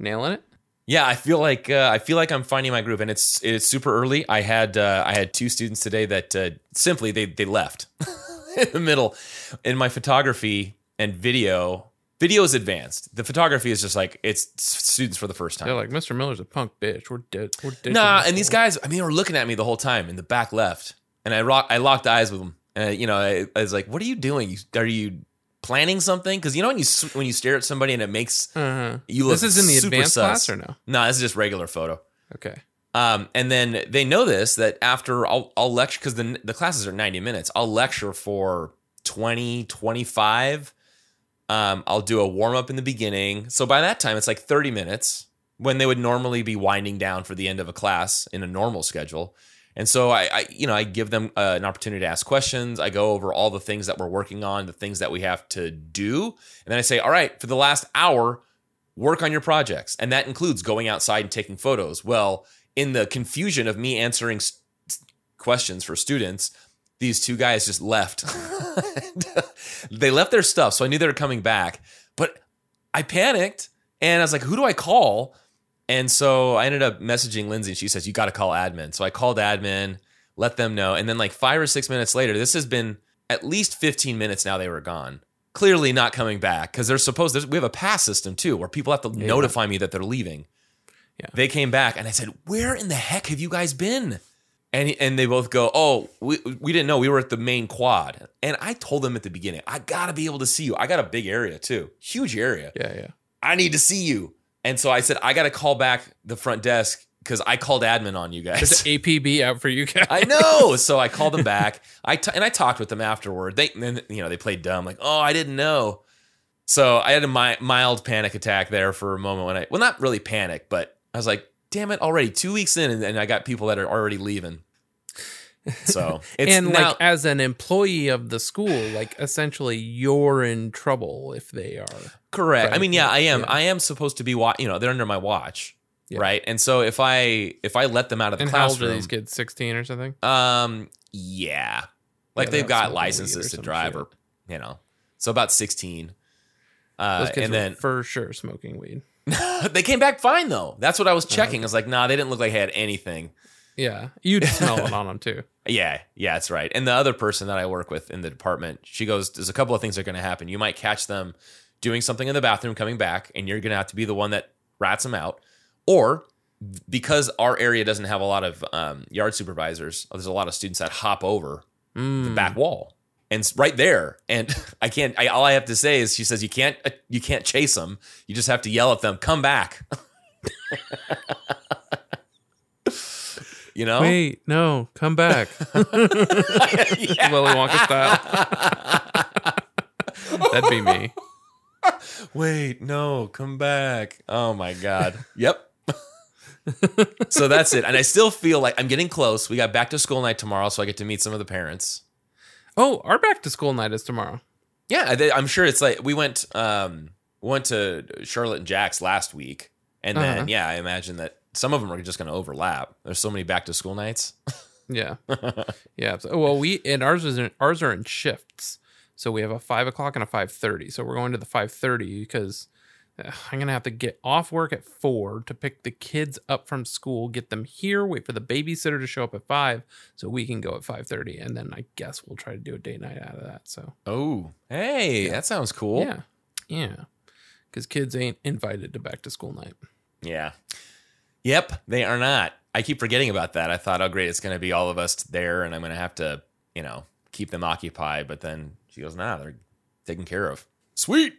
Nailing it. Yeah, I feel like uh, I feel like I'm finding my groove, and it's it's super early. I had uh, I had two students today that uh, simply they they left in the middle. In my photography and video, video is advanced. The photography is just like it's students for the first time. They're like, Mr. Miller's a punk bitch. We're dead. We're dead. Nah, and these guys, I mean, they were looking at me the whole time in the back left, and I rock, I locked eyes with them, and I, you know, I, I was like, "What are you doing? Are you planning something?" Because you know when you when you stare at somebody and it makes Uh-huh. you look This is in the advanced sus. class or no? No, this is just regular photo. Okay. Um, and then they know this that after I'll, I'll lecture because the, the classes are 90 minutes. I'll lecture for 20, 25. Um, I'll do a warm up in the beginning. So by that time, it's like 30 minutes when they would normally be winding down for the end of a class in a normal schedule. And so I, I you know, I give them uh, an opportunity to ask questions. I go over all the things that we're working on, the things that we have to do. And then I say, all right, for the last hour, work on your projects. And that includes going outside and taking photos. Well, in the confusion of me answering s- questions for students, these two guys just left. they left their stuff. So I knew they were coming back. But I panicked and I was like, who do I call? And so I ended up messaging Lindsay and she says, you got to call admin. So I called admin, let them know. And then, like five or six minutes later, this has been at least 15 minutes now they were gone. Clearly not coming back because they're supposed we have a pass system too where people have to notify me that they're leaving. Yeah. They came back and I said, Where in the heck have you guys been? And, and they both go, Oh, we, we didn't know. We were at the main quad. And I told them at the beginning, I got to be able to see you. I got a big area too, huge area. Yeah, yeah. I need to see you. And so I said, I got to call back the front desk because I called admin on you guys. There's APB out for you guys. I know. So I called them back. I t- and I talked with them afterward. They then you know they played dumb, like oh I didn't know. So I had a mi- mild panic attack there for a moment when I well not really panic, but I was like, damn it, already two weeks in, and, and I got people that are already leaving. So it's and now, like as an employee of the school, like essentially you're in trouble if they are. Correct. I mean, yeah, I am. yeah. I am supposed to be wa- You know, they're under my watch, Yeah. right? And so if I if I let them out of the And how old classroom, are these kids? Sixteen or something? Um, yeah, like Yeah, they've got have some weed or licenses to drive, shit. or you know, so about sixteen. Uh, Those kids and then for sure smoking weed. they came back fine though. That's what I Oh, was checking. I was like, nah, they didn't look like they had anything. Yeah, you'd smell it on them too. Yeah, yeah, that's right. And the other person that I work with in the department, she goes, "There's a couple of things that are going to happen. You might catch them doing something in the bathroom, coming back, and you're going to have to be the one that rats them out, or." Because our area doesn't have a lot of um, yard supervisors, there's a lot of students that hop over the Mm. back wall and right there and i can't I, all i have to say is she says you can't uh, you can't chase them you just have to yell at them come back you know Wait, no, come back. Willy Wonka style. That'd be me. wait no come back. Oh my god. Yep. So that's it. And i still feel like i'm getting close. We got back to school night tomorrow so i get to meet some of the parents. Oh, our back to school night is tomorrow. yeah I- i'm sure it's like we went um went to charlotte and jack's last week. And then Uh-huh. yeah i imagine that some of them are just going to overlap. There's so many back to school nights. Yeah, yeah. So, well, we and ours is in, ours are in shifts. So we have a five o'clock and a five thirty. So we're going to the five thirty because uh, I'm gonna have to get off work at four to pick the kids up from school, get them here, wait for the babysitter to show up at five, so we can go at five thirty, and then I guess we'll try to do a date night out of that. So Oh, hey, that sounds cool. yeah, yeah, because kids ain't invited to back to school night. Yeah. Yep, they are not. I keep forgetting about that. I thought, oh, great, it's going to be all of us there, and I'm going to have to, you know, keep them occupied. But then she goes, nah, they're taken care of. Sweet.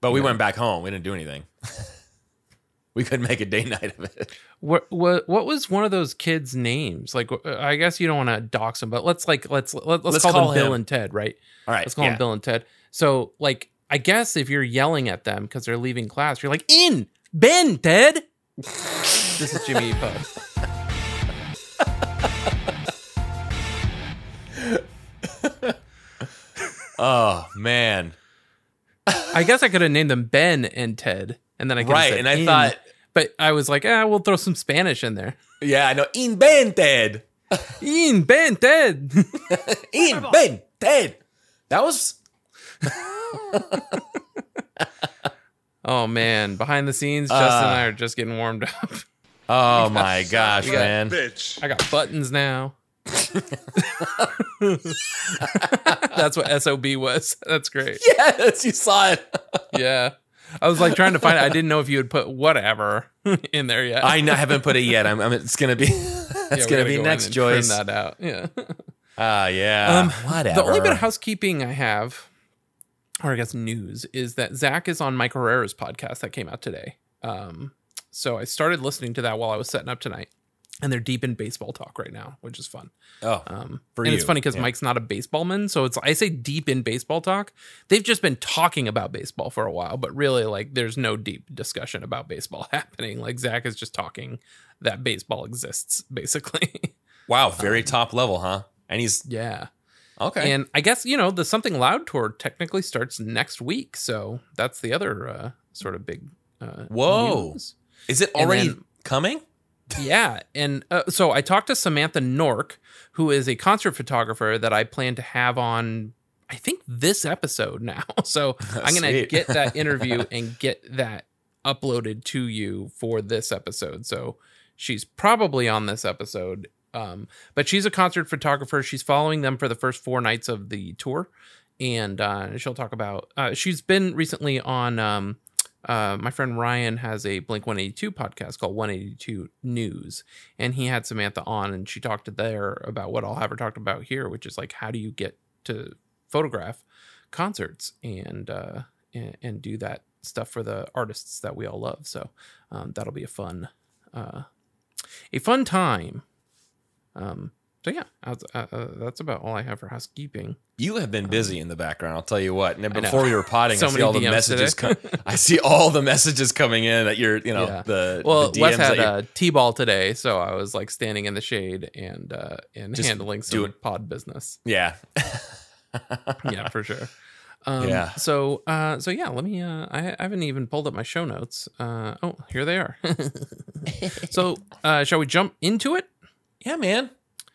But we Yeah. went back home. We didn't do anything. we couldn't make a day night of it. What what what was one of those kids' names? Like, uh, I guess you don't want to dox them, but let's like let's let, let's, Let's call, call them Bill and Ted, right? All right. Let's call yeah. them Bill and Ted. So, like, I guess if you're yelling at them because they're leaving class, you're like, "In Ben, Ted." this is Jimmy E. Oh, man. I guess I could have named them Ben and Ted, and then I could have Right. said And I "In," thought, but I was like, ah, we'll throw some Spanish in there. yeah, I know. Invented. In Ben, Ted. Invented. That was. Oh man, behind the scenes, Justin and I Uh. are just getting warmed up. Oh my gosh, got- man. Bitch. I got buttons now. That's what SOB was. That's great. Yes, you saw it. Yeah. I was like trying to find it. I didn't know if you would put whatever in there yet. I haven't put it yet. I'm, I'm it's gonna be it's Yeah, gonna be go next, Joyce. Trim that out. Yeah. Ah, yeah. Um, Whatever. The only bit of housekeeping I have, or I guess news, is that Zach is on Mike Herrera's podcast that came out today. Um, so I started listening to that while I was setting up tonight, and they're deep in baseball talk right now, which is fun. oh, Um, and it's funny because yeah. Mike's not a baseballman, so it's I say deep in baseball talk. They've just been talking about baseball for a while, but really, like, there's no deep discussion about baseball happening. Like Zach is just talking that baseball exists, basically. wow, very top level, huh? And he's yeah. okay. And I guess, you know, the Something Loud tour technically starts next week. So that's the other uh, sort of big uh, Whoa. news. Is it already then- coming? Yeah. And uh, so I talked to Samantha Nork, who is a concert photographer that I plan to have on, I think, this episode now. So I'm going to get that interview and get that uploaded to you for this episode. So she's probably on this episode. Um, but she's a concert photographer. She's following them for the first four nights of the tour. And uh, she'll talk about, uh, she's been recently on, um, uh, my friend Ryan has a Blink 182 podcast called 182 News. And he had Samantha on and she talked to there about what I'll have her talk about here, which is like, how do you get to photograph concerts and, uh, and, and do that stuff for the artists that we all love. So um, that'll be a fun, uh, a fun time. Um, so yeah, that's, uh, uh, that's about all I have for housekeeping. You have been busy in the background. I'll tell you what. And before we were potting, So I see all the DMs messages. today. Com- I see all the messages coming in that you're, you know, Yeah. the Well, the Wes had a t-ball today, so I was like standing in the shade and uh, and Just handling some doing- pod business. yeah. Yeah, for sure. Um, Yeah. So, uh, so yeah, let me. Uh, I, I haven't even pulled up my show notes. Uh, oh, here they are. so, uh, shall we jump into it? yeah, man.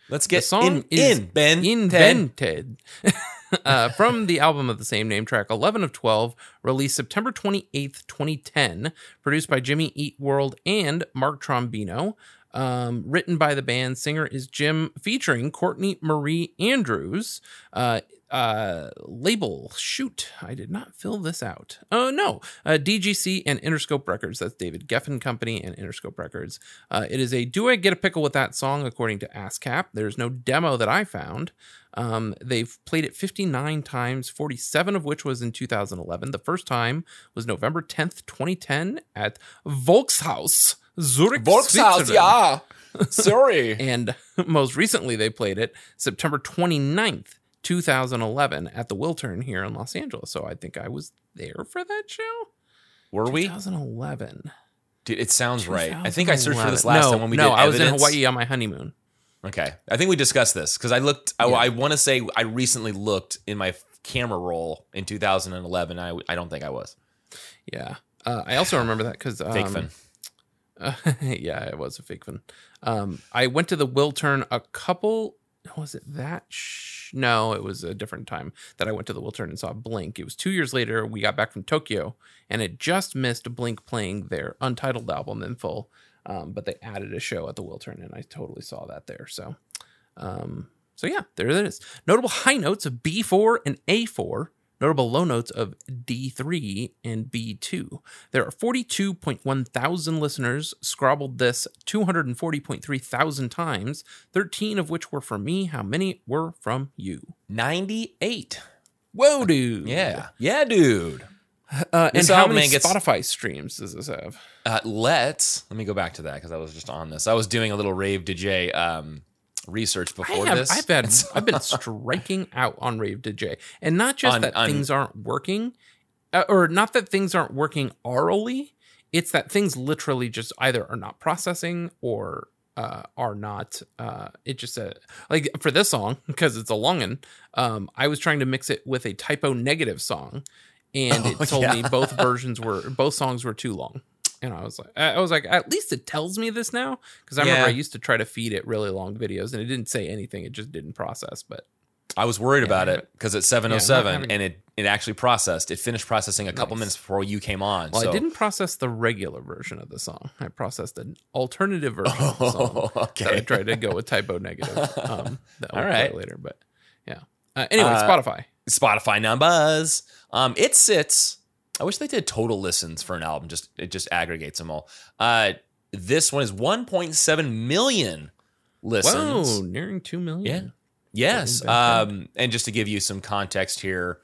Let's get song in, in Ben. Invented. uh, from the album of the same name, track 11 of 12, released September 28th, 2010, produced by Jimmy Eat World and Mark Trombino. Um, written by the band, singer is Jim, featuring Courtney Marie Andrews. Uh, uh, label, shoot, I did not fill this out. Oh, no. Uh, DGC and Interscope Records. That's David Geffen Company and Interscope Records. Uh, it is a Do I Get a Pickle with That song, according to ASCAP. There's no demo that I found. Um, they've played it 59 times, 47 of which was in 2011. The first time was November 10th, 2010 at Volkshaus, Zurich, Volkshaus, yeah. Sorry. And most recently, they played it September 29th, 2011 at the Wiltern here in Los Angeles. So I think I was there for that show. Were we? 2011. Dude, it sounds right. I think I searched for this last no, time when we no, did No, I was in. Hawaii on my honeymoon. Okay. I think we discussed this because I looked, I, Yeah. I want to say I recently looked in my camera roll in 2011. I, I don't think I was. Yeah. Uh, I also remember that because um, Fake fan. Uh, yeah, it was a fake one. Um, I went to the Wiltern a couple. Was it that? Sh- no, it was a different time that I went to the Wiltern and saw Blink. It was two years later. We got back from Tokyo, and it just missed Blink playing their Untitled album in full. Um, but they added a show at the Wiltern, and I totally saw that there. So, um, so yeah, there it is. Notable high notes of B four and A four. Notable low notes of D3 and B2. There are 42.1 thousand listeners scrobbled this 240.3 thousand times, 13 of which were from me. How many were from you? 98. Whoa, dude. Yeah. Yeah, dude. Uh, and how many man, gets- Spotify streams does this have? Uh, let's, let me go back to that because I was just on this. I was doing a little Rave DJ um, research I before have, this. I've had, I've been striking out on Rave DJ, and not just On- that on- things aren't working, uh, or not that things aren't working orally. It's that things literally just either are not processing or uh, are not. Uh, it just uh, like for this song because it's a longin. Um, I was trying to mix it with a Type O Negative song, and Oh, it told yeah. me both versions were both songs were too long. And I was like, I was like, at least it tells me this now because I remember I used to try to feed it really long videos and it didn't say anything; it just didn't process. But I was worried about it because it's 707 and it it actually processed. It finished processing a couple Nice. minutes before you came on. Well, so I didn't process the regular version of the song. I processed an alternative version of the song. Oh, that I tried to go with Type O Negative. Um, that All right. later, but yeah. Uh, anyway, Uh, Spotify. Spotify numbers. Um, it sits. I wish they did total listens for an album. Just it just aggregates them all. Uh, this one is 1.7 million listens. Whoa, nearing two million. Yeah. Yes. Um, and just to give you some context here,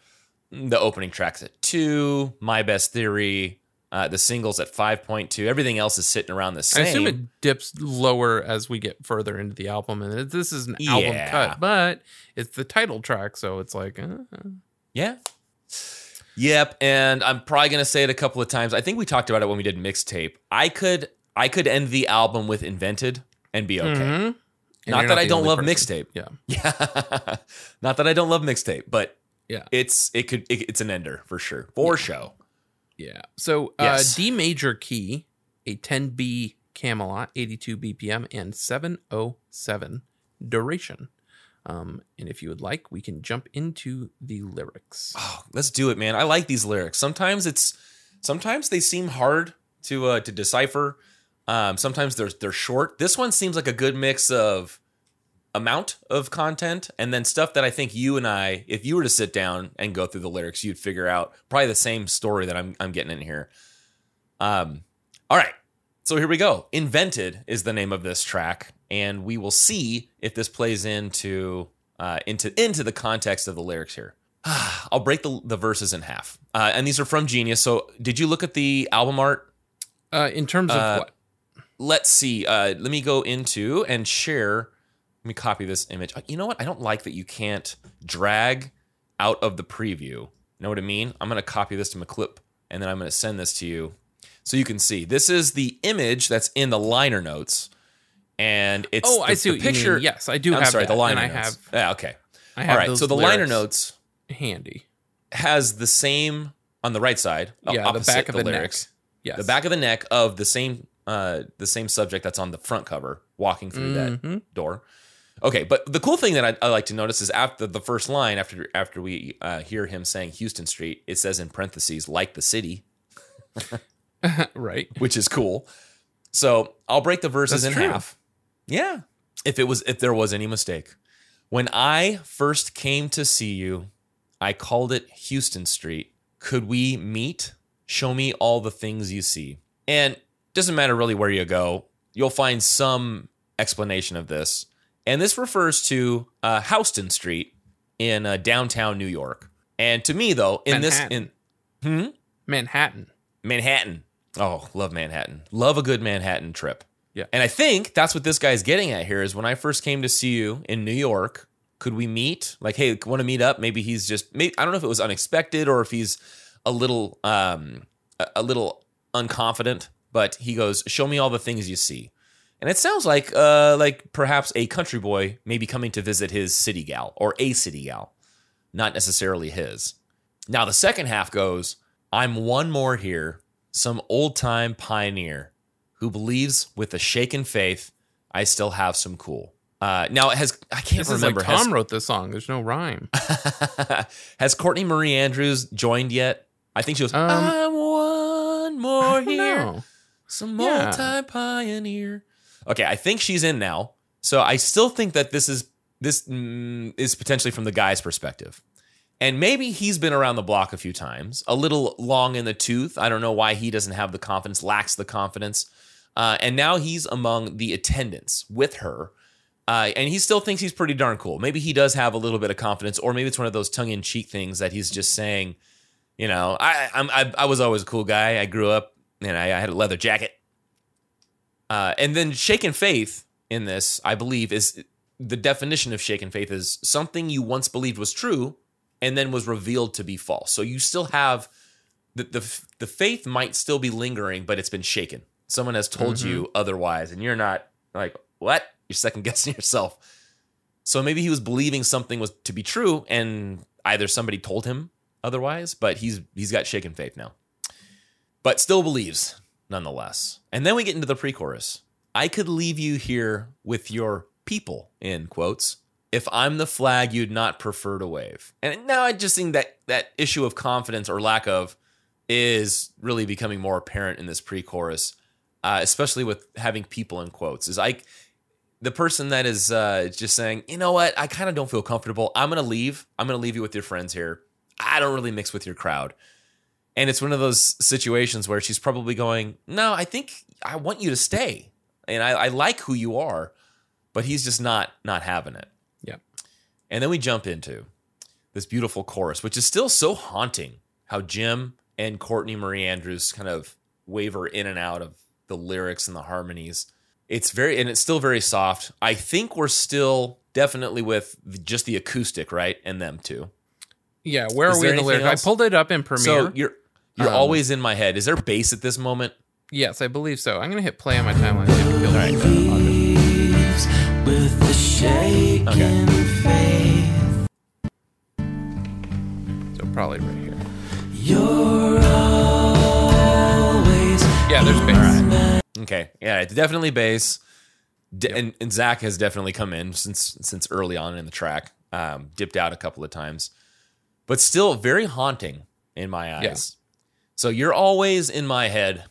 the opening track's at two, My Best Theory, uh, the singles at 5.2. Everything else is sitting around the same. I assume it dips lower as we get further into the album, and it- this is an album cut, but it's the title track, so it's like, uh, Yeah. Yep, and I'm probably gonna say it a couple of times. I think we talked about it when we did mixtape. I could I could end the album with Invented and be okay. mhm. And Not that I don't love person. mixtape. Yeah, Yeah. Not that I don't love mixtape, but Yeah. it's it could it, it's an ender for sure. For show. yeah. So uh, D major key, a 10B Camelot, 82 BPM, and 707 duration. Um, and if you would like, we can jump into the lyrics. Oh, let's do it, man. I like these lyrics. Sometimes it's sometimes they seem hard to uh to decipher. Um sometimes they're they're short. This one seems like a good mix of amount of content and then stuff that I think you and I, if you were to sit down and go through the lyrics, you'd figure out probably the same story that I'm I'm getting in here. Um all right. So here we go. Invented is the name of this track, and we will see if this plays into uh, into into the context of the lyrics here. I'll break the the verses in half, uh, and these are from Genius. So, did you look at the album art? Uh, in terms of Uh, what? Let's see. Uh, let me go into and share. Let me copy this image. You know what? I don't like that you can't drag out of the preview. Know what I mean? I'm going to copy this to my clip, and then I'm going to send this to you so you can see. This is the image that's in the liner notes, and it's Oh, the, I see the picture. Yes, I do I'm have sorry, that, the liner I notes. have yeah, okay. I have All right. So the liner notes handy. has the same on the right side. uh, Yeah, the back of the, lyrics. neck. Yes, The back of the neck of the same uh the same subject that's on the front cover walking through that Mhm. door. Okay, but the cool thing that I, I like to notice is after the first line, after after we uh, hear him saying Houston Street, it says in parentheses like the city, right. which is cool. So I'll break the verses That's in true. half. Yeah, if it was if there was any mistake, when I first came to see you, I called it Houston Street. Could we meet? Show me all the things you see. And doesn't matter really where you go, you'll find some explanation of this. And this refers to uh, Houston Street in uh, downtown New York. And to me, though, in Manhattan. this in hmm? Manhattan. Manhattan. Oh, love Manhattan. Love a good Manhattan trip. Yeah. And I think that's what this guy's getting at here is when I first came to see you in New York, could we meet? Like, hey, want to meet up? Maybe he's just maybe I don't know if it was unexpected or if he's a little um a, a little unconfident, but he goes, "Show me all the things you see." And it sounds like uh like perhaps a country boy maybe coming to visit his city gal or a city gal, not necessarily his. Now the second half goes, I'm one more here, some old time pioneer who believes with a shaken faith I still have some cool. Uh, now it has I can't This is remember like has, Tom wrote this song. There's no rhyme. has Courtney Marie Andrews joined yet? I think she was. Um, I'm one more here, know. some Yeah. old time pioneer. Okay, I think she's in now. So I still think that this is this mm, is potentially from the guy's perspective. And maybe he's been around the block a few times, a little long in the tooth. I don't know why he doesn't have the confidence, lacks the confidence. Uh, and now he's among the attendants with her. Uh, and he still thinks he's pretty darn cool. Maybe he does have a little bit of confidence, or maybe it's one of those tongue in cheek things that he's just saying, you know, I, I, I was always a cool guy. I grew up and I, I had a leather jacket. Uh, and then shaken faith in this, I believe, is the definition of shaken faith is something you once believed was true and then was revealed to be false. So you still have the the, the faith might still be lingering, but it's been shaken. Someone has told mm-hmm. you otherwise, and you're not like, what? You're second guessing yourself. So maybe he was believing something was to be true, and either somebody told him otherwise, but he's he's got shaken faith now. But still believes nonetheless. And then we get into the pre-chorus. I could leave you here with your people, in quotes, if I'm the flag you'd not prefer to wave. And now I just think that that issue of confidence or lack of is really becoming more apparent in this pre-chorus, uh, especially with having people in quotes. Is I the person that is uh, just saying, you know what, I kind of don't feel comfortable. I'm gonna leave. I'm gonna leave you with your friends here. I don't really mix with your crowd. And it's one of those situations where she's probably going, no, I think I want you to stay, and I, I like who you are, but he's just not not having it. Yeah. And then we jump into this beautiful chorus, which is still so haunting. How Jim and Courtney Marie Andrews kind of waver in and out of the lyrics and the harmonies. It's very, and it's still very soft. I think we're still definitely with just the acoustic, right? And them too. Yeah, where Is are we in the anything lyric? else? I pulled it up in Premiere. So you're you're Um, always in my head. Is there bass at this moment? yes, I believe so. I'm gonna hit play on my timeline. See if it probably right here. You're always Yeah, there's bass. Right. Okay, yeah, it's definitely bass. D- and, and Zach has definitely come in since since early on in the track. Um, dipped out a couple of times, but still very haunting in my eyes. Yeah. So you're always in my head.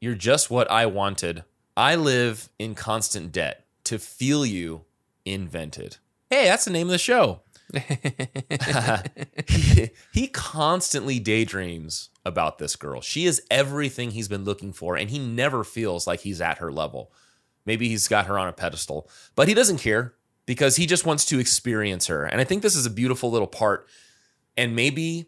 You're just what I wanted. I live in constant debt to feel you invented. Hey, that's the name of the show. he, constantly daydreams about this girl. She is everything he's been looking for, and he never feels like he's at her level. Maybe he's got her on a pedestal, but he doesn't care because he just wants to experience her. And I think this is a beautiful little part and maybe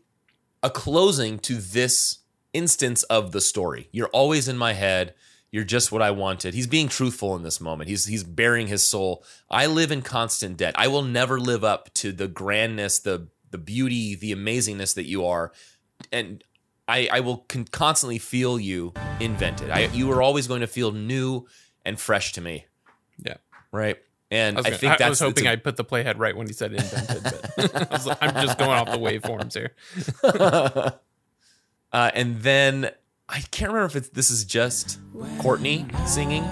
a closing to this instance of the story. You're always in my head. You're just what I wanted. He's being truthful in this moment. He's he's bearing his soul. I live in constant debt. I will never live up to the grandness, the the beauty, the amazingness that you are, and I I will con- constantly feel you invented. I you are always going to feel new and fresh to me, Yeah. right? And I was, I, gonna- think I that's was hoping a- I'd put the playhead right when he said invented, but I was like, I'm just going off the waveforms here. uh, and then I can't remember if it's this is just Courtney singing.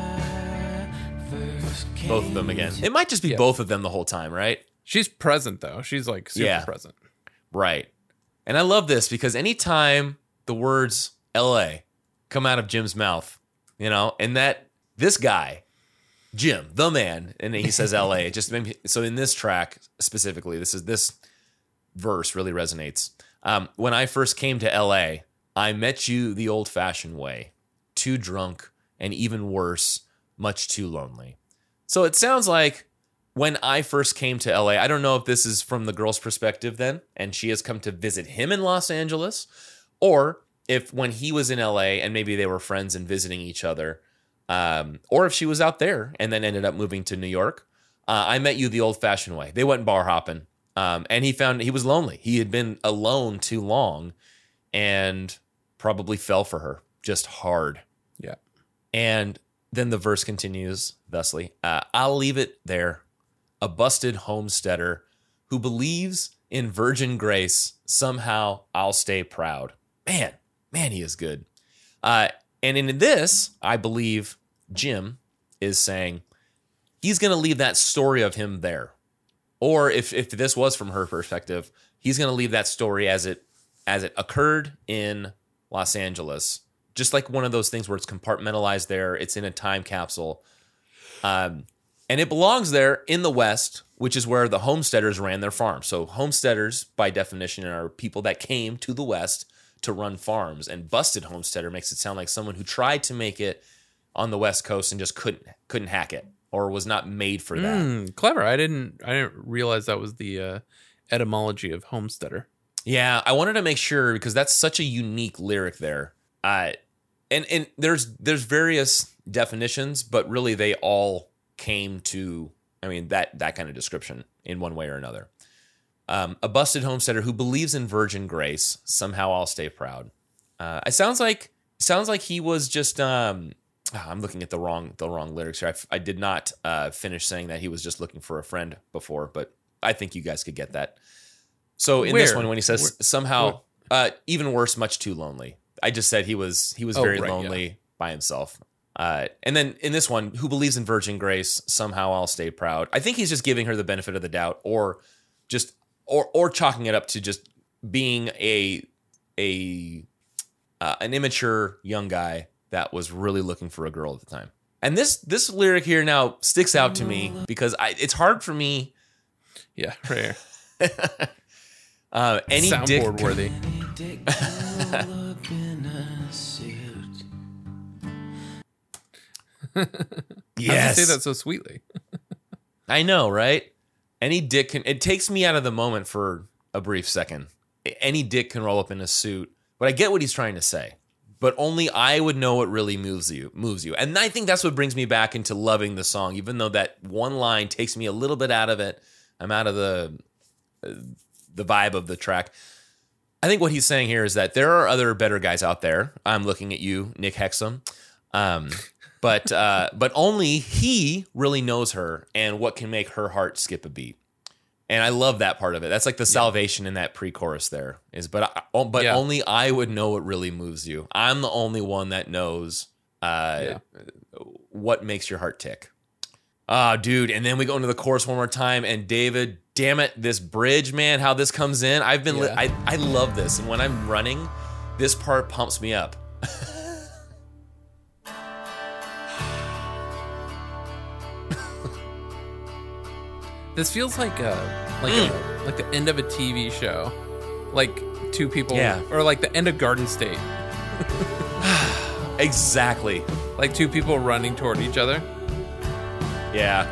Both of them again. It might just be Yeah. both of them the whole time, right? She's present though. She's like super Yeah. present. Right. And I love this because anytime the words LA come out of Jim's mouth, you know, and that this guy, Jim, the man, and he says LA, it just made me, so in this track specifically, this is this verse really resonates. Um, when I first came to LA, I met you the old fashioned way, too drunk and even worse, much too lonely. So it sounds like when I first came to LA, I don't know if this is from the girl's perspective then, and she has come to visit him in Los Angeles, or if when he was in LA and maybe they were friends and visiting each other, um, or if she was out there and then ended up moving to New York. Uh, I met you the old fashioned way. They went bar hopping, um, and he found he was lonely. He had been alone too long, and probably fell for her just hard. Yeah. And then the verse continues thusly uh, I'll leave it there. A busted homesteader who believes in virgin grace, somehow I'll stay proud. Man, man, he is good. Uh, and in this, I believe Jim is saying he's going to leave that story of him there. Or if, if this was from her perspective, he's going to leave that story as it as it occurred in Los Angeles, just like one of those things where it's compartmentalized there. It's in a time capsule. Um, and it belongs there in the West, which is where the homesteaders ran their farms. So, homesteaders, by definition, are people that came to the West to run farms. And busted homesteader makes it sound like someone who tried to make it on the West Coast and just couldn't couldn't hack it or was not made for that. Hmm, clever. I didn't. I didn't realize that was the uh, etymology of homesteader. Yeah, I wanted to make sure because that's such a unique lyric there. Uh, and and there's there's various definitions, but really they all came to I mean that that kind of description in one way or another. Um, a busted homesteader who believes in virgin grace. Somehow I'll stay proud. Uh, it sounds like sounds like he was just. Um, ah, I'm looking at the wrong the wrong lyrics here. I, did not uh, finish saying that he was just looking for a friend before, but I think you guys could get that. So in this one, when he says Where- somehow uh, even worse, much too lonely. I just said he was he was Oh, very right, lonely by himself. Uh, and then in this one, who believes in virgin grace? Somehow I'll stay proud. I think he's just giving her the benefit of the doubt, or just or or chalking it up to just being a a uh, an immature young guy that was really looking for a girl at the time. And this this lyric here now sticks out to me because I, it's hard for me. Yeah, right here. Uh, any dick Soundboard worthy. Dick roll up in a suit. How yes, do you say that so sweetly? I know, right? Any dick can. It takes me out of the moment for a brief second. Any dick can roll up in a suit, but I get what he's trying to say. But only I would know what really moves you. Moves you, and I think that's what brings me back into loving the song. Even though that one line takes me a little bit out of it, I'm out of the uh, the vibe of the track. I think what he's saying here is that there are other better guys out there. I'm looking at you, Nick Hexum. Um, but uh, but only he really knows her and what can make her heart skip a beat. And I love that part of it. That's like the salvation in that pre-chorus there is, but I, oh, but Yeah. only I would know what really moves you. I'm the only one that knows uh, Yeah. what makes your heart tick. Ah, dude. And then we go into the chorus one more time. And David, damn it, this bridge, man, how this comes in. I've been, li- I, I love this. And when I'm running, this part pumps me up. This feels like a like a, mm. like the end of a TV show, like two people, Yeah. or like the end of Garden State, Exactly. like two people running toward each other. Yeah.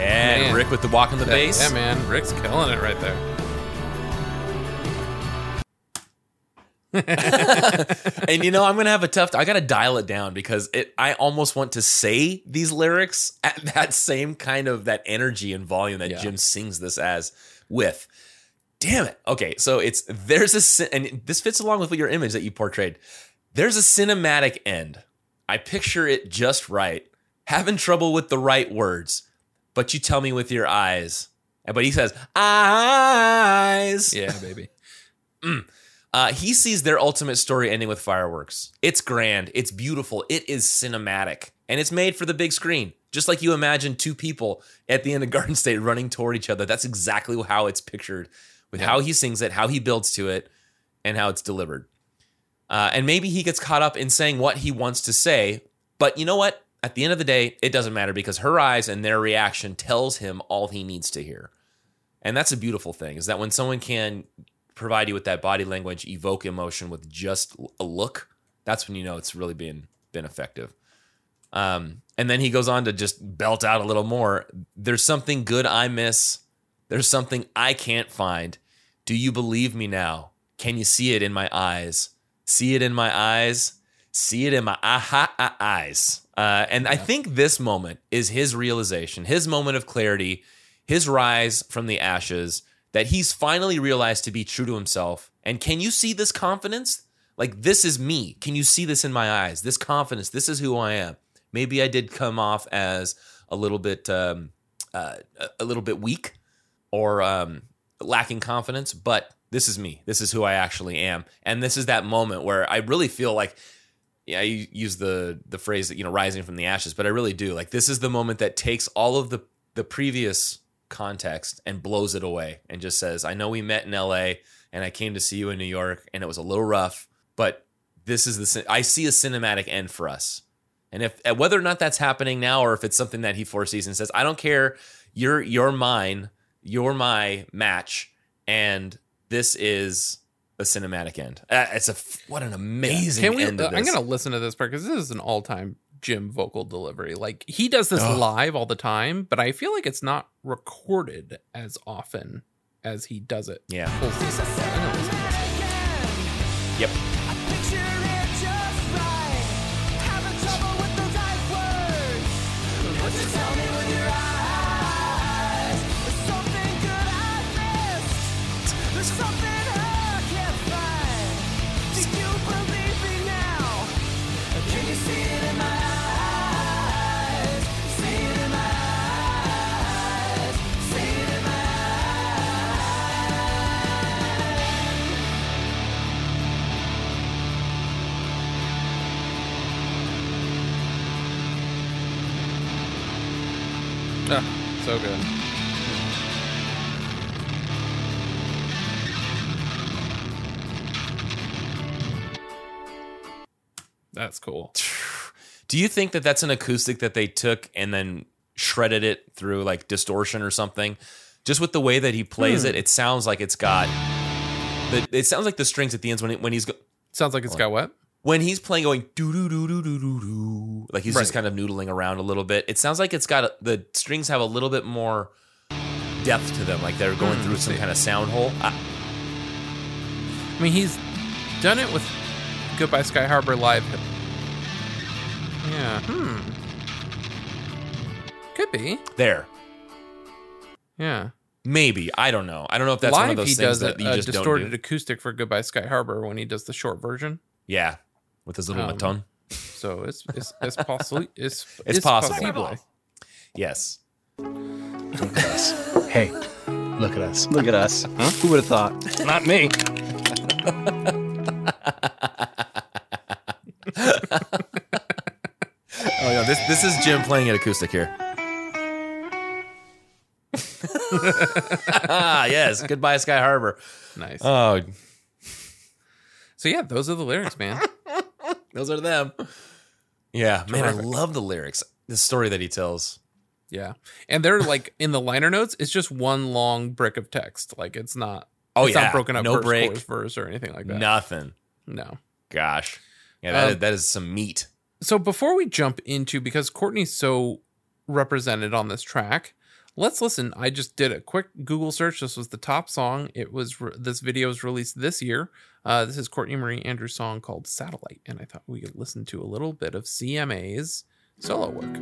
And Man. Rick with the walk on the Yeah, bass. yeah, man, Rick's killing it right there. and you know, I'm gonna have a tough. I gotta dial it down because it. I almost want to say these lyrics at that same kind of that energy and volume that Yeah. Jim sings this as with. Damn it. Okay, so it's there's a cin- and this fits along with your image that you portrayed. There's a cinematic end. I picture it just right. Having trouble with the right words, but you tell me with your eyes. But he says eyes. Yeah, baby. Uh, he sees their ultimate story ending with fireworks. It's grand. It's beautiful. It is cinematic. And it's made for the big screen. Just like you imagine two people at the end of Garden State running toward each other. That's exactly how it's pictured with how he sings it, how he builds to it, and how it's delivered. Uh, and maybe he gets caught up in saying what he wants to say. But you know what? At the end of the day, it doesn't matter because her eyes and their reaction tells him all he needs to hear. And that's a beautiful thing is that when someone can provide you with that body language, evoke emotion with just a look, that's when you know it's really been been effective. Um, and then he goes on to just belt out a little more. There's something good I miss. There's something I can't find. Do you believe me now? Can you see it in my eyes? See it in my eyes. See it in my aha ah, eyes. Uh, and I think this moment is his realization, his moment of clarity, his rise from the ashes that he's finally realized to be true to himself. And can you see this confidence? Like, this is me. Can you see this in my eyes? This confidence. This is who I am. Maybe I did come off as a little bit, um, uh, a little bit weak or um, lacking confidence, but this is me. This is who I actually am. And this is that moment where I really feel like, I use the the phrase that you know, rising from the ashes, but I really do. Like this is the moment that takes all of the the previous context and blows it away and just says, I know we met in LA and I came to see you in New York and it was a little rough, but this is the I see a cinematic end for us. And if uh, whether or not that's happening now or if it's something that he foresees and says, I don't care, you're you're mine, you're my match, and this is a cinematic end. Uh, it's a what an amazing Can we? end. I'm gonna listen to this part because this is an all-time Jim vocal delivery. Like he does this live all the time, but I feel like it's not recorded as often as he does it. Yeah. So good. That's cool. Do you think that that's an acoustic that they took and then shredded it through like distortion or something? Just with the way that he plays hmm. it, it sounds like it's got. The, it sounds like the strings at the ends when it, when he's go, Sounds like it's got what? When he's playing going doo doo doo doo doo doo doo like he's just Right. kind of noodling around a little bit. It sounds like it's got a, the strings have a little bit more depth to them, like they're going Hmm, through some see. kind of sound hole. I, I mean, he's done it with Goodbye Sky Harbor live. Yeah. Hmm. Could be. there, Yeah. maybe I don't know. I don't know if that's one of live, those he things does a, that you a just don't distorted do. acoustic for Goodbye Sky Harbor when he does the short version. Yeah, with his little Um, baton. So it's it's it's possible. It's It's possible. possible. Yes. Look at us. Hey, look at us. Look at us. Huh? Who would have thought? Not me. Oh yeah, this this is Jim playing an acoustic here. ah, yes. Goodbye, Sky Harbor. Nice. Oh, so yeah, those are the lyrics, man. Those are them. Yeah, man, I love the lyrics. The story that he tells. Yeah, and they're like in the liner notes. It's just one long brick of text. Like it's not. Oh it's yeah, not broken up. No verse, break. chorus, verse, or anything like that. Nothing. No. Gosh. Yeah, that, Um, is, that is some meat. So before we jump into because Courtney's so represented on this track, let's listen. I just did a quick Google search. This was the top song. It was re- this video was released this year. Uh, this is Courtney Marie Andrews' song called "Satellite," and I thought we could listen to a little bit of CMA's solo work.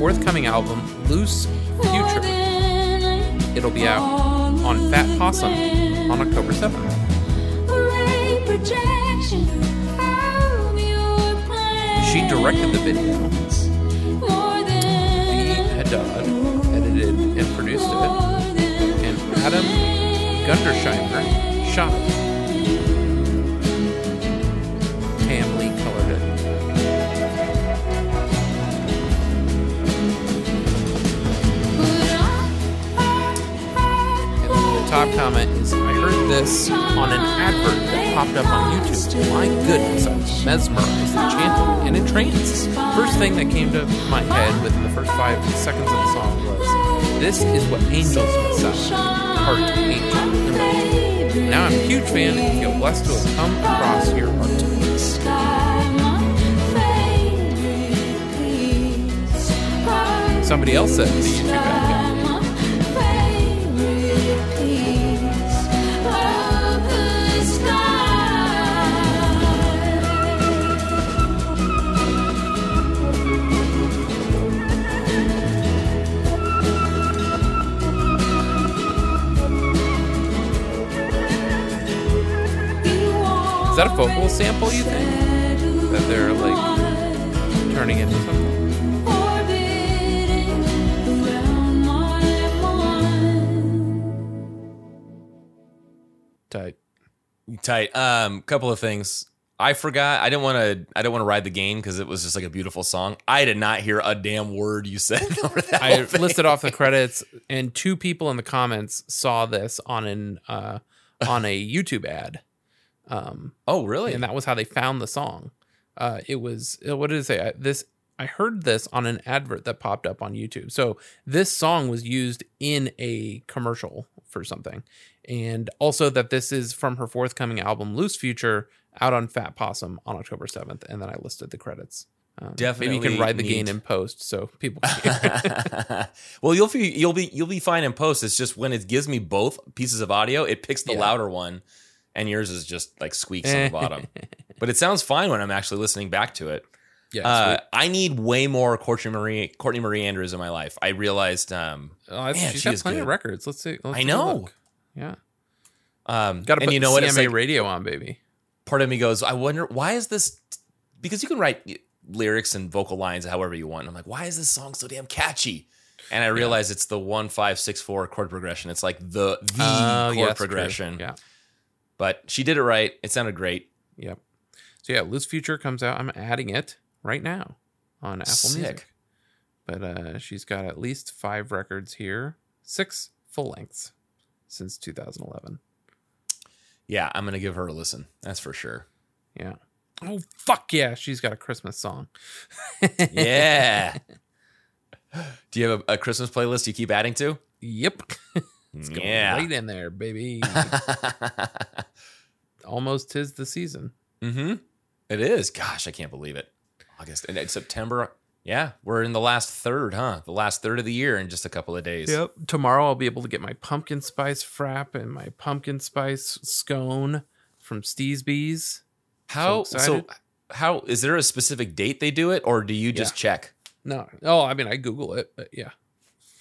Forthcoming album, Loose Future. It'll be out on Fat Possum on October 7th. She directed the video. Lee Haddad edited and produced it. And Adam Gundersheimer shot it. Top comment is I heard this on an advert that popped up on YouTube. My goodness, I was mesmerized, enchanted, and entranced. First thing that came to my head within the first five seconds of the song was this is what angels must sound. Heart. Now I'm a huge fan and feel blessed to have come across your art. Somebody else said the YouTube ad. That a vocal sample, you think? That they're like turning into something? Tight. Tight. Um, couple of things. I forgot. I didn't want to. I didn't want to ride the game because it was just like a beautiful song. I did not hear a damn word you said. I listed off the credits, and two people in the comments saw this on an uh, on a YouTube ad, um, Oh, really? and that was how they found the song. Uh, it was uh, what did it say? I- This I heard this on an advert that popped up on YouTube. So this song was used in a commercial for something, and also that this is from her forthcoming album "Loose Future" out on Fat Possum on October seventh. And then I listed the credits. Um, maybe you can ride the gain in post so people. Can well, you'll be you'll be you'll be fine in post. It's just when it gives me both pieces of audio, it picks the Yeah. louder one, and yours is just like squeaks on the bottom. But it sounds fine when I'm actually listening back to it. yeah, Uh. I need way more Courtney Marie Courtney Marie Andrews in my life. I realized. Um, Oh, that's- Man, she's she got is plenty of records. Let's see. Let's I know. Yeah, um, got to and put you the know what? CMA It's like, radio on, baby. part of me goes, I wonder why is this because you can write lyrics and vocal lines however you want. I'm like, why is this song so damn catchy? And I realize it's the one five six four chord progression. It's like the the Oh, chord yeah, that's true. progression. Yeah, But she did it right. It sounded great. yep. So yeah, Loose Future comes out. I'm adding it right now on Apple Sick. Music. But uh, she's got at least five records here, six full lengths since 2011. Yeah, I'm gonna give her a listen. That's for sure. Yeah. Oh fuck yeah, she's got a Christmas song. Yeah. Do you have a, a Christmas playlist you keep adding to? Yep. It's going Yeah. right in there, baby. Almost tis the season. mm-hmm. It is. Gosh, I can't believe it. August and it's September. Yeah, we're in the last third, huh? The last third of the year in just a couple of days. Yep. Tomorrow I'll be able to get my pumpkin spice frap and my pumpkin spice scone from Steesby's. How So so? how is there a specific date they do it, or do you just check? No. Oh, I mean I Google it, but yeah.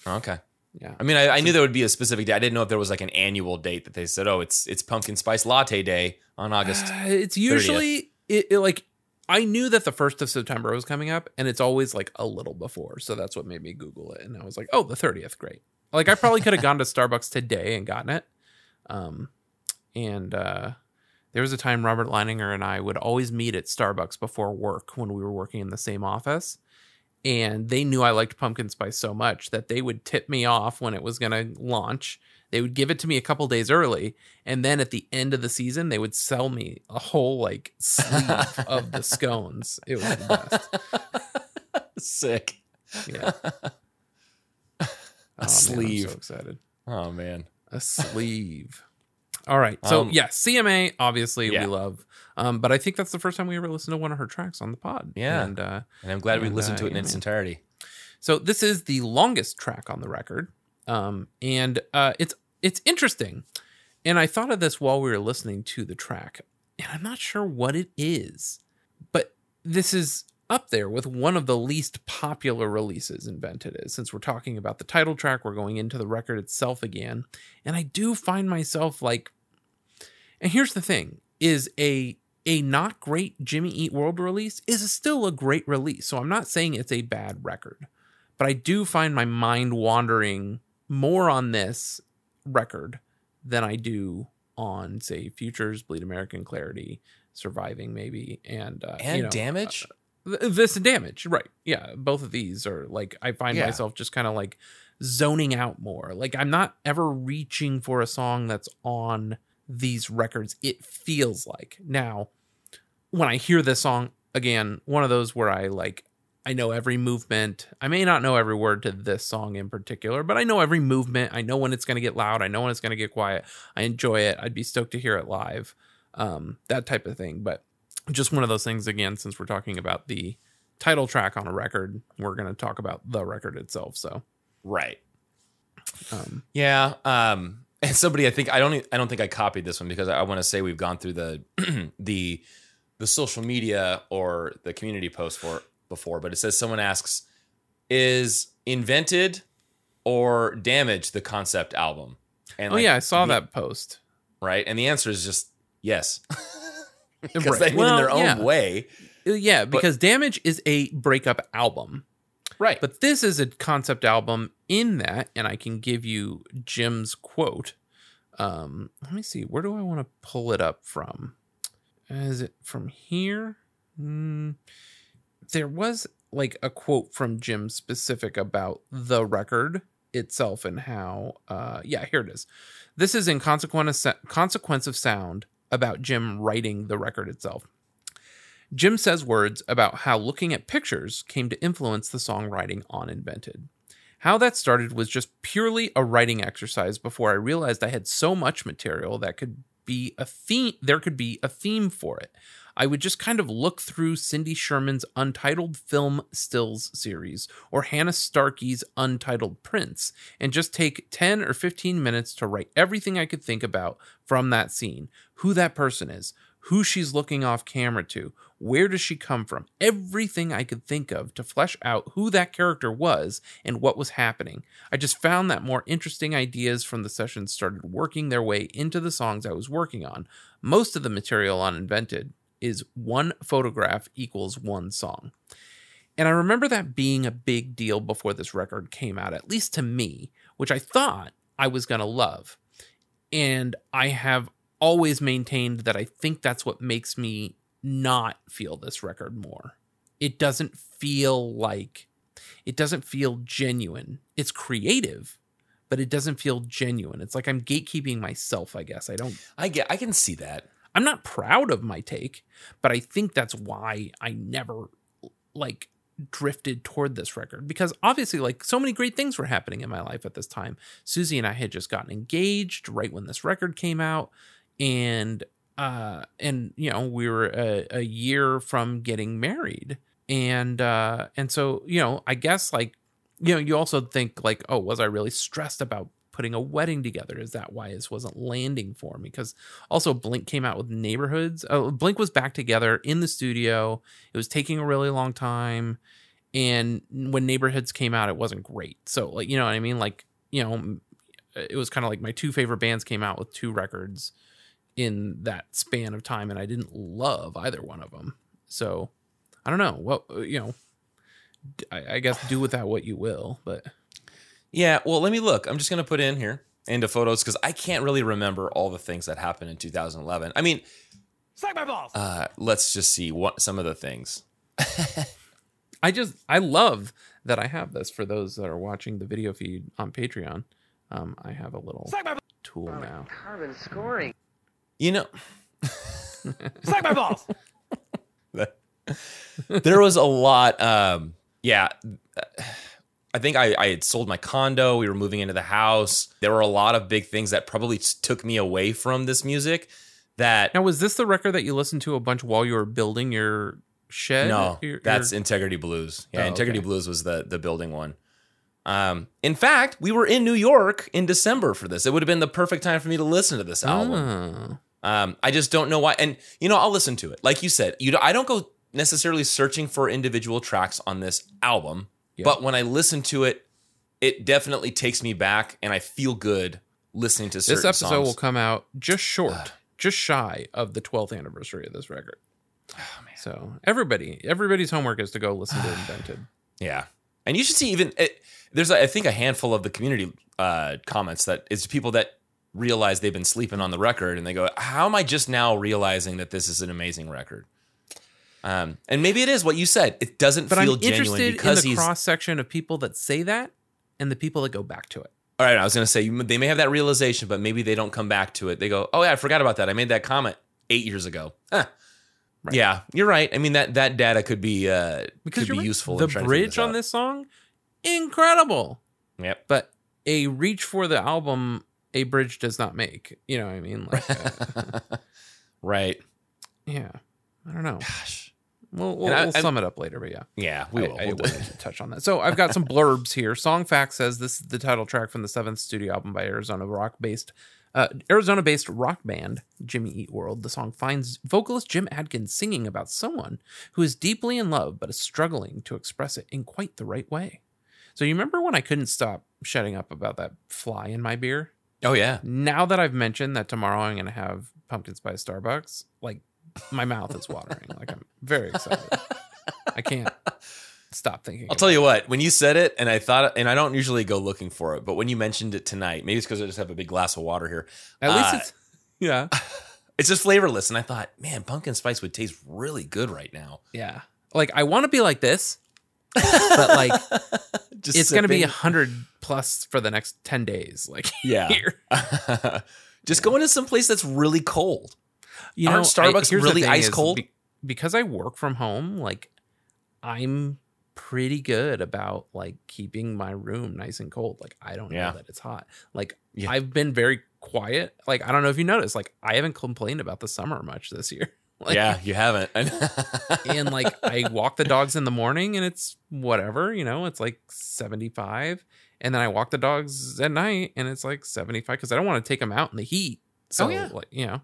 Okay. Yeah. I mean, I, I knew there would be a specific date. I didn't know if there was like an annual date that they said, "Oh, it's it's pumpkin spice latte day on August." Uh, it's usually it, it like I knew that the first of September was coming up, and it's always like a little before, so that's what made me Google it. And I was like, "Oh, the thirtieth, great!" Like I probably could have gone to Starbucks today and gotten it. Um, and uh, there was a time Robert Leininger and I would always meet at Starbucks before work when we were working in the same office. And they knew I liked pumpkin spice so much that they would tip me off when it was going to launch. They would give it to me a couple days early, and then at the end of the season, they would sell me a whole like sleeve of the scones. It was the best. Sick. Yeah. A Oh, man, I'm sleeve. so excited. Oh man. A sleeve. All right. So Um, yeah, CMA obviously Yeah. we love. Um, but I think that's the first time we ever listened to one of her tracks on the pod. Yeah. And uh, And I'm glad we And, listened to uh, it in its entirety. so this is the longest track on the record. Um, and uh, it's it's interesting. And I thought of this while we were listening to the track, and I'm not sure what it is, but this is up there with one of the least popular releases invented is since we're talking about the title track we're going into the record itself again and i do find myself like and here's the thing is a a not great jimmy eat world release is still a great release so i'm not saying it's a bad record but i do find my mind wandering more on this record than i do on say futures bleed american clarity surviving maybe and uh, And you know, damage. Th- this and damage right. Yeah both of these are like i find Yeah. myself just kind of like zoning out more. Like i'm not ever reaching for a song that's on these records it feels like. Now when i hear this song again one of those where i like i know every movement. I may not know every word to this song in particular but i know every movement. I know when it's going to get loud. I know when it's going to get quiet. I enjoy it. I'd be stoked to hear it live. Um that type of thing. But just one of those things again since we're talking about the title track on a record we're going to talk about the record itself so right. um Yeah. Um, and somebody, I think I don't, I don't think I copied this one because I, want to say we've gone through the, the, the social media or the community post for before, but it says someone asks, is invented or damaged the concept album? And oh like, yeah i saw the- that post right, and the answer is just yes, because Right. they Well, in their own yeah. way, Uh, yeah because damage is a breakup album right? But this is a concept album in that, and I can give you Jim's quote. Um, let me see, where do I want to pull it up from? Is it from here? Mm, there was like a quote from Jim specific about the record itself and how. Uh, yeah, here it is. This is in consequence consequence of sound about Jim writing the record itself. Jim says words about how looking at pictures came to influence the songwriting on Invented. How that started was just purely a writing exercise before I realized I had so much material that could be a theme there could be a theme for it. I would just kind of look through Cindy Sherman's Untitled Film Stills series or Hannah Starkey's Untitled Prints and just take 10 or 15 minutes to write everything I could think about from that scene. Who that person is, who she's looking off camera to, where does she come from, everything I could think of to flesh out who that character was and what was happening. I just found that more interesting ideas from the sessions started working their way into the songs I was working on. Most of the material on Invented is one photograph equals one song. And I remember that being a big deal before this record came out, at least to me, which I thought I was going to love. And I have always maintained that I think that's what makes me not feel this record more. It doesn't feel like it doesn't feel genuine. It's creative, but it doesn't feel genuine. It's like I'm gatekeeping myself, I guess. I don't I get I can see that. I'm not proud of my take, but I think that's why I never like drifted toward this record. Because obviously like so many great things were happening in my life at this time. Susie and I had just gotten engaged right when this record came out. And uh and you know we were a, a year from getting married. And uh and so you know I guess like you know you also think like oh was I really stressed about putting a wedding together. Is that why this wasn't landing for me? Because also blink came out with neighborhoods. Uh, blink was back together in the studio. It was taking a really long time. And when neighborhoods came out it wasn't great. So like you know what i mean? Like you know it was kind of like my two favorite bands came out with two records in that span of time and i didn't love either one of them so i don't know. What you know I, I guess do with that what you will but Yeah, well, let me look. I'm just going to put in here into photos because I can't really remember all the things that happened in 2011. I mean, Suck my balls. uh, let's just see what some of the things. I just I love that I have this for those that are watching the video feed on Patreon. Um, I have a little tool now. Carbon scoring. You know, suck my balls. there was a lot. Um, yeah, I think I, I had sold my condo. We were moving into the house. There were a lot of big things that probably took me away from this music. That Now, was this the record that you listened to a bunch while you were building your shed? no, Your- that's your- Integrity Blues. Yeah, Oh, Integrity okay. Blues was the the building one. Um, in fact, we were in New York in December for this. It would have been the perfect time for me to listen to this album. Oh. Um, I just don't know why. And you know, I'll listen to it. Like you said, you I don't go necessarily searching for individual tracks on this album, Yeah. but when I listen to it, it definitely takes me back, and I feel good listening to certain This episode songs. will come out just short, just shy of the 12th anniversary of this record. Oh, So everybody, everybody's homework is to go listen to Invented. Yeah, and you should see even it, there's I think a handful of the community uh, comments that it's people that realize they've been sleeping on the record and they go, "How am I just now realizing that this is an amazing record?" Um, and maybe it is what you said. It doesn't But feel I'm genuine interested in because the he's. cross section of people that say that and the people that go back to it. All right, I was going to say they may have that realization, but maybe they don't come back to it. They go, "Oh yeah, I forgot about that. I made that comment eight years ago." Huh. Right. Yeah, you're right. I mean that that data could be uh, Because could be right. useful. The in trying to figure bridge on out. this song, incredible. Yep. But a reach for the album, a bridge does not make. You know what I mean? Like, uh, right. yeah. I don't know. Gosh. We'll, we'll, I- we'll sum it up later, but yeah. Yeah, we will. I, I We'll do- wanted to touch on that. So I've got some blurbs here. Song Fact says this is the title track from the seventh studio album by Arizona rock based uh, Arizona based rock band Jimmy Eat World. The song finds vocalist Jim Adkins singing about someone who is deeply in love but is struggling to express it in quite the right way. So you remember when I couldn't stop shutting up about that fly in my beer? Oh yeah. Now that I've mentioned that tomorrow I'm going to have pumpkin spice Starbucks, like my mouth is watering. like I'm very excited. I can't stop thinking. I'll tell you what, when you said it, and I thought, and I don't usually go looking for it, but when you mentioned it tonight, maybe it's because I just have a big glass of water here. At least Uh, it's yeah. It's just flavorless. And I thought, man, pumpkin spice would taste really good right now. Yeah. Like I want to be like this, but like Just it's going to be a hundred plus for the next 10 days. Like Yeah. here. just go into some place that's really cold. You know, Aren't Starbucks the really ice cold? be- because I work from home, like I'm pretty good about like keeping my room nice and cold. Like I don't Yeah. know that it's hot. Like Yeah. I've been very quiet. Like I don't know if you noticed, like I haven't complained about the summer much this year. Like, yeah, you haven't. and like I walk the dogs in the morning and it's whatever, you know, it's like 75. And then I walk the dogs at night and it's like 75 because I don't want to take them out in the heat. Oh, so, Oh, yeah. like, you know,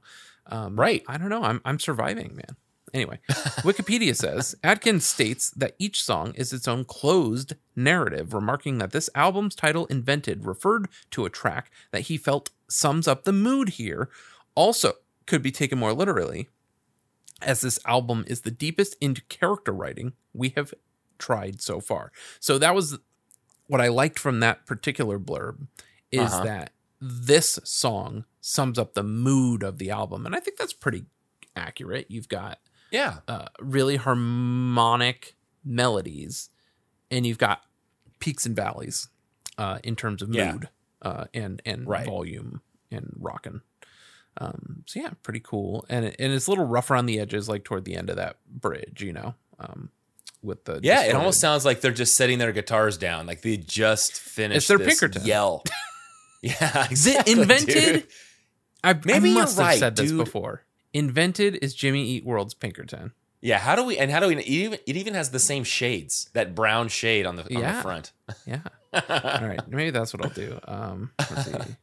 um, Right. I don't know. I'm, I'm surviving, man. Anyway, Wikipedia says Adkins states that each song is its own closed narrative, remarking that this album's title, Invented, referred to a track that he felt sums up the mood here. Also, could be taken more literally, as this album is the deepest into character writing we have tried so far. So that was what I liked from that particular blurb is Uh-huh. that this song sums up the mood of the album and I think that's pretty accurate. You've got yeah. uh, really harmonic melodies and you've got peaks and valleys uh, in terms of Yeah. mood uh, and and Right. volume and rocking. Um, so yeah, pretty cool, and it, and it's a little rough around the edges, like toward the end of that bridge, you know, um, with the Yeah, it almost sounds like they're just setting their guitars down. Like they just finished It's their this Pinkerton. yell. yeah, exactly, invented. dude. I, Maybe I you're must have right, said this dude. before. Invented is Jimmy Eat World's Pinkerton. Yeah, how do we and how do we it even it even has the same shades, that brown shade on the on Yeah. the front. Yeah. All right, maybe that's what I'll do. Um, let's see.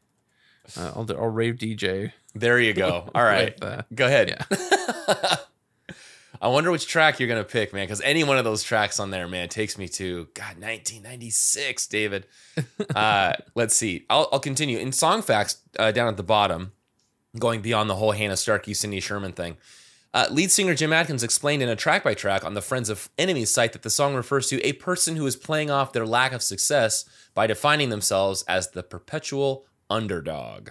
Uh, I'll do. I'll rave DJ. There you go. All right. with, uh, Go ahead. yeah. I wonder which track you're gonna pick, man, because any one of those tracks on there, man, takes me to God 1996, David. Uh, let's see. I'll, I'll continue in song facts uh, down at the bottom, going beyond the whole Hannah Starkey, Cindy Sherman thing. Uh, lead singer Jim Adkins explained in a track by track on the Friends of Enemies site that the song refers to a person who is playing off their lack of success by defining themselves as the perpetual underdog.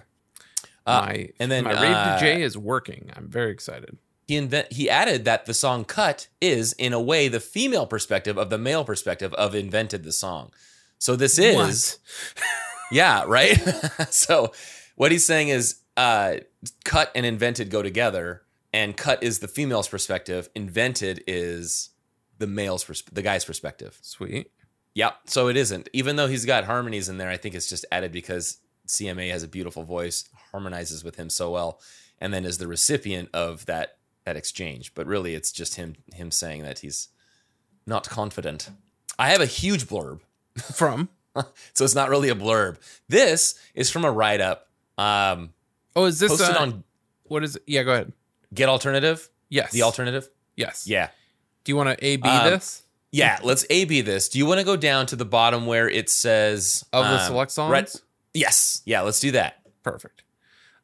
Uh, my and then, my rave uh, DJ is working. I'm very excited. he invent he added that the song cut is in a way the female perspective of the male perspective of invented the song so this is yeah right so what he's saying is uh cut and invented go together and cut is the female's perspective invented is the male's pers- the guy's perspective sweet. Yep. So it isn't. Even though he's got harmonies in there, I think it's just added because CMA has a beautiful voice, harmonizes with him so well, and then is the recipient of that that exchange. But really, it's just him him saying that he's not confident. I have a huge blurb, From so it's not really a blurb. This is from a write up um, oh, is this posted uh, on what is? It? Yeah, go ahead. Get Alternative. Yes, The alternative. Yes. Yeah. Do you want to A B Um, this Yeah, let's A B this. Do you want to go down to the bottom where it says of the um, select songs? right- Yes. Yeah, let's do that. Perfect.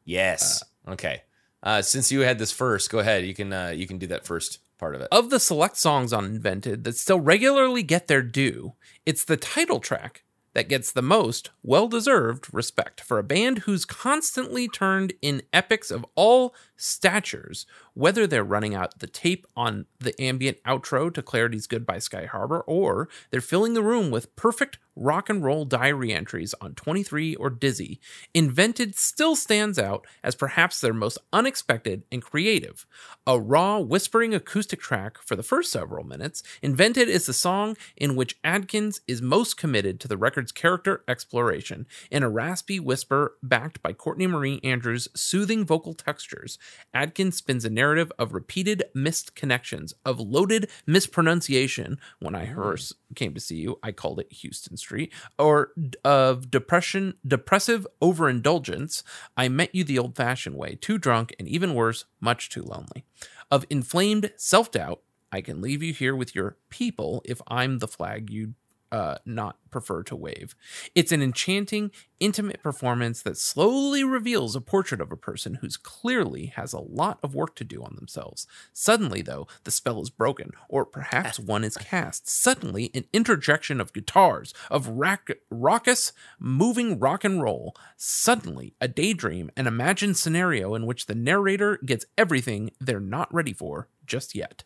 Yes. okay. Uh, since you had this first, go ahead. You can uh, you can do that first part of it. Of the select songs on Invented that still regularly get their due, it's the title track that gets the most well deserved respect for a band who's constantly turned in epics of all statures, whether they're running out the tape on the ambient outro to Clarity's Goodbye Sky Harbor, or they're filling the room with perfect rock and roll diary entries on 23 or Dizzy. Invented still stands out as perhaps their most unexpected and creative. A raw, whispering acoustic track for the first several minutes, Invented is the song in which Adkins is most committed to the record's character exploration. In a raspy whisper backed by Courtney Marie Andrews' soothing vocal textures, Adkins spins a narrative of repeated missed connections, of loaded mispronunciation. When I mm-hmm. first came to see you, I called it Houston Street, or of depression, depressive overindulgence. I met you the old-fashioned way, too drunk, and even worse, much too lonely. Of inflamed self-doubt. I can leave you here with your people if I'm the flag you uh, not prefer to wave. It's an enchanting, intimate performance that slowly reveals a portrait of a person who's clearly has a lot of work to do on themselves. Suddenly, though, the spell is broken, or perhaps one is cast. Suddenly, an interjection of guitars, of rac- raucous, moving rock and roll. Suddenly, a daydream, an imagined scenario in which the narrator gets everything they're not ready for just yet.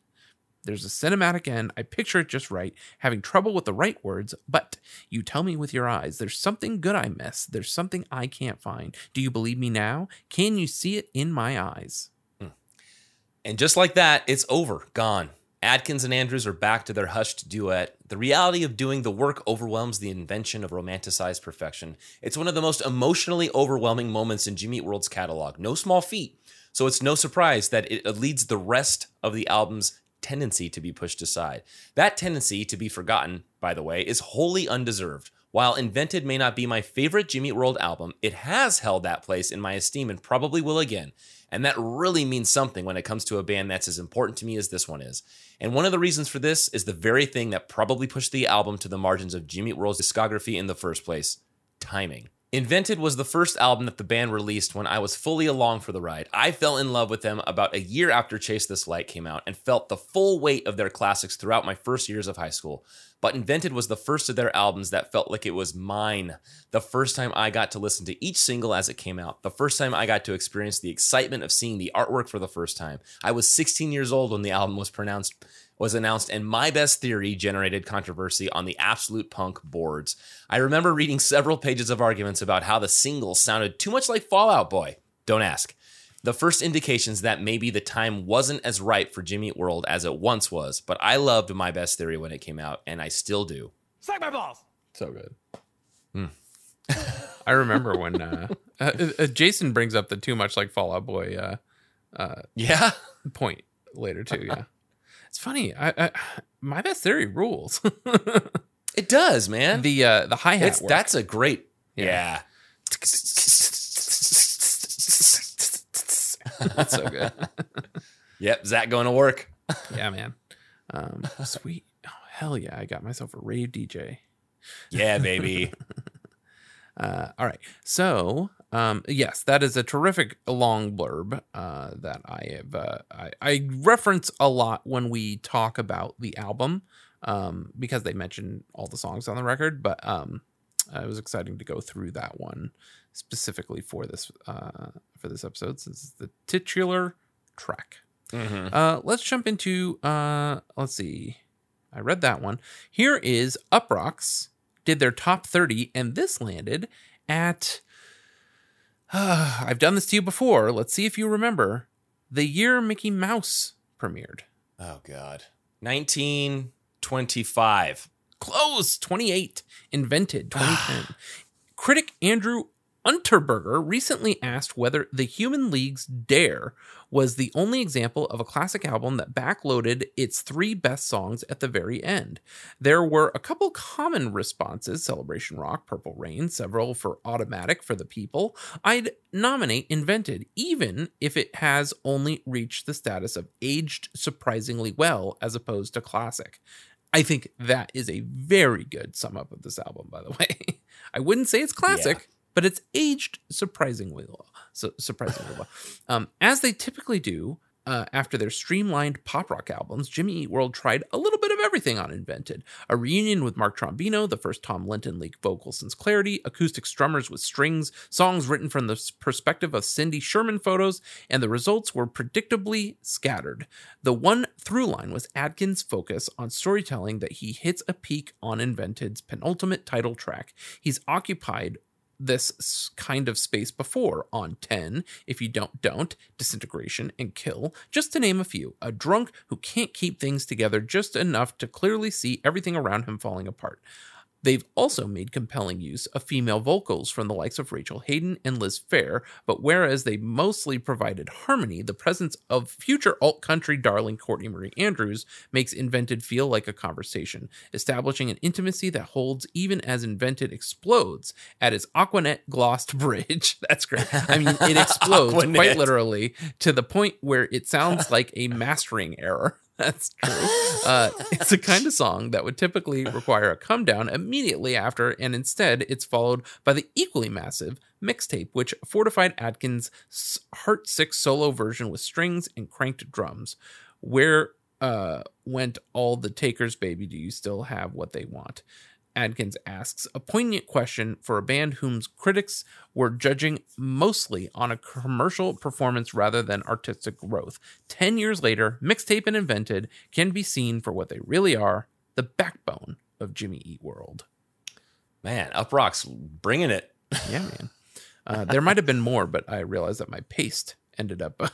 There's a cinematic end. I picture it just right, having trouble with the right words, but you tell me with your eyes there's something good I miss. There's something I can't find. Do you believe me now? Can you see it in my eyes? Hmm. And just like that, it's over, gone. Adkins and Andrews are back to their hushed duet. The reality of doing the work overwhelms the invention of romanticized perfection. It's one of the most emotionally overwhelming moments in Jimmy Eat World's catalog. No small feat. So it's no surprise that it leads the rest of the album's tendency to be pushed aside. That tendency to be forgotten, by the way, is wholly undeserved. While Invented may not be my favorite Jimmy World album, it has held that place in my esteem and probably will again. And that really means something when it comes to a band that's as important to me as this one is. And one of the reasons for this is the very thing that probably pushed the album to the margins of Jimmy World's discography in the first place timing. Invented was the first album that the band released when I was fully along for the ride. I fell in love with them about a year after Chase This Light came out and felt the full weight of their classics throughout my first years of high school. But Invented was the first of their albums that felt like it was mine. The first time I got to listen to each single as it came out. The first time I got to experience the excitement of seeing the artwork for the first time. I was 16 years old when the album was pronounced was announced and my best theory generated controversy on the absolute punk boards. I remember reading several pages of arguments about how the single sounded too much like Fall Out Boy. Don't ask. The first indications that maybe the time wasn't as ripe for Jimmy Eat World as it once was, but I loved my best theory when it came out, and I still do. Suck my balls. So good. I remember when uh, uh, uh, Jason brings up the too much like Fall Out Boy uh, Yeah. point later too. Yeah, it's funny. I, I my best theory rules. It does, man. the uh, the hi hat. that's a great Yeah. yeah. that's so good. Yep, Zach going to work. Yeah, man. Um, sweet. Oh hell yeah! I got myself a rave DJ. Yeah, baby. Uh, all right. So, um, yes, that is a terrific long blurb uh, that I have. Uh, I, I reference a lot when we talk about the album um, because they mention all the songs on the record. But um, uh, it was exciting to go through that one specifically for this uh, for this episode since it's the titular track. Uh, let's jump into. Uh, let's see. I read that one. Here is Uproxx did their top 30, and this landed at. I've done this to you before. Let's see if you remember. The year Mickey Mouse premiered. oh God. 1925. Close 28. Invented 2010. Critic Andrew Unterberger recently asked whether The Human League's Dare was the only example of a classic album that backloaded its three best songs at the very end. There were a couple common responses Celebration Rock, Purple Rain, several for Automatic for the People. I'd nominate Invented, even if it has only reached the status of aged surprisingly well as opposed to classic. I think that is a very good sum up of this album, by the way. I wouldn't say it's classic, but it's aged surprisingly well. So surprisingly well, um, as they typically do. Uh, after their streamlined pop rock albums, Jimmy Eat World tried a little bit of everything on Invented. A reunion with Mark Trombino, the first Tom Linton lead vocal since Clarity, acoustic strummers with strings, songs written from the perspective of Cindy Sherman photos, and the results were predictably scattered. The one through line was Adkins' focus on storytelling that he hits a peak on Invented's penultimate title track. He's occupied this kind of space before on 10 if you don't don't disintegration and kill just to name a few. A drunk who can't keep things together just enough to clearly see everything around him falling apart They've also made compelling use of female vocals from the likes of Rachel Haden and Liz Phair, but whereas they mostly provided harmony, the presence of future alt country darling Courtney Marie Andrews makes Invented feel like a conversation, establishing an intimacy that holds even as Invented explodes at its Aquanet glossed bridge. That's great. I mean, it explodes quite literally to the point where it sounds like a mastering error. That's true. Uh, it's a kind of song that would typically require a come down immediately after, and instead it's followed by the equally massive mixtape, which fortified Adkins' s- heart sick solo version with strings and cranked drums. Where uh, went all the takers, baby? Do you still have what they want? Adkins asks a poignant question for a band whose critics were judging mostly on a commercial performance rather than artistic growth. Ten years later, Mixtape and Invented can be seen for what they really are the backbone of Jimmy Eat World. Man, Uproxx's bringing it. Yeah, man. Uh, there might have been more, but I realized that my paste ended up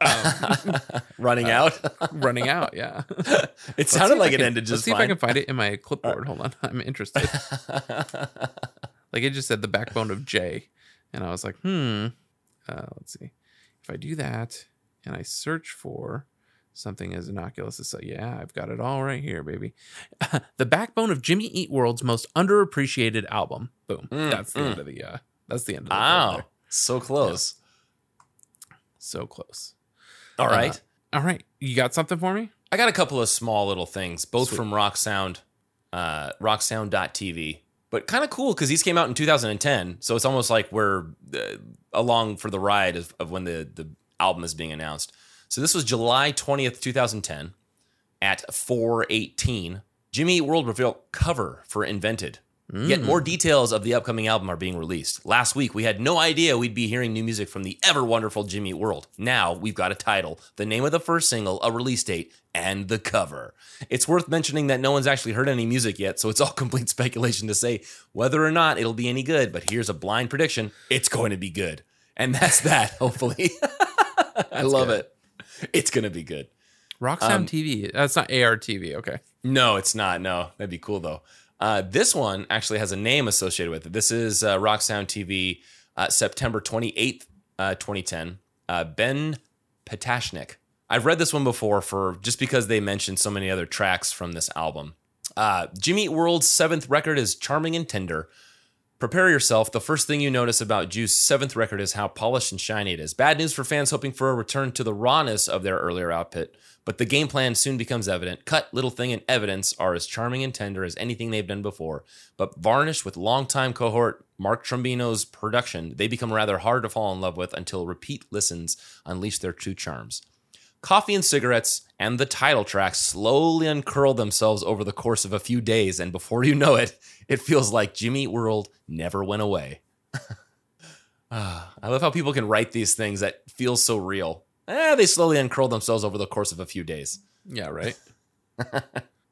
Running out. running out. Yeah. it Let's sounded like it can- ended Let's just see if I can find it in my clipboard. Hold on. I'm interested. like it just said the backbone of J. And I was like, hmm. Uh, let's see. If I do that and I search for something as innocuous as, so yeah, I've got it all right here, baby. the backbone of Jimmy Eat World's most underappreciated album. Boom. Mm, that's the mm. end of the, uh, that's the end of the Wow. So close. So close. All right. Uh, all right. You got something for me? I got a couple of small little things, both Sweet. from Rock Sound, uh, rocksound.tv. But kind of cool because these came out in 2010. So it's almost like we're uh, along for the ride of, of when the, the album is being announced. So this was July 20th, 2010 at 418. Jimmy Eat World revealed cover for Invented. Yet more details of the upcoming album are being released. Last week, we had no idea we'd be hearing new music from the ever wonderful Jimmy World. Now we've got a title, the name of the first single, a release date, and the cover. It's worth mentioning that no one's actually heard any music yet, so it's all complete speculation to say whether or not it'll be any good. But here's a blind prediction it's going to be good. And that's that, hopefully. I love good. it. It's going to be good. Rock Sound Um, TV. That's not ARTV. Okay. No, it's not. No, that'd be cool though. Uh, this one actually has a name associated with it. This is uh, Rock Sound TV, uh, September 28th, uh, 2010. Uh, ben Patashnik. I've read this one before for just because they mentioned so many other tracks from this album. Uh, Jimmy World's seventh record is charming and tender. Prepare yourself. The first thing you notice about Juice's seventh record is how polished and shiny it is. Bad news for fans hoping for a return to the rawness of their earlier output, but the game plan soon becomes evident. Cut, Little Thing, and Evidence are as charming and tender as anything they've done before, but varnished with longtime cohort Mark Trombino's production, they become rather hard to fall in love with until repeat listens unleash their true charms. Coffee and cigarettes and the title track slowly uncurl themselves over the course of a few days, and before you know it, it feels like Jimmy Eat World never went away. Ah, I love how people can write these things that feel so real. Eh, they slowly uncurl themselves over the course of a few days. Yeah, right.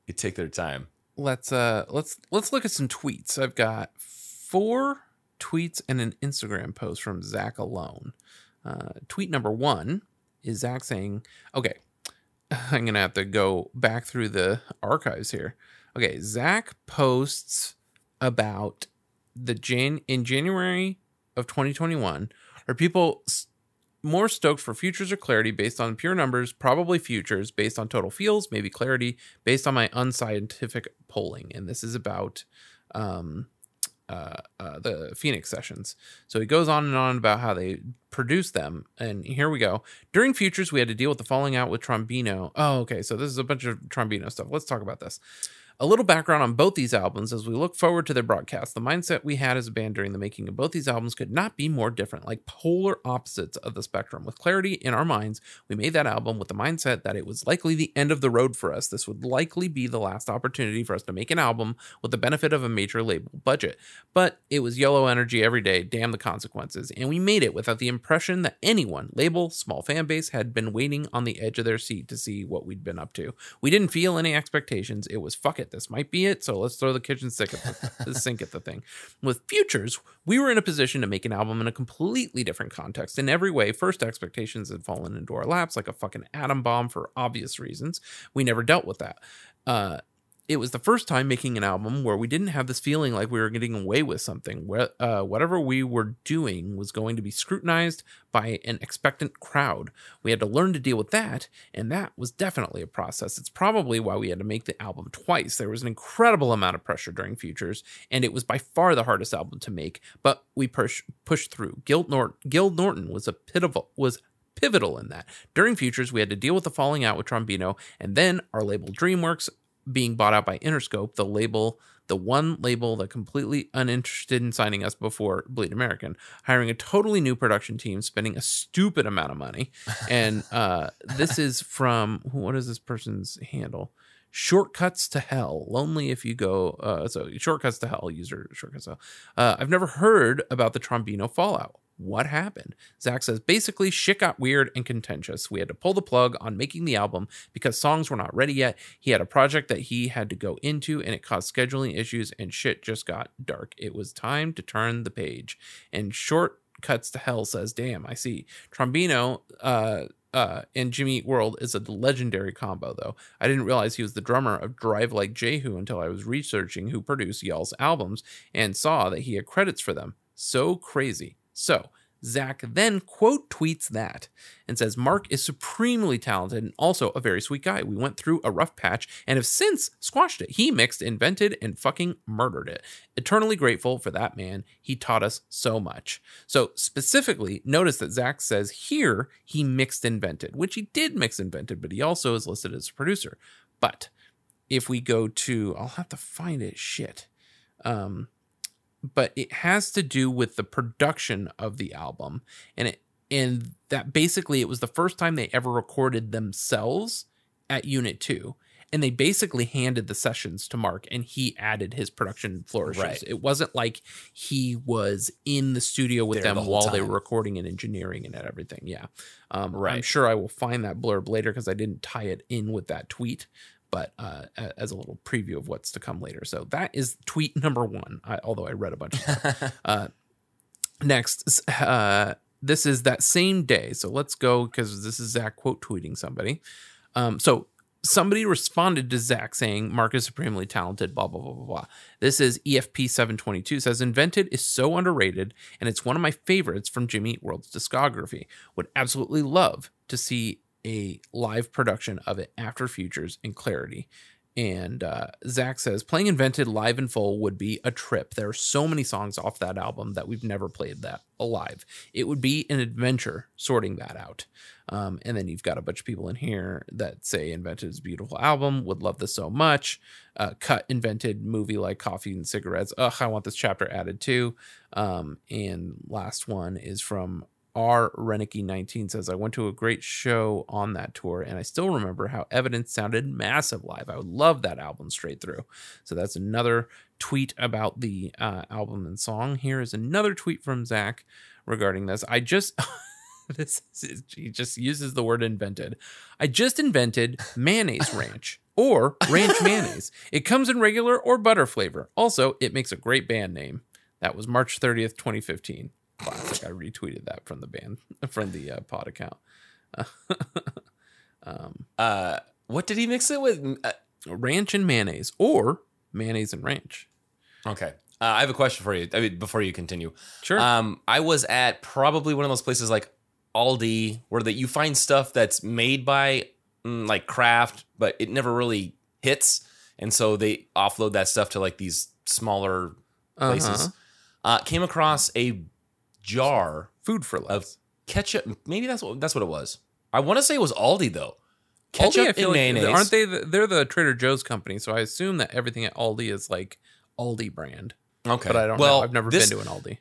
They take their time. let's uh let's let's look at some tweets. I've got four tweets and an Instagram post from Zach alone. Uh, tweet number one is Zach saying, "Okay, I'm gonna have to go back through the archives here." Okay, Zach posts about the Jan in January of 2021. Are people more stoked for futures or clarity based on pure numbers? Probably futures based on total feels, maybe clarity based on my unscientific polling. And this is about um, uh, uh, the Phoenix sessions. So he goes on and on about how they produce them. And here we go. During futures, we had to deal with the falling out with Trombino. Oh, okay. So this is a bunch of Trombino stuff. Let's talk about this. A little background on both these albums as we look forward to their broadcast. The mindset we had as a band during the making of both these albums could not be more different, like polar opposites of the spectrum. With clarity in our minds, we made that album with the mindset that it was likely the end of the road for us. This would likely be the last opportunity for us to make an album with the benefit of a major label budget. But it was yellow energy every day, damn the consequences. And we made it without the impression that anyone, label, small fan base, had been waiting on the edge of their seat to see what we'd been up to. We didn't feel any expectations. It was fuck it, this might be it. So let's throw the kitchen sink at the, sink at the thing. With Futures, we were in a position to make an album in a completely different context. In every way, first expectations had fallen into our laps like a fucking atom bomb for obvious reasons. We never dealt with that. Uh, it was the first time making an album where we didn't have this feeling like we were getting away with something. Where uh, whatever we were doing was going to be scrutinized by an expectant crowd. We had to learn to deal with that, and that was definitely a process. It's probably why we had to make the album twice. There was an incredible amount of pressure during Futures, and it was by far the hardest album to make. But we push pushed through. Gil, Nort- Gil Norton was a pitiful was pivotal in that. During Futures, we had to deal with the falling out with Trombino, and then our label DreamWorks being bought out by Interscope, the label, the one label that completely uninterested in signing us before Bleed American, hiring a totally new production team, spending a stupid amount of money. And uh, this is from what is this person's handle? Shortcuts to Hell. Lonely if you go. Uh, so Shortcuts to Hell user Shortcuts to Hell. Uh, I've never heard about the Trombino fallout. What happened? Zach says basically shit got weird and contentious. We had to pull the plug on making the album because songs were not ready yet. He had a project that he had to go into and it caused scheduling issues and shit just got dark. It was time to turn the page. And short cuts to hell says, damn, I see. Trombino uh uh, and Jimmy Eat World is a legendary combo, though. I didn't realize he was the drummer of Drive Like Jehu until I was researching who produced Y'all's albums and saw that he had credits for them. So crazy. So, Zach then quote tweets that and says, Mark is supremely talented and also a very sweet guy. We went through a rough patch and have since squashed it. He mixed, invented, and fucking murdered it. Eternally grateful for that man. He taught us so much. So, specifically, notice that Zach says here he mixed, invented, which he did mix, invented, but he also is listed as a producer. But if we go to, I'll have to find it. Shit. Um, but it has to do with the production of the album and it and that basically it was the first time they ever recorded themselves at unit 2 and they basically handed the sessions to Mark and he added his production flourishes. Right. It wasn't like he was in the studio with There them the while they were recording and engineering and everything. Yeah. Um, I'm sure I will find that blurb later because I didn't tie it in with that tweet, but uh, as a little preview of what's to come later. So that is tweet number one, I, although I read a bunch uh, next, uh, this is that same day. So let's go because this is Zach quote tweeting somebody. Um, so somebody responded to Zach saying Mark is supremely talented, blah, blah, blah, blah, blah. This is E EFP722 says Invented is so underrated and it's one of my favorites from Jimmy Eat World's discography. Would absolutely love to see a live production of it after Futures and Clarity. And uh, Zach says playing Invented live in full would be a trip. There are so many songs off that album that we've never played that alive. It would be an adventure sorting that out. Um, and then you've got a bunch of people in here that say Invented is beautiful album, would love this so much. Uh, cut Invented movie like Coffee and Cigarettes. Ugh, I want this chapter added too. Um, and last one is from R. Renicky 19 says, I went to a great show on that tour and I still remember how Evidence sounded massive live. I would love that album straight through. So that's another tweet about the uh, album and song. Here is another tweet from Zach regarding this. I just. this is, he just uses the word invented. I just invented mayonnaise ranch or ranch mayonnaise. It comes in regular or butter flavor. Also, it makes a great band name. That was March 30th, 2015. Classic. I retweeted that from the band, from the uh, pod account. um, Uh, what did he mix it with? Uh, ranch and mayonnaise or mayonnaise and ranch. okay. Uh, I have a question for you. I mean, before you continue, Sure. Um, I was at probably one of those places like Aldi where that you find stuff that's made by mm, like Kraft, but it never really hits, and so they offload that stuff to like these smaller places. Uh-huh. Uh, came across a jar Food for of ketchup. Maybe that's what that's what it was. I want to say it was Aldi though. Aldi, Ketchup I feel and like- mayonnaise. Aren't they? The, they're the Trader Joe's company, so I assume that everything at Aldi is like Aldi brand. Okay, But I don't well, know. I've never this- been to an Aldi.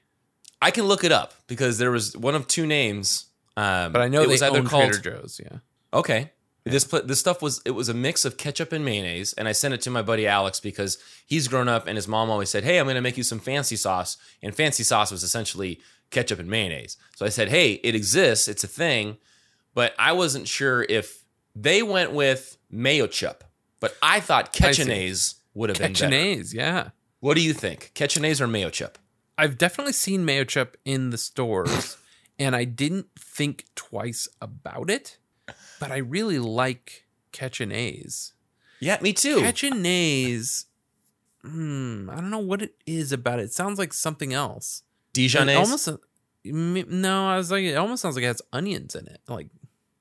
I can look it up because there was one of two names. Um, But I know it was either called Trader Joe's. Yeah. Okay. This this stuff was it was a mix of ketchup and mayonnaise, and I sent it to my buddy Alex because he's grown up and his mom always said, "Hey, I'm going to make you some fancy sauce," and fancy sauce was essentially ketchup and mayonnaise. So I said, "Hey, it exists, it's a thing," but I wasn't sure if they went with mayo chup, but I thought ketchup would have been better. Yeah. What do you think, ketchup or mayo chup? I've definitely seen mayo chup in the stores, and I didn't think twice about it. But I really like Ketchup Yeah, me too. Ketchup Hmm, I don't know what it is about it. It sounds like something else. It Dijonnaise. almost no. I was like, it almost sounds like it has onions in it. Like,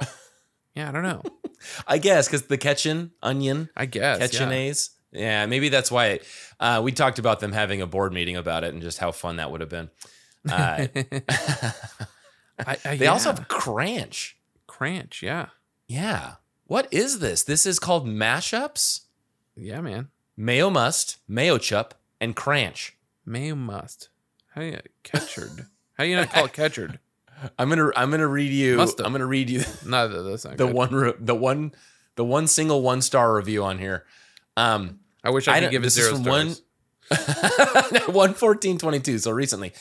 yeah, I don't know. I guess because the ketchup, onion, I guess yeah. Ketchup Yeah, maybe that's why. Uh, we talked about them having a board meeting about it and just how fun that would have been. Uh, I, I, they also have Cranch. Cranch, yeah. Yeah. What is this? This is called mashups. Yeah, man. Mayo must, mayo chup, and cranch. Mayo must. How you catchered? How you not call it catchered? I'm gonna I'm gonna read you. Must've. I'm gonna read you Neither that's not the good. one re- the one the one single one star review on here. Um, I wish I, I could give it zero stars. one one fourteen twenty two. So recently,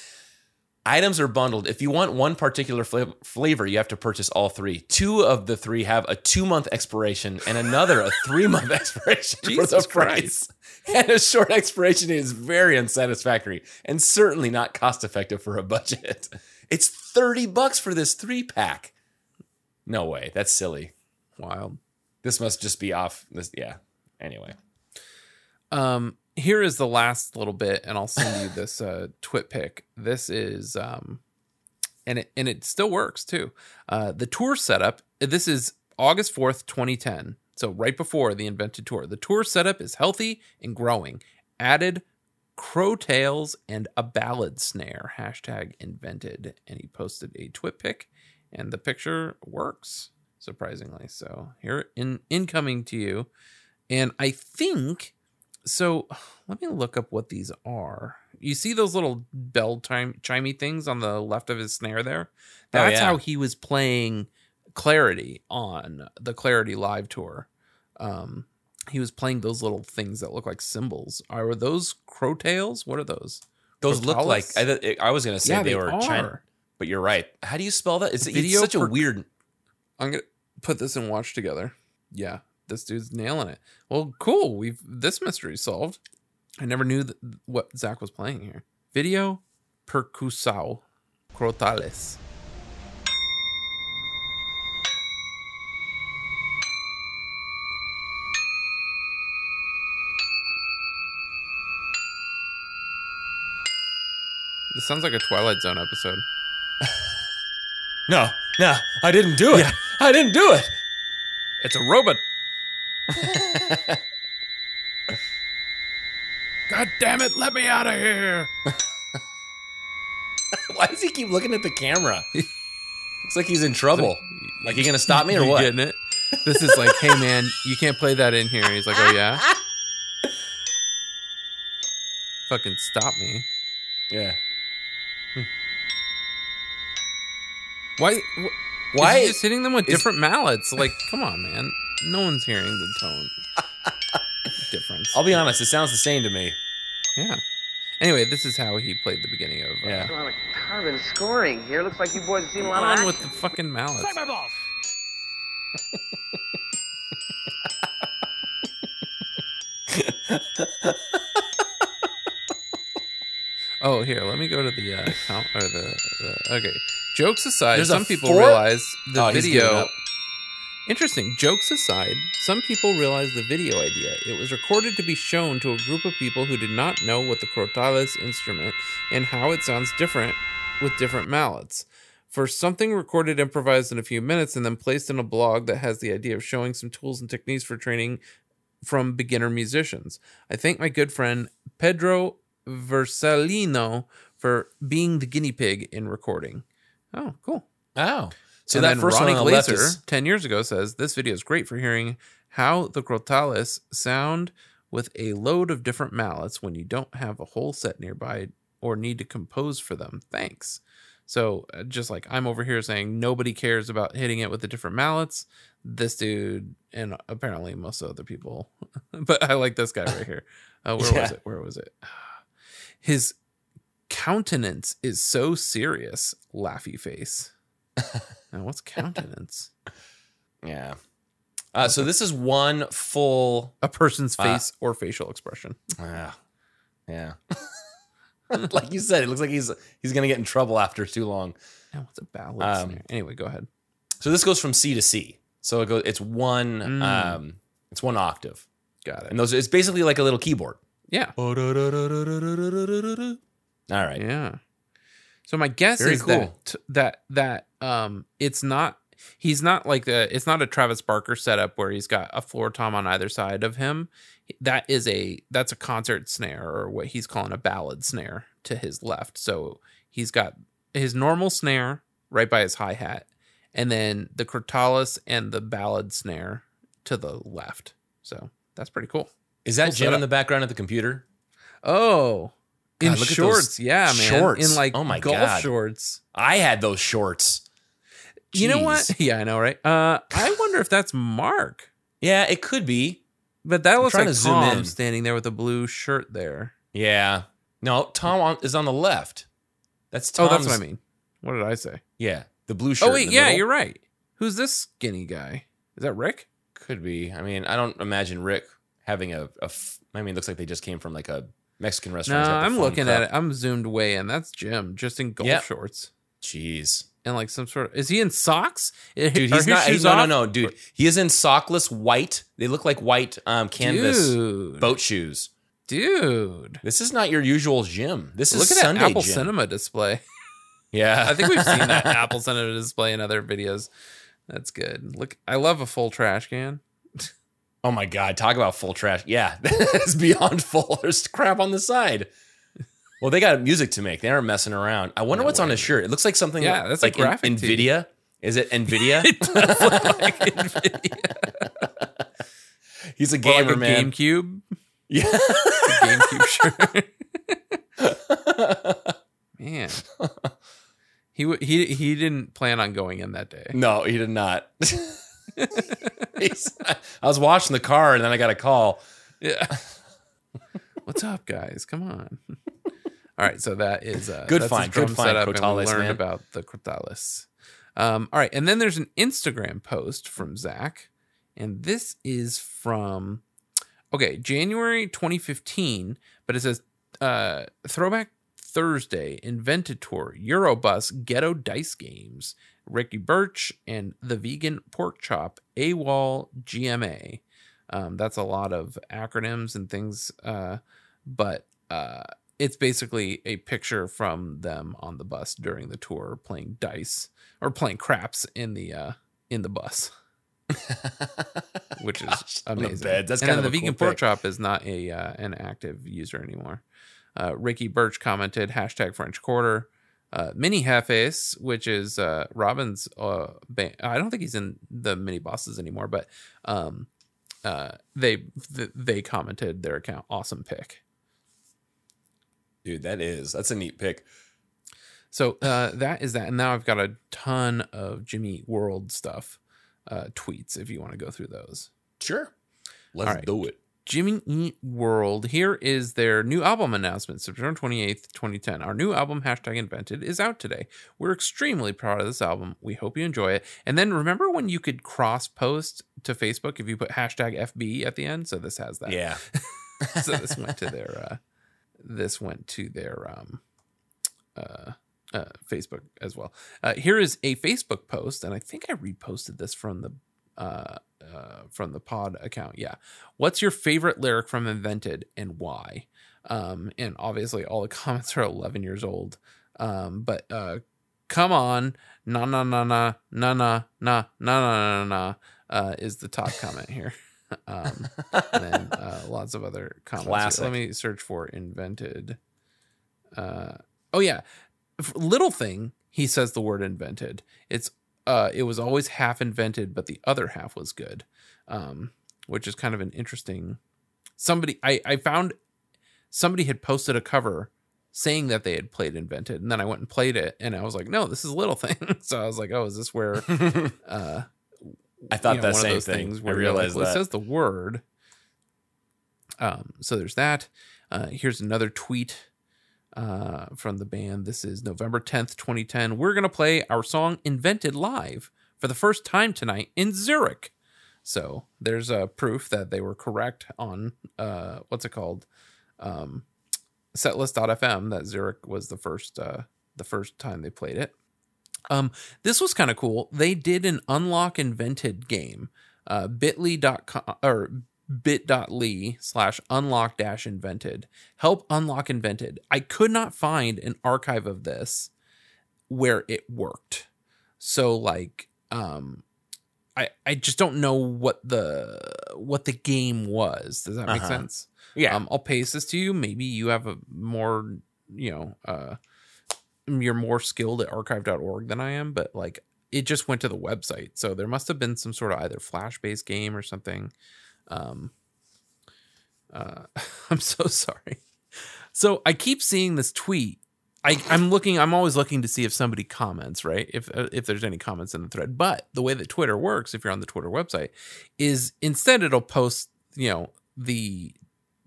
items are bundled. If you want one particular fla- flavor, you have to purchase all three. Two of the three have a two month expiration, and another a three month expiration for the Jesus price. And a short expiration is very unsatisfactory and certainly not cost effective for a budget. It's thirty bucks for this three pack. No way. That's silly. Wild. This must just be off. This yeah. Anyway. Um, here is the last little bit, and I'll send you this uh, twit pic. This is um, and it and it still works too. Uh, the tour setup. This is August fourth, twenty ten. So right before the invented tour, the tour setup is healthy and growing. Added crotales and a ballad snare. Hashtag invented. And he posted a twit pic, and the picture works surprisingly. So here in incoming to you, and I think so let me look up what these are. You see those little bell chime chimey things on the left of his snare there? That's yeah. how he was playing Clarity on the Clarity live tour. Um he was playing those little things that look like cymbals. Are those crotales? What are those? Those look like? I, I was gonna say Yeah, they, they were are. China, but you're right. How do you spell that? It's, such a weird. I'm gonna put this and watch together. Yeah, this dude's nailing it. Well, cool. We've this mystery solved. I never knew that, what Zach was playing here. Video percussao crotales. This sounds like a Twilight Zone episode. No, no, I didn't do it. I didn't do it. It's a robot. God damn it, let me out of here. Why does he keep looking at the camera? Looks like he's in trouble. Like you gonna stop me or You what? Getting it? This is like, hey man, you can't play that in here. He's like, oh yeah. Fucking stop me. Yeah. Hmm. Why? Wh- Why- Is he just hitting them with different mallets? Like, come on, man. No one's hearing the tone difference. I'll be honest. It sounds the same to me. Yeah. Anyway, this is how he played the beginning of. Uh, Yeah. A lot of carbon scoring here. Looks like you boys have seen a lot of on action. with the fucking mallets. oh, here, let me go to the uh, count or the, the okay. Jokes aside, There's a some people four- realize the Oh, he's giving video. up. Interesting. Jokes aside, some people realized the video idea. It was recorded to be shown to a group of people who did not know what the crotales instrument and how it sounds different with different mallets. For something recorded improvised in a few minutes and then placed in a blog that has the idea of showing some tools and techniques for training from beginner musicians. I thank my good friend Pedro Versalino for being the guinea pig in recording. Oh, cool. Oh. So and that first Ronnie one left is 10 years ago, says this video is great for hearing how the crotales sound with a load of different mallets when you don't have a whole set nearby or need to compose for them. Thanks. So, uh, just like I'm over here saying nobody cares about hitting it with the different mallets, this dude and apparently most other people, but I like this guy right here. Uh, where was it? Where was it? His countenance is so serious, laughy face. now, what's countenance? yeah. Uh, so this is one full. A person's Uh, face or facial expression. Ah, yeah. like you said, it looks like he's he's gonna get in trouble after too long. Now, what's a ballad Um. Anyway, go ahead. So this goes from C to C. So it goes. It's one. Mm. Um, it's one octave, Got it. and those. It's basically like a little keyboard. Yeah. All right. Yeah. So my guess Very is cool. that that that um it's not he's not like the it's not a Travis Barker setup where he's got a floor tom on either side of him. That is a that's a concert snare or what he's calling a ballad snare to his left. So he's got his normal snare right by his hi hat, and then the Crotales and the ballad snare to the left. So that's pretty cool. Is that Cool Jim in the background of the computer? Oh, in God, those shorts, yeah, man. shorts. In like Oh my golf God. shorts. I had those shorts. You know what? Yeah, I know, right? Uh, I wonder if that's Mark. Yeah, it could be. But that looks like to zoom Tom in. standing there with a blue shirt there. Yeah. No, Tom on, is on the left. That's Tom. oh, that's what I mean. What did I say? Yeah, the blue shirt. Oh in wait, yeah, middle. you're right. Who's this skinny guy? Is that Rick? Could be. I mean, I don't imagine Rick having a. a f- I mean, it looks like they just came from like a Mexican restaurant. The I'm looking cup. at it. I'm zoomed way in. That's Jim, just in golf Yep. shorts Jeez, and like some sort of. Is he in socks? dude, he's not. shoes no, no, no, dude. He is in sockless white. They look like white um, canvas Dude, boat shoes. dude. This is not your usual gym. This is Look at Sunday that Apple Jim. Cinema display. Yeah, I think we've seen that Apple Cinema display in other videos. That's good. Look, I love a full trash can. Oh my god, talk about full trash. Yeah, it's beyond full. There's crap on the side. Well, they got music to make. They aren't messing around. I wonder No what's on his shirt. It looks like something Yeah, that's like graphic. Nvidia. Is it Nvidia? It like Nvidia. He's a gamer, like a man. GameCube. Yeah. GameCube shirt. Man, he he he didn't plan on going in that day. no, he did not. I was watching the car and then I got a call. Yeah. What's up, guys? Come on. All right, so that is uh, Good that's find, good find, Crotales, learned man. about the Crotales. Um, all right, and then there's an Instagram post from Zach, and this is from okay January 2015, but it says uh, Throwback Thursday Invented Tour Eurobus Ghetto Dice Games Ricky Birch and the Vegan Pork Chop AWOL GMA. Um, that's a lot of acronyms and things, uh, but uh, it's basically a picture from them on the bus during the tour playing dice or playing craps in the uh, in the bus, which is on the amazing. beds. That's and kind then of the vegan cool pork chop is not a uh, an active user anymore. Uh, Ricky Birch commented hashtag French Quarter. Uh, Mini Hefes, which is uh, Robin's uh, band. I don't think he's in the mini bosses anymore, but um, uh, they th- they commented their account. Awesome pick. Dude, that is. That's a neat pick. So uh, that is that, and now I've got a ton of Jimmy World stuff, uh, tweets if you want to go through those. Sure. Let's right. do it. Jimmy Eat World. Here is their new album announcement, September 28th, 2010. Our new album, hashtag invented, is out today. We're extremely proud of this album. We hope you enjoy it. And then remember when you could cross post to Facebook if you put hashtag FB at the end? So this has that. Yeah. so this went to their uh this went to their um uh uh, Facebook as well. Uh, here is a Facebook post, and I think I reposted this from the uh, uh, from the pod account. Yeah, what's your favorite lyric from Invented and why? Um, and obviously, all the comments are 11 years old. Um, but uh, come on, na na na na na na na na na na na uh, is the top comment here. Um, and then uh, lots of other comments. Classic. Let me search for invented. Uh, oh yeah, little thing. He says the word invented. It's uh, it was always half invented, but the other half was good, um, which is kind of an interesting. Somebody I I found somebody had posted a cover saying that they had played invented, and then I went and played it, and I was like, no, this is little thing. so I was like, oh, is this where? uh I thought you know, that same thing. things I where like, realized well, that. It says the word. Um, so there's that. Uh, here's another tweet uh, from the band. This is November 10th, 2010. We're going to play our song Invented Live for the first time tonight in Zurich. So there's uh, proof that they were correct on uh, what's it called? Um, setlist.fm that Zurich was the first uh, the first time they played it. Um, this was kind of cool. They did an unlock invented game, uh, bit.ly.com or bit.ly slash unlock dash invented. Help unlock invented. I could not find an archive of this where it worked. So like, um, I, I just don't know what the what the game was. Does that make Uh-huh. sense? yeah. Um, I'll paste this to you. Maybe you have a more, you know, uh, you're more skilled at archive.org than I am, but like, it just went to the website. So there must have been some sort of either flash based game or something. Um, uh, I'm so sorry. So I keep seeing this tweet. I, I'm looking. I'm always looking to see if somebody comments, right? If uh, if there's any comments in the thread. But the way that Twitter works, if you're on the Twitter website, is instead it'll post, you know, the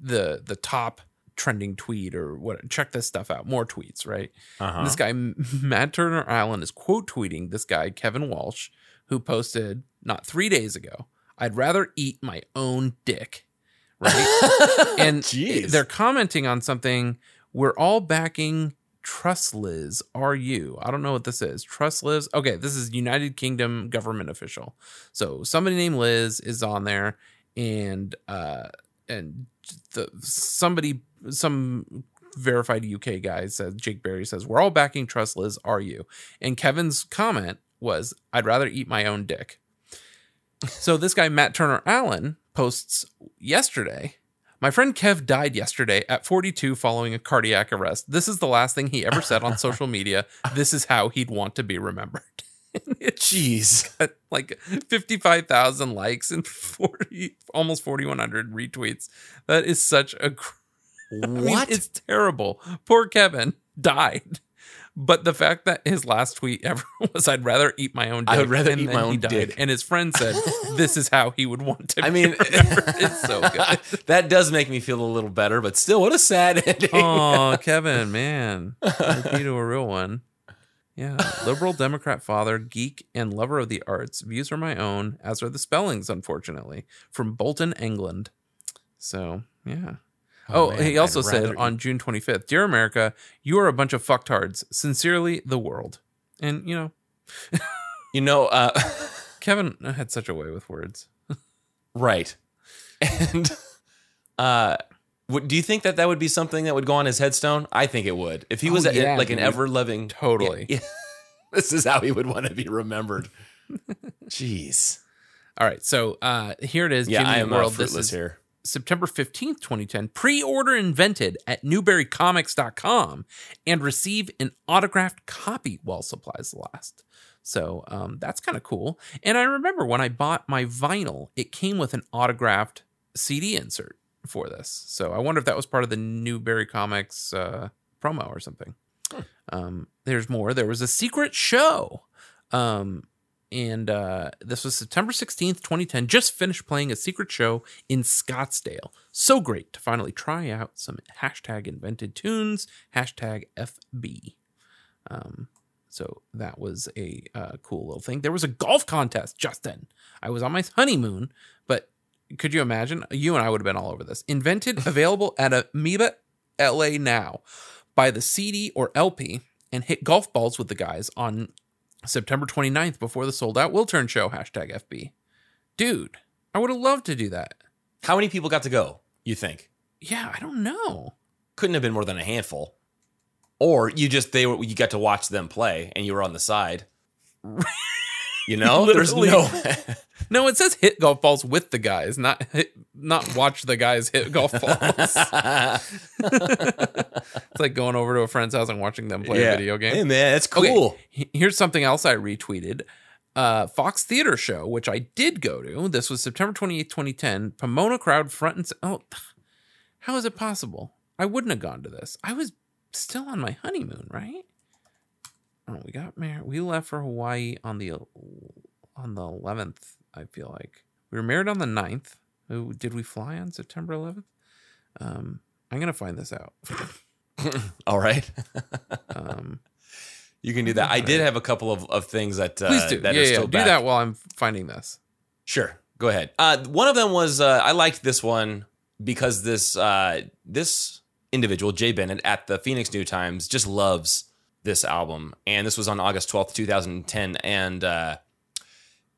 the the top trending tweet or what. Check this stuff out. More tweets, right? Uh-huh. This guy Matt Turner Allen is quote tweeting this guy Kevin Walsh, who posted not three days ago. I'd rather eat my own dick, right? and Jeez. they're commenting on something. We're all backing Truss Liz. Are you? I don't know what this is. Truss Liz. Okay, this is United Kingdom government official. So somebody named Liz is on there, and uh, and the somebody some verified UK guy says Jake Berry says we're all backing Truss Liz. Are you? And Kevin's comment was I'd rather eat my own dick. So this guy Matt Turner Allen posts yesterday. My friend Kev died yesterday at 42 following a cardiac arrest. This is the last thing he ever said on social media. This is how he'd want to be remembered. Jeez. got like 55,000 likes and 40 almost 4100 retweets. That is such a cr- I mean, What? it's terrible. Poor Kevin died. But the fact that his last tweet ever was, "I'd rather eat my own dick," I would rather eat my own died. dick. And his friend said, "This is how he would want to." I mean, it's so good. that does make me feel a little better, but still, what a sad ending. Oh, Kevin, man, key to a real one. Yeah, liberal Democrat father, geek, and lover of the arts. Views are my own, as are the spellings, unfortunately, from Bolton, England. So, yeah. Oh, man, he also I'd said on June 25th, Dear America, you are a bunch of fucktards. Sincerely, the world. And, you know, You know, uh, Kevin had such a way with words. right. And uh, do you think that that would be something that would go on his headstone? I think it would. If he was Oh, a- like an ever loving. Totally. Yeah, yeah. this is how he would want to be remembered. Jeez. All right. So uh here it is. Yeah, Jimmy I am World. uh, This fruitless is here. September 15th, 2010. Pre-order invented at newburycomics.com and receive an autographed copy while supplies last. So um, that's kind of cool. And I remember when I bought my vinyl, it came with an autographed CD insert for this. So I wonder if that was part of the Newbury Comics uh, promo or something. Um, there's more. There was a secret show. Um, and uh, this was September 16th, 2010. Just finished playing a secret show in Scottsdale. So great to finally try out some hashtag invented tunes, hashtag FB. Um, so that was a uh, cool little thing. There was a golf contest, Justin. I was on my honeymoon, but could you imagine? You and I would have been all over this. Invented, available at Amoeba LA now. Buy the CD or LP and hit golf balls with the guys on September 29th before the sold out Wiltern show, hashtag FB. Dude, I would have loved to do that. How many people got to go, you think? Yeah, I don't know. Couldn't have been more than a handful. Or you just they were you got to watch them play and you were on the side. You know, there's no No, it says hit golf balls with the guys, not hit, not watch the guys hit golf balls. it's like going over to a friend's house and watching them play a video game. Hey man, that's cool. he- Here's something else I retweeted. Uh, Fox Theater Show, which I did go to. This was September 28th, 2010. Pomona crowd front and oh, how is it possible? I wouldn't have gone to this. I was still on my honeymoon, right? Oh, we got married. We left for Hawaii on the on the 11th. I feel like we were married on the 9th. Oh, Did we fly on September 11th? Um, I'm gonna find this out. All right. Um, You can do that. I did have a couple of, of things that uh, please do. that yeah, are yeah. still Do back. that while I'm finding this. Sure, go ahead. Uh, one of them was uh, I liked this one because this uh, this individual Jay Bennett at the Phoenix New Times just loves this album, and this was on August twelfth, two thousand ten, and. Uh,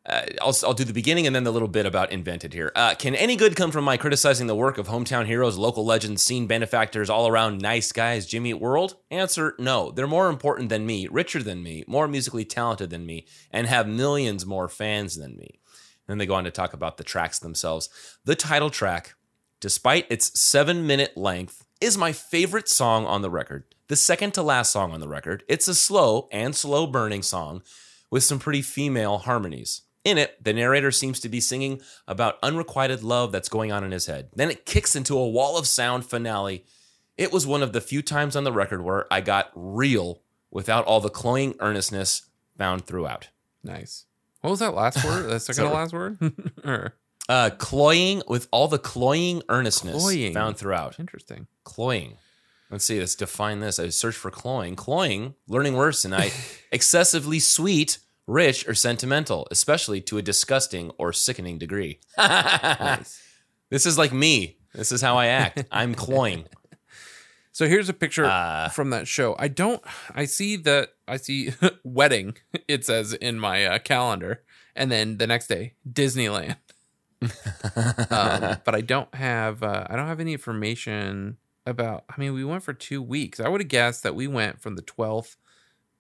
uh, I'll, I'll do the beginning and then the little bit about invented here. Uh, can any good come from my criticizing the work of hometown heroes, local legends, scene benefactors, all around nice guys, Jimmy World? Answer no. They're more important than me, richer than me, more musically talented than me, and have millions more fans than me. Then they go on to talk about the tracks themselves. The title track, despite its seven minute length, is my favorite song on the record. The second to last song on the record. It's a slow and slow burning song with some pretty female harmonies. In it, the narrator seems to be singing about unrequited love that's going on in his head. Then it kicks into a wall of sound finale. It was one of the few times on the record where I got real without all the cloying earnestness found throughout. Nice. What was that last word? The second to last word? Uh, cloying with all the cloying earnestness Cloying. found throughout. interesting. Cloying. Let's see. Let's define this. I searched for cloying. Cloying, learning words tonight. excessively sweet, rich, or sentimental, especially to a disgusting or sickening degree. This is like me. This is how I act. I'm cloying. So here's a picture Uh, from that show. I don't. I see that. I see wedding. It says in my uh, calendar, and then the next day Disneyland. Um, but I don't have. Uh, I don't have any information about. I mean, we went for two weeks. I would have guessed that we went from the 12th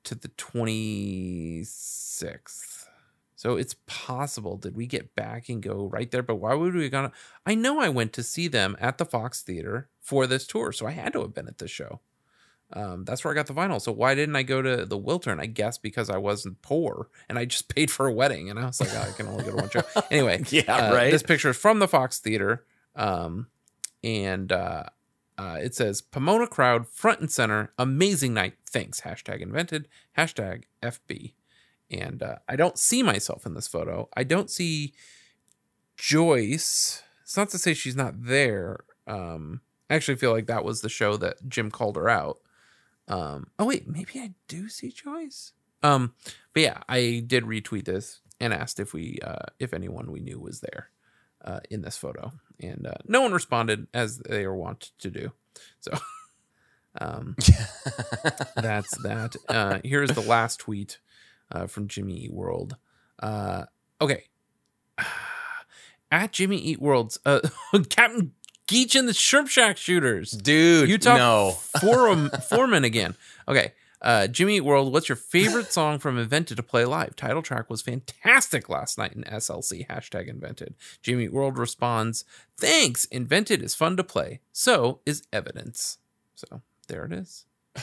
to the 26th. So it's possible. Did we get back and go right there? But why would we gonna? I know I went to see them at the Fox Theater for this tour, so I had to have been at the show. Um, that's where I got the vinyl. So why didn't I go to the Wiltern? I guess because I wasn't poor and I just paid for a wedding, and I was like, oh, I can only go to one show. Anyway, Yeah, uh, right. This picture is from the Fox Theater, um, and uh, uh, it says Pomona crowd front and center, amazing night. Thanks. Hashtag invented. Hashtag FB. And uh, I don't see myself in this photo. I don't see Joyce. It's not to say she's not there. Um, I actually feel like that was the show that Jim called her out. Um, oh wait, maybe I do see Joyce. Um, but yeah, I did retweet this and asked if we, uh, if anyone we knew was there uh, in this photo, and uh, no one responded as they are wont to do. So, um, that's that. Uh, here's the last tweet uh, from Jimmy Eat World. Uh, okay, at Jimmy Eat World's uh, Captain Geech and the Shrimp Shack shooters. Dude, Utah no. Forum Foreman again. Okay. Uh, Jimmy Eat World, what's your favorite song from Invented to play live? Title track was fantastic last night in SLC. Hashtag Invented. Jimmy Eat World responds, Thanks. Invented is fun to play. So is Evidence. So there it is.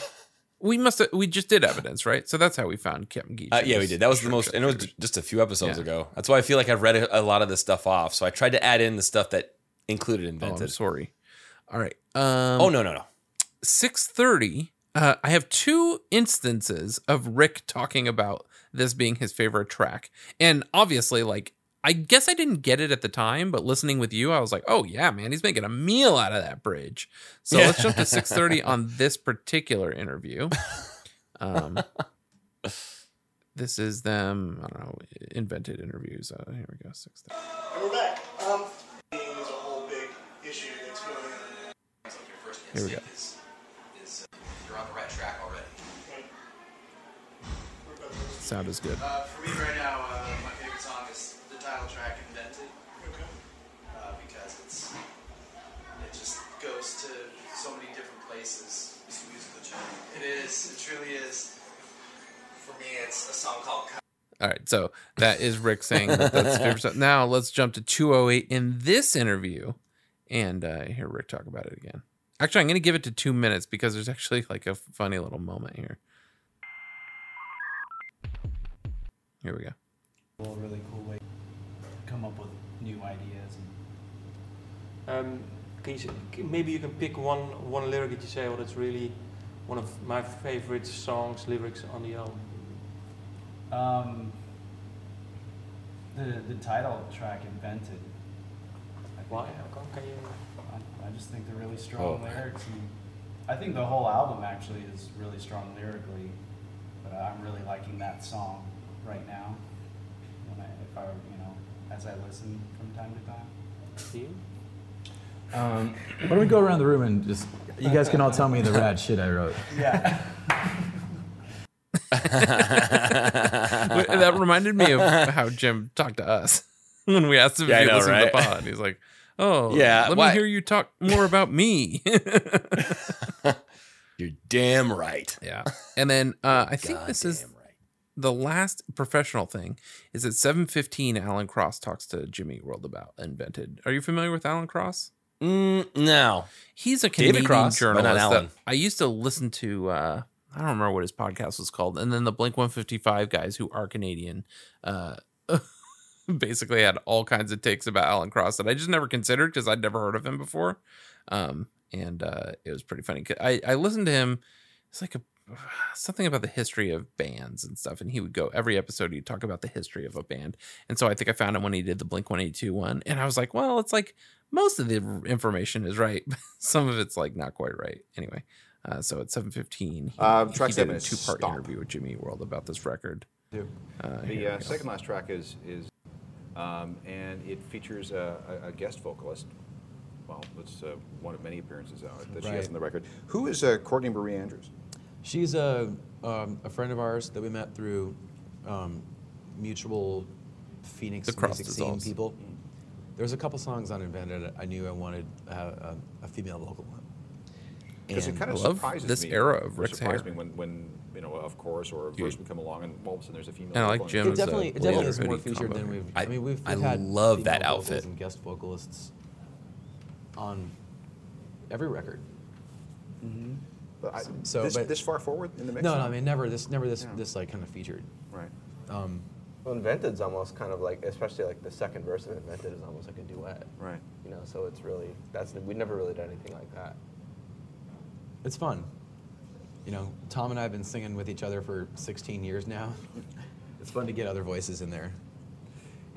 We must have, we just did evidence, right? So that's how we found Captain Geech. Uh, yeah, we did. That was the most, and it was just a few episodes Yeah. ago. That's why I feel like I've read a, a lot of this stuff off. So I tried to add in the stuff that included Oh, I'm invented. sorry. All right. Um, oh no, no, no. 6:30 uh, I have two instances of Rick talking about this being his favorite track. And obviously like I guess I didn't get it at the time, but listening with you I was like, "Oh yeah, man, he's making a meal out of that bridge." So let's jump to 6:30 on this particular interview. Um this is them, I don't know, invented interviews. Uh, here we go, 6:30. We're back. Um, Here we go. You're on the right track already. Sound is good. Uh, for me right now, uh, my favorite song is the title track "Invented," uh, because it's it just goes to so many different places. It's a musical journey. It is. It truly is. For me, it's a song called All right, so that is Rick saying that that's his favorite song. Now let's jump to 208 in this interview and uh, hear Rick talk about it again. Actually, I'm going to give it to two minutes because there's actually like a funny little moment here. Here we go. a really cool way to come up with new ideas. And Um, can you, s- c- maybe you can pick one one lyric that you say, oh, that's really one of my favorite songs, lyrics on the album. um, the the title track "Invented." Why? How come? Can you? I, I just think they're really strong Oh. lyrics, and I think the whole album actually is really strong lyrically. But I'm really liking that song right now. When I, if I, you know, as I listen from time to time. You? Um, why don't we go around the room and just you guys can all tell me the rad shit I wrote. Yeah. Wait, that reminded me of how Jim talked to us when we asked him Yeah, I if he know, listened to the right? pod. He's like, "Oh, Yeah, Let why- me hear you talk more about me." You're damn right. yeah, and then uh, I think this is right. the last professional thing is at 7.15 alan cross talks to jimmy world about invented are you familiar with alan cross Mm, no. he's a David canadian Cross, journalist that i used to listen to uh I don't remember what his podcast was called. And then the Blink 155 guys who are Canadian, uh, basically had all kinds of takes about Alan Cross that I just never considered because I'd never heard of him before. Um, and uh, it was pretty funny. I, I listened to him. It's like a something about the history of bands and stuff. And he would go every episode, he'd talk about the history of a band. And so I think I found him when he did the Blink 182 one. And I was like, well, it's like most of the information is right. Some of it's like not quite right. Anyway, uh, so at 715, he, Uh, he did seven a two part interview with Jimmy World about this record. Uh, The uh, second last track is is, um, and it features a, a, a guest vocalist. Well, it's uh, one of many appearances uh, that she has Right. on the record. Who is uh, Courtney Marie Andrews? She's a um, a friend of ours that we met through um, mutual Phoenix The Cross music scene Dissolves. people. There was a couple songs on Invented. I knew I wanted uh, a, a female vocal one. Because it kind of I love surprises this me. era of it Rick's surprised hair. me when, when you know, of course, or a verse would come along, and all of a sudden there's a female. And I like vocal in Jim's, It definitely, it definitely is more featured combo than we've. I, I- mean, we've, I we've had love that female vocals outfit. and guest vocalists on every record. But I, So, this, but- this far forward in the mix? No, no, I mean never this, never this, this like kind of featured. Right. Um, Well, Invented's almost kind of like, especially like the second verse of Invented is almost like a duet. Right. You know, so it's really that's we've never really done anything like that. It's fun. You know, Tom and I have been singing with each other for 16 years now. it's fun to get other voices in there.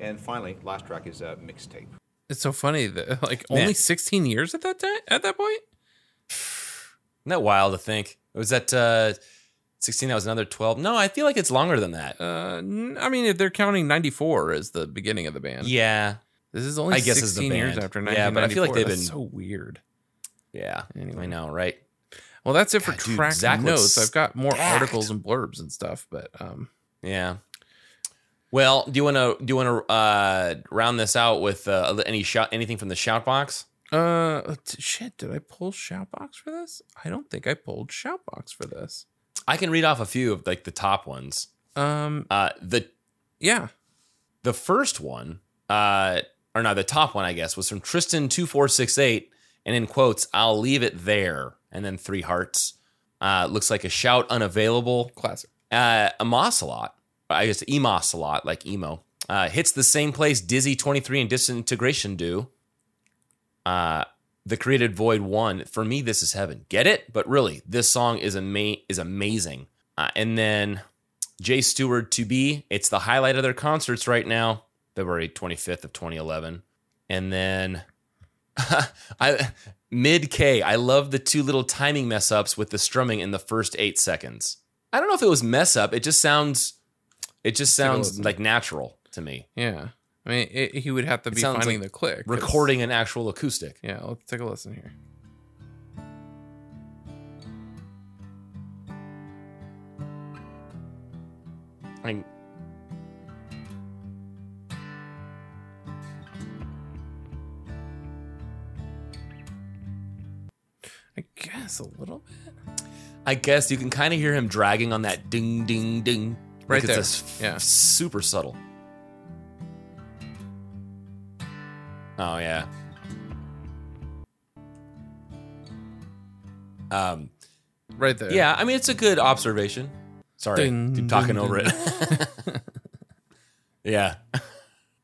And finally, last track is uh, mixtape. It's so funny that like Man. only 16 years at that time at that point. Isn't that wild to think? Was that uh, 16? That was another 12. No, I feel like it's longer than that. Uh, n- I mean, if they're counting 94 as the beginning of the band, Yeah. this is only I guess 16 the years after after Yeah, but I feel like they've That's been- so weird. Yeah. Anyway. I know, right? Well, that's it for God, track notes. I've got more stacked. articles and blurbs and stuff, but um, Yeah. Well, do you want to do you want to uh, round this out with uh, any shout anything from the shout box? uh, shit, did I pull Shoutbox for this? I don't think I pulled Shoutbox for this. I can read off a few of like the top ones. Um, Uh, the yeah, the first one, uh, or no, the top one, I guess, was from Tristan two four six eight, and in quotes, "I'll leave it there," and then three hearts. Uh, looks like a shout unavailable. classic. Uh, Amosalot, I guess Emosalot, like emo, uh, hits the same place Dizzy twenty three and Disintegration do. Uh, the created void one for me. This is heaven. Get it? But really, this song is ama- is amazing. Uh, and then Jay Stewart to be. It's the highlight of their concerts right now, February 25th of 2011. And then I mid K. I love the two little timing mess ups with the strumming in the first eight seconds. I don't know if it was mess up. It just sounds, it just sounds like natural to me. Yeah, I mean, it, he would have to It be finding like the click, Recording an actual acoustic. Yeah, let's take a listen here. I mean, I guess a little bit. I guess you can kind of hear him dragging on that ding, ding, ding. Right it's there. just Yeah. super subtle. Oh yeah. Um, Right there. yeah. I mean, it's a good observation. Sorry, Ding, keep talking ding, over ding. it. yeah.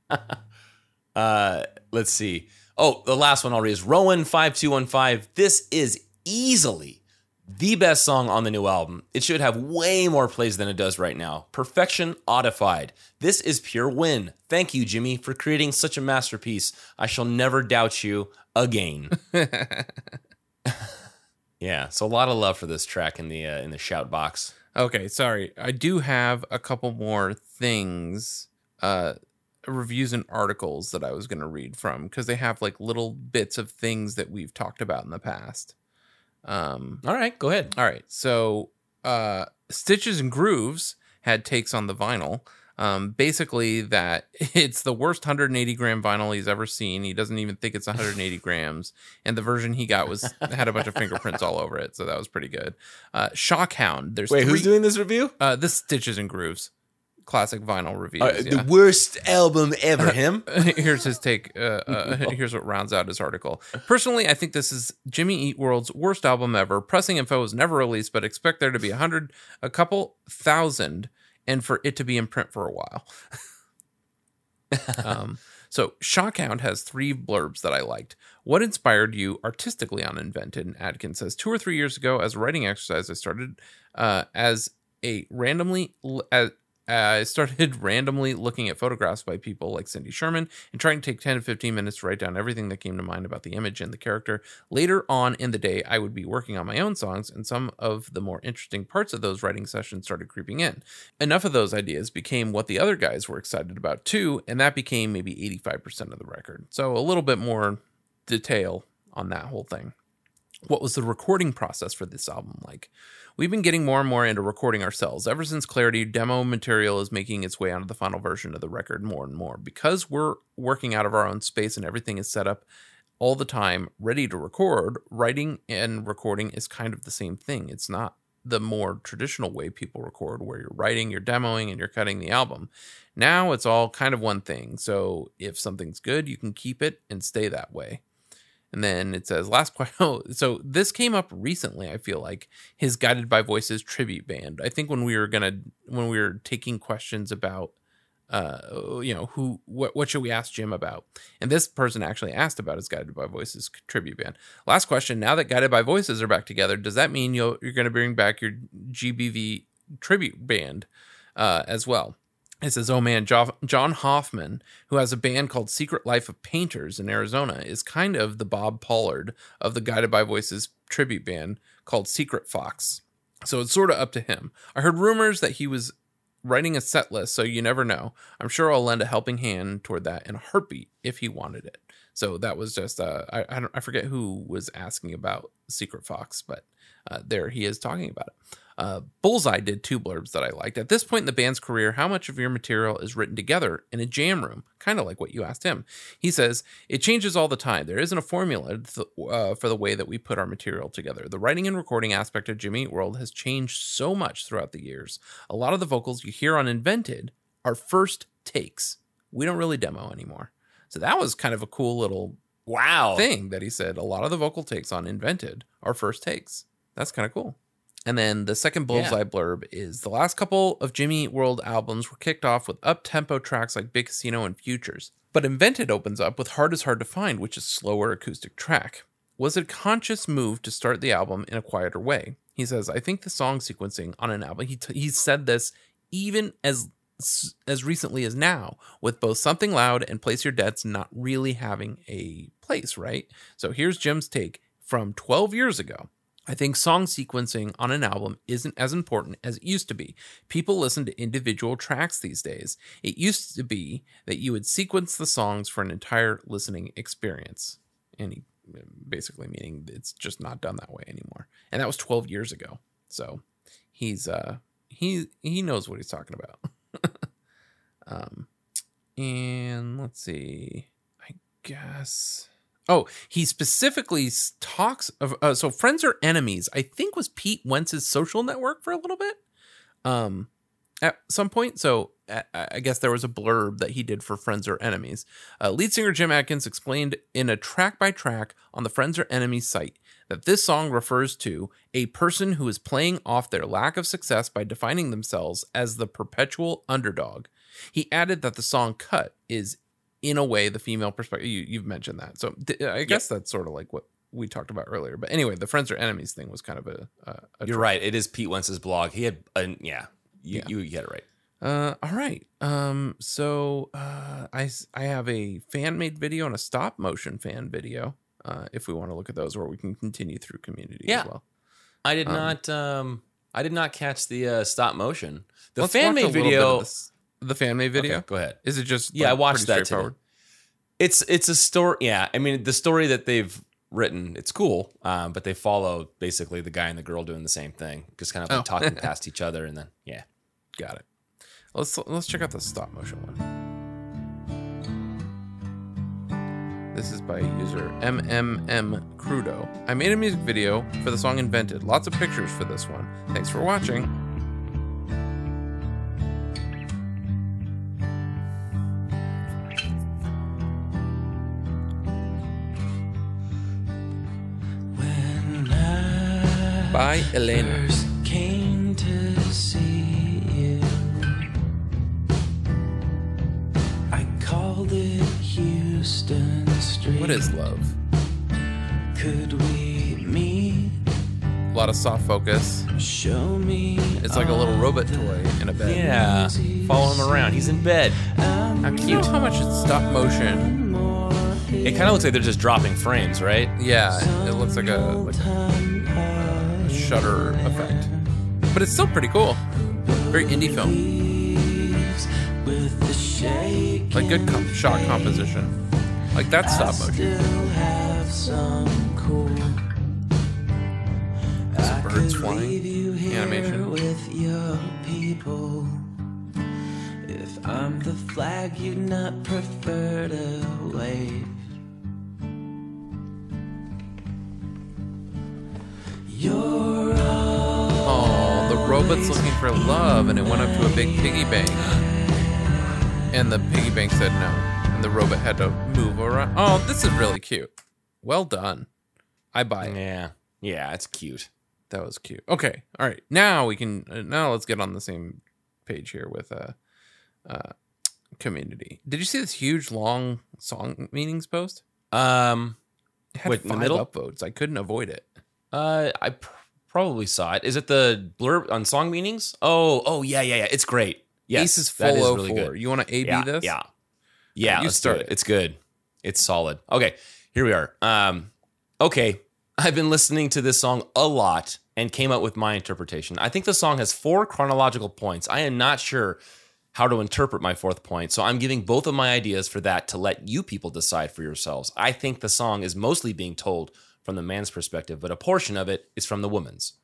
uh, let's see. Oh, the last one I'll read is Rowan five two one five. This is easily the best song on the new album. It should have way more plays than it does right now. Perfection audified. This is pure win. Thank you, Jimmy, for creating such a masterpiece. I shall never doubt you again. yeah, so a lot of love for this track in the uh, in the shout box. Okay, sorry. I do have a couple more things, uh, reviews and articles that I was going to read from because they have like little bits of things that we've talked about in the past. Um, All right, go ahead. all right. So, uh, Stitches and Grooves had takes on the vinyl. Um, basically, that it's the worst 180 gram vinyl he's ever seen. He doesn't even think it's 180 grams, and the version he got was had a bunch of fingerprints all over it, so that was pretty good. Uh, Shockhound. There's Wait, who's doing this review? uh, this Stitches and Grooves. Classic vinyl reviews. Uh, yeah. The worst album ever. Him. here's his take. Uh, uh, here's what rounds out his article. Personally, I think this is Jimmy Eat World's worst album ever. Pressing info was never released, but expect there to be a hundred, a couple thousand, and for it to be in print for a while. um, so Shockhound has three blurbs that I liked. What inspired you artistically on Invented? Adkins says two or three years ago, as a writing exercise, I started uh, as a randomly as Uh, I started randomly looking at photographs by people like Cindy Sherman and trying to take 10 to 15 minutes to write down everything that came to mind about the image and the character. Later on in the day, I would be working on my own songs, and some of the more interesting parts of those writing sessions started creeping in. Enough of those ideas became what the other guys were excited about too, and that became maybe 85% of the record. So a little bit more detail on that whole thing. What was the recording process for this album like? We've been getting more and more into recording ourselves. Ever since Clarity, demo material is making its way onto the final version of the record more and more. Because we're working out of our own space and everything is set up all the time, ready to record, writing and recording is kind of the same thing. It's not the more traditional way people record, where you're writing, you're demoing, and you're cutting the album. Now it's all kind of one thing. So if something's good, you can keep it and stay that way. And then it says last question. Oh, so this came up recently. I feel like his Guided by Voices tribute band. I think when we were gonna when we were taking questions about, uh, you know, who what what should we ask Jim about? And this person actually asked about his Guided by Voices tribute band. Last question. Now that Guided by Voices are back together, does that mean you'll, you're going to bring back your GBV tribute band uh, as well? It says, "Oh man, Jo- John Hoffman, who has a band called Secret Life of Painters in Arizona, is kind of the Bob Pollard of the Guided by Voices tribute band called Secret Fox. So it's sort of up to him. I heard rumors that he was writing a set list, so you never know. I'm sure I'll lend a helping hand toward that in a heartbeat if he wanted it. So that was just uh, I I, don't, I forget who was asking about Secret Fox, but uh, there he is talking about it. Uh, Bullseye did two blurbs that I liked. At this point in the band's career, how much of your material is written together in a jam room? Kind of like what you asked him. He says, It changes all the time. There isn't a formula th- uh, for the way that we put our material together. The writing and recording aspect of Jimmy Eat World has changed so much throughout the years. A lot of the vocals you hear on Invented are first takes. We don't really demo anymore. So that was kind of a cool little wow thing that he said. A lot of the vocal takes on Invented are first takes. That's kind of cool. And then the second bullseye Yeah. blurb is the last couple of Jimmy Eat World albums were kicked off with up tempo tracks like Big Casino and Futures. But Invented opens up with Heart is Hard to Find, which is a slower acoustic track. Was it a conscious move to start the album in a quieter way? He says, I think the song sequencing on an album, he, t- he said this even as as recently as now, with both Something Loud and Place Your Debts not really having a place, right? So here's Jim's take from 12 years ago. I think song sequencing on an album isn't as important as it used to be. People listen to individual tracks these days. It used to be that you would sequence the songs for an entire listening experience. And he basically meaning it's just not done that way anymore. And that was 12 years ago. So he's uh he he knows what he's talking about. um and let's see. I guess Oh, he specifically talks of uh, so friends or enemies. I think was Pete Wentz's social network for a little bit, um, at some point. So I guess there was a blurb that he did for friends or enemies. Uh, lead singer Jim Adkins explained in a track by track on the friends or enemies site that this song refers to a person who is playing off their lack of success by defining themselves as the perpetual underdog. He added that the song "Cut" is in a way the female perspective you, you've mentioned that so th- i guess that's sort of like what we talked about earlier but anyway the friends or enemies thing was kind of a, a, a You're right. It is Pete Wentz's blog. He had, uh, yeah, you, Yeah. you get it right. uh all right um so uh i i have a fan made video and a stop motion fan video uh if we want to look at those or we can continue through community Yeah. as well I did Um, not. Um, I did not catch the uh, stop motion. The fan made video. this- the fan made video Okay, go ahead. is it just Yeah, I watched that today. It's it's a story. Yeah, I mean the story that they've written. It's cool, um, but they follow basically the guy and the girl doing the same thing, just kind of like Oh. talking past each other, and then yeah, got it let's let's check out the stop motion one This is by user MMM Crudo. I made a music video for the song Invented. Lots of pictures for this one. Thanks for watching. Houston Street. What is love? Could we meet? A lot of soft focus. Show me. It's like a little robot toy in a bed. Yeah. Follow him around. He's in bed. How cute. How much it's stop motion. It kind of looks like they're just dropping frames, right? Yeah, it looks like a, like a shutter effect. But it's still pretty cool. Very indie film. With the shake. Like good com- shot composition. Like that stop motion. Some birds flying. Leave you here Animation. with your people. If I'm the flag you'd not prefer to wave. Oh, the robot's looking for love, and it went up to a big piggy bank. And the piggy bank said no. And the robot had to move around. Oh, this is really cute. Well done. I buy it. Yeah. Yeah, it's cute. That was cute. Okay. All right. Now we can. Uh, now let's get on the same page here with uh, uh, community. Did you see this huge long song meanings post? Um, It had Wait, in the five middle? upvotes. I couldn't avoid it. Uh, I pr- probably saw it. Is it the blurb on song meanings? Oh, oh yeah, yeah, yeah. It's great. Yes, Ace is full really good. You want to A B yeah, this? Yeah, yeah. You let's start do it. it. It's good. It's solid. Okay, here we are. Um, okay, I've been listening to this song a lot and came up with my interpretation. I think the song has four chronological points. I am not sure how to interpret my fourth point, so I'm giving both of my ideas for that to let you people decide for yourselves. I think the song is mostly being told from the man's perspective, but a portion of it is from the woman's.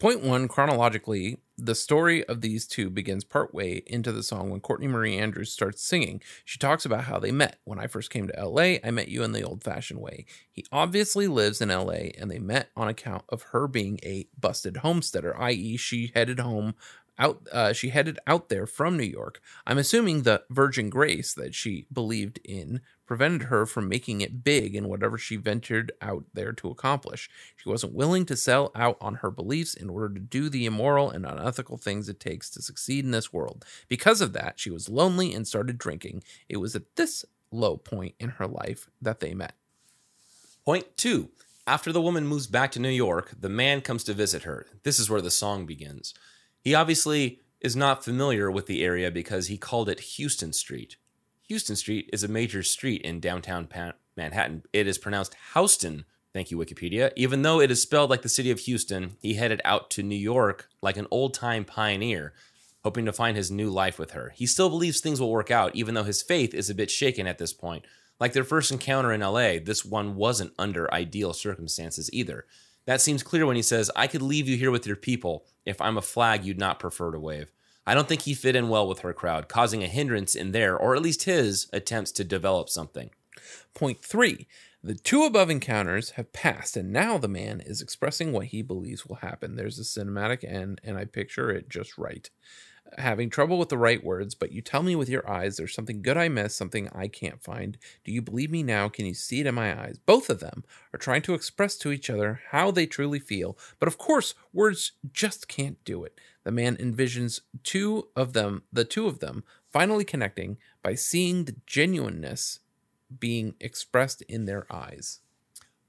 Point one, chronologically, the story of these two begins partway into the song when Courtney Marie Andrews starts singing. She talks about how they met. When I first came to LA, I met you in the old fashioned way. He obviously lives in LA, and they met on account of her being a busted homesteader, i.e., she headed home out uh, she headed out there from New York. I'm assuming the Virgin Grace that she believed in prevented her from making it big in whatever she ventured out there to accomplish. She wasn't willing to sell out on her beliefs in order to do the immoral and unethical things it takes to succeed in this world. Because of that, she was lonely and started drinking. It was at this low point in her life that they met. Point two. After the woman moves back to New York, the man comes to visit her. This is where the song begins. He obviously is not familiar with the area because he called it Houston Street. Houston Street is a major street in downtown Manhattan. It is pronounced Houston, thank you, Wikipedia. Even though it is spelled like the city of Houston, he headed out to New York like an old time pioneer, hoping to find his new life with her. He still believes things will work out, even though his faith is a bit shaken at this point. Like their first encounter in LA, this one wasn't under ideal circumstances either. That seems clear when he says, I could leave you here with your people if I'm a flag you'd not prefer to wave. I don't think he fit in well with her crowd, causing a hindrance in their, or at least his, attempts to develop something. Point three the two above encounters have passed, and now the man is expressing what he believes will happen. There's a cinematic end, and I picture it just right. Having trouble with the right words, but you tell me with your eyes there's something good I miss, something I can't find. Do you believe me now? Can you see it in my eyes? Both of them are trying to express to each other how they truly feel, but of course, words just can't do it. The man envisions two of them, the two of them, finally connecting by seeing the genuineness being expressed in their eyes.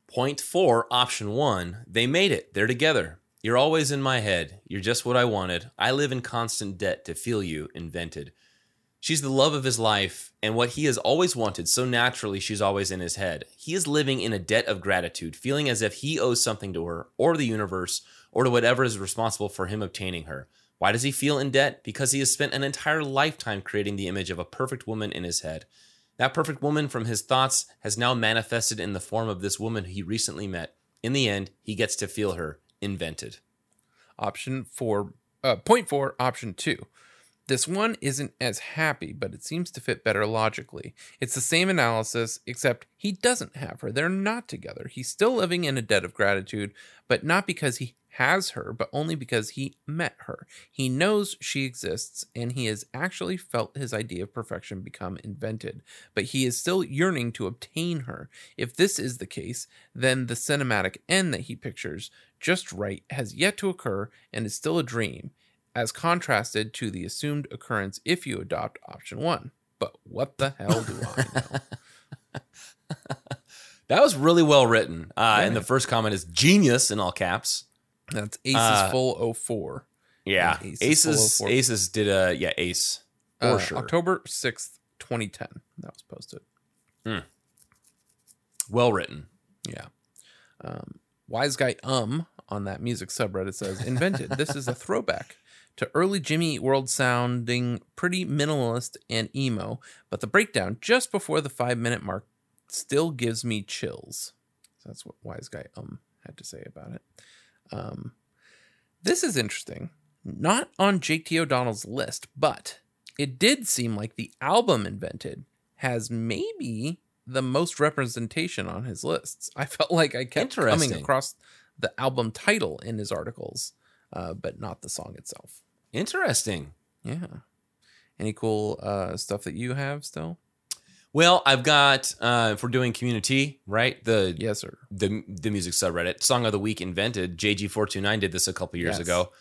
Point four, option one, they made it. They're together. You're always in my head. You're just what I wanted. I live in constant debt to feel you invented. She's the love of his life, and what he has always wanted, so naturally she's always in his head. He is living in a debt of gratitude, feeling as if he owes something to her, or the universe, or to whatever is responsible for him obtaining her. Why does he feel in debt? Because he has spent an entire lifetime creating the image of a perfect woman in his head. That perfect woman from his thoughts has now manifested in the form of this woman he recently met. In the end, he gets to feel her invented. Option four, uh, point four, option two. This one isn't as happy, but it seems to fit better logically. It's the same analysis, except he doesn't have her. They're not together. He's still living in a debt of gratitude, but not because he has her, but only because he met her. He knows she exists, and he has actually felt his idea of perfection become invented, but he is still yearning to obtain her. If this is the case, then the cinematic end that he pictures just right has yet to occur and is still a dream as contrasted to the assumed occurrence if you adopt option one. But what the hell do I know? That was really well written. Uh, And the first comment is genius in all caps. That's Aces Uh, full 04. Yeah, Aces Aces. full Aces, did a yeah Ace for Uh, sure. October 6th, 2010. That was posted. Well written. Yeah. Um, Wise Guy Um on that music subreddit says, invented. this is a throwback to early Jimmy Eat World sounding pretty minimalist and emo, but the breakdown just before the five minute mark still gives me chills. So that's what Wise Guy Um had to say about it. Um, this is interesting. Not on Jake T. O'Donnell's list, but it did seem like the album invented has maybe the most representation on his lists. I felt like I kept coming across the album title in his articles, uh, but not the song itself. Interesting. Yeah. Any cool uh, stuff that you have still? Well, I've got uh, if we're doing community, right? The yes, sir. The the music subreddit song of the week invented. JG429 did this a couple years Yes. ago.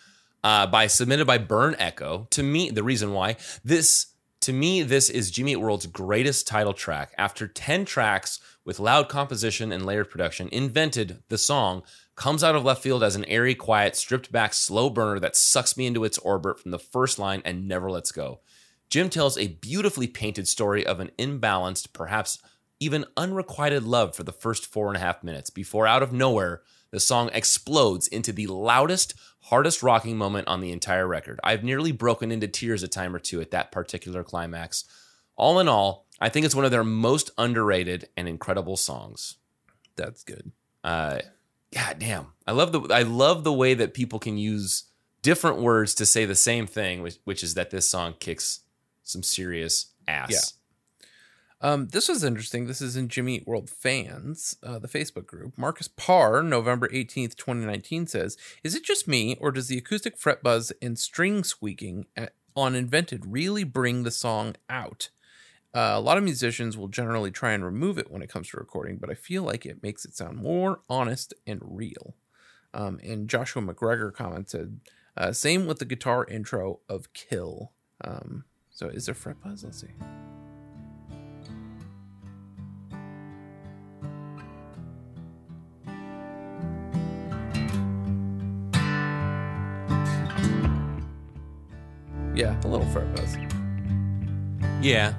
Uh, by submitted by Burn Echo. To me, the reason why this to me this is Jimmy Eat World's greatest title track. After ten tracks with loud composition and layered production, invented the song comes out of left field as an airy, quiet, stripped back slow burner that sucks me into its orbit from the first line and never lets go. Jim tells a beautifully painted story of an imbalanced, perhaps even unrequited love for the first four and a half minutes before, out of nowhere, the song explodes into the loudest, hardest rocking moment on the entire record. I've nearly broken into tears a time or two at that particular climax. All in all, I think it's one of their most underrated and incredible songs. That's good. Uh, God damn, I love the I love the way that people can use different words to say the same thing, which, which is that this song kicks some serious ass. Yeah. Um, this was interesting. This is in Jimmy Eat World fans, uh, the Facebook group. Marcus Parr, November 18th, 2019 says, Is it just me, or does the acoustic fret buzz and string squeaking at, on Invented really bring the song out? Uh, a lot of musicians will generally try and remove it when it comes to recording, but I feel like it makes it sound more honest and real. Um, and Joshua McGregor commented, uh, same with the guitar intro of Kill. Um, so is there fret buzz? Let's see. Yeah, a little fret buzz. Yeah.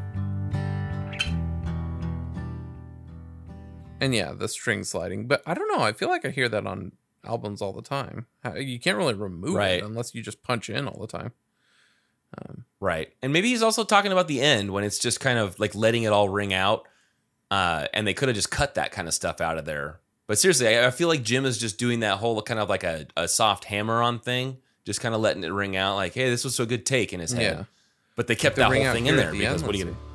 And yeah, the string sliding. But I don't know. I feel like I hear that on albums all the time. You can't really remove Right. it unless you just punch in all the time. Right. And maybe he's also talking about the end when it's just kind of like letting it all ring out. Uh, and they could have just cut that kind of stuff out of there. But seriously, I, I feel like Jim is just doing that whole kind of like a, a soft hammer on thing, just kind of letting it ring out like, hey, this was a good take in his head. Yeah. But they kept that whole thing in there the because what are you let's going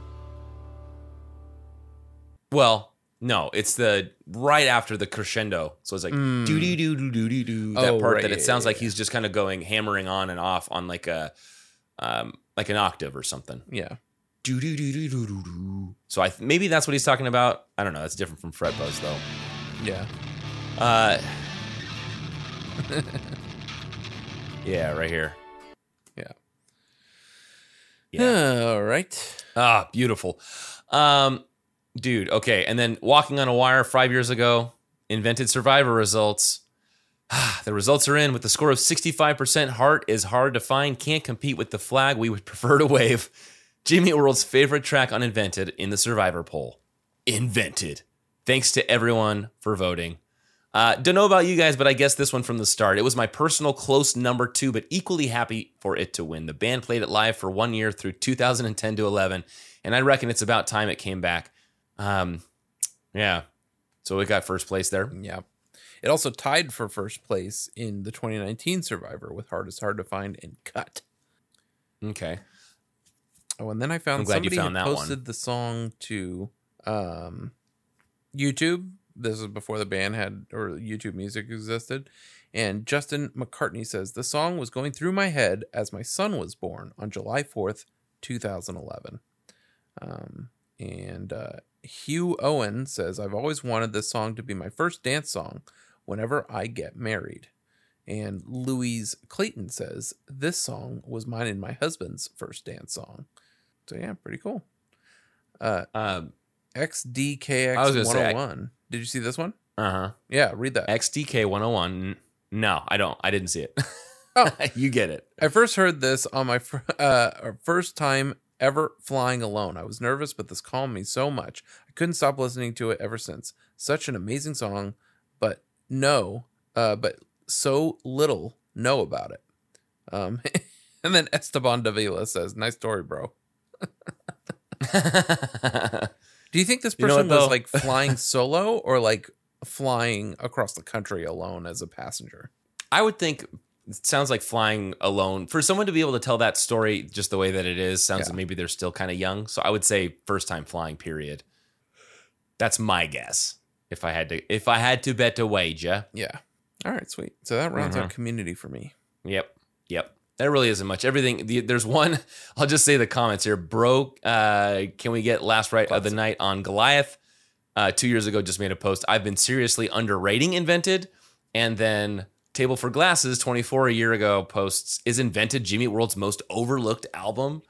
to. Well, no, it's the right after the crescendo. So it's like Mm. doo doo doo doo doo doo doo. That Oh, part right, that yeah, it sounds yeah, like he's just kind of going hammering on and off on like a um like an octave or something. Yeah. Do do do do do do do. So I th- maybe that's what he's talking about. I don't know. That's different from fret buzz though. Yeah. Uh. yeah, right here. Yeah. Yeah. All right. Ah, beautiful. Um, dude. Okay, and then walking on a wire five years ago, invented Survivor results. the results are in with the score of 65%. Heart is hard to find. Can't compete with the flag we would prefer to wave. Jimmy World's favorite track on Invented in the Survivor poll. Invented. Thanks to everyone for voting. Uh, don't know about you guys, but I guess this one from the start. It was my personal close number two, but equally happy for it to win. The band played it live for one year through 2010 to 11, and I reckon it's about time it came back. Um, yeah, so it got first place there. Yeah. It also tied for first place in the 2019 Survivor with Heart is Hard to Find and Cut. Okay. Oh, and then I found I'm glad you somebody found had that posted one. the song to um, YouTube. This is before the band had or YouTube music existed. And Justin McCartney says the song was going through my head as my son was born on July 4th, 2011. Um, and uh, Hugh Owen says, I've always wanted this song to be my first dance song whenever I get married. And Louise Clayton says, This song was mine and my husband's first dance song. So, yeah, pretty cool. Uh, Um, XDKX I was gonna say, I- 101. Did you see this one? Uh huh. Yeah, read that. XDK 101. No, I don't. I didn't see it. Oh. you get it. I first heard this on my fir- uh, first time ever flying alone. I was nervous, but this calmed me so much. I couldn't stop listening to it ever since. Such an amazing song, but no, uh, but so little know about it. Um, and then Esteban Davila says, "Nice story, bro." Do you think this You know person what, was like flying solo or like flying across the country alone as a passenger? I would think it sounds like flying alone for someone to be able to tell that story just the way that it is. Sounds Yeah. like maybe they're still kind of young. So I would say first time flying. Period. That's my guess. If I had to, if I had to bet a wager. Yeah. All right, sweet. So that rounds out Mhm. community for me. Yep. Yep. There really isn't much. Everything. The, there's one. I'll just say the comments here. Bro, uh, can we get last right of the night on Goliath? Uh, two years ago, just made a post. I've been seriously underrating Invented, and then Table for Glasses 24 a year ago posts is Invented Jimmy World's most overlooked album.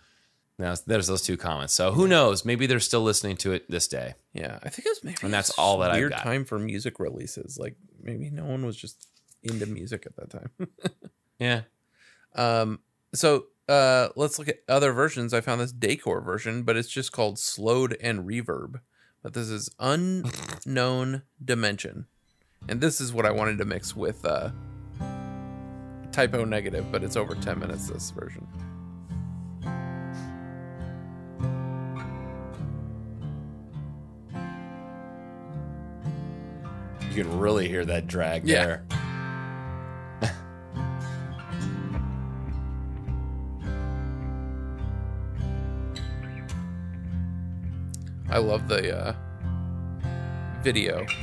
Now there's those two comments. So who knows? Maybe they're still listening to it this day. Yeah, I think it was maybe And that's all that weird got. time for music releases. Like maybe no one was just into music at that time. Yeah. um. So uh, let's look at other versions. I found this Daycore version, but it's just called Slowed and Reverb. But this is Unknown Dimension, and this is what I wanted to mix with uh, Type O Negative, but it's over ten minutes. This version. You can really hear that drag Yeah. there. I love the uh, video.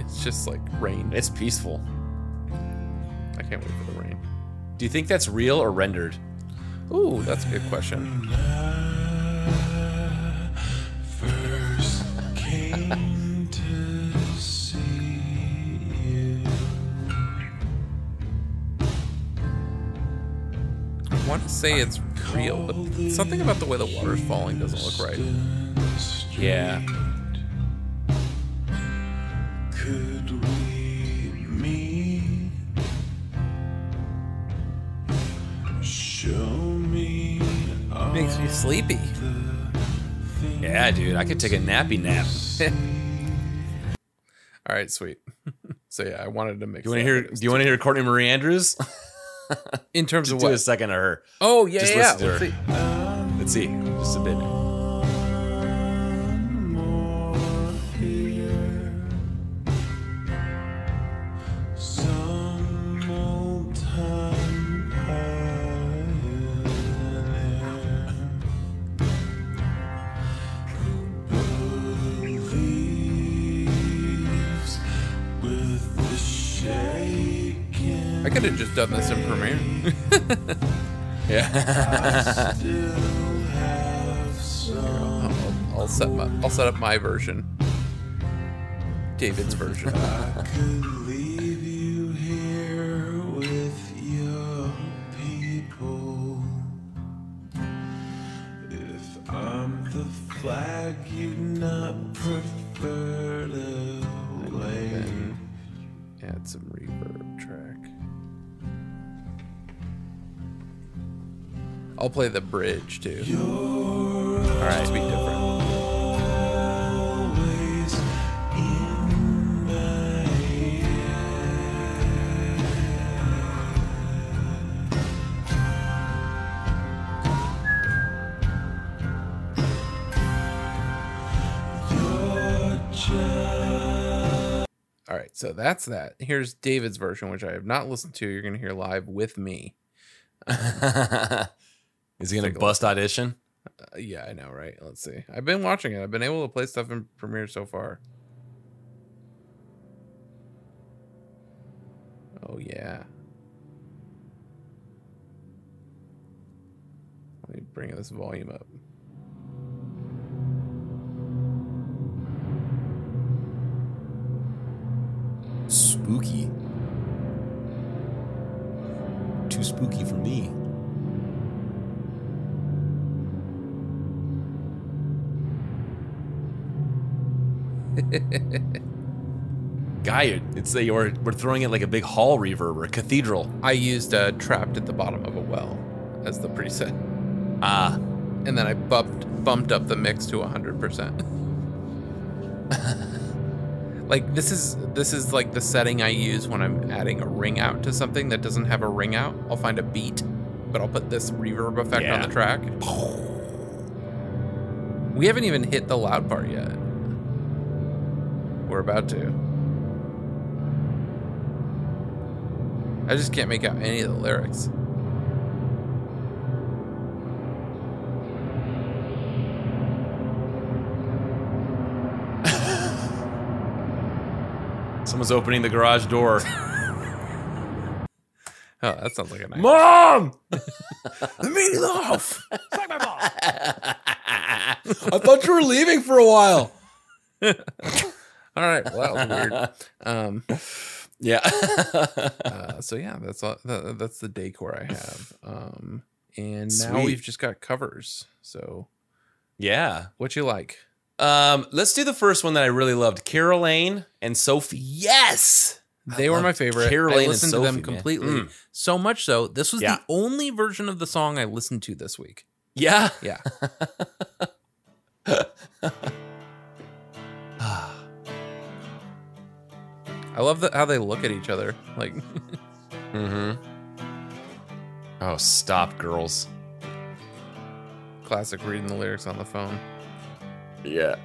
It's just like rain. It's peaceful. I can't wait for the rain. Do you think that's real or rendered? Ooh, that's a good question. First came to see you. I want to say it's real, but something about the way the water's falling doesn't look right. Yeah. Sleepy. Yeah, dude, I could take a nappy nap. All right, sweet. so yeah, I wanted to mix. Do you want to hear? but it was Do you want to hear Courtney Marie Andrews? In terms Just of do what? a second of her. Oh yeah, Just yeah. listen to Let's see. Let's see, just a bit. Done this in Premiere. Yeah. Still have some. I'll, I'll set my, I'll set up my version. David's version. I'll play the bridge too. All right, to be different. All right, so that's that. Here's David's version, which I have not listened to. You're gonna hear live with me. Is he gonna Take bust audition? Uh, yeah, I know, right? Let's see. I've been watching it. I've been able to play stuff in Premiere so far. Oh yeah. Let me bring this volume up. Spooky. Too spooky for me. Guy, it's a, we're, we're throwing it like a big hall reverb or a cathedral. I used uh, "Trapped at the Bottom of a Well" as the preset. Ah, and then I bumped bumped up the mix to hundred percent. Like this is this is like the setting I use when I'm adding a ring out to something that doesn't have a ring out. I'll find a beat, but I'll put this reverb effect on the track. We haven't even hit the loud part yet. We're about to. I just can't make out any of the lyrics. someone's opening the garage door. Oh, that sounds like a nice. Mom! the meeting off. I thought you were leaving for a while. All right, well, that was weird. Um, yeah. uh, so yeah, that's all, that, that's the daycore I have. Um, and now Sweet. we've just got covers. So Yeah. what you like? Um, let's do the first one that I really loved. Caroline and Sophie. Yes. They were my favorite. Carol I listened to them Sophie, completely. Mm. So much so, this was Yeah. the only version of the song I listened to this week. Yeah. Yeah. I love the, how they look at each other. Like, Mm-hmm. Oh, stop, girls. classic reading the lyrics on the phone. Yeah.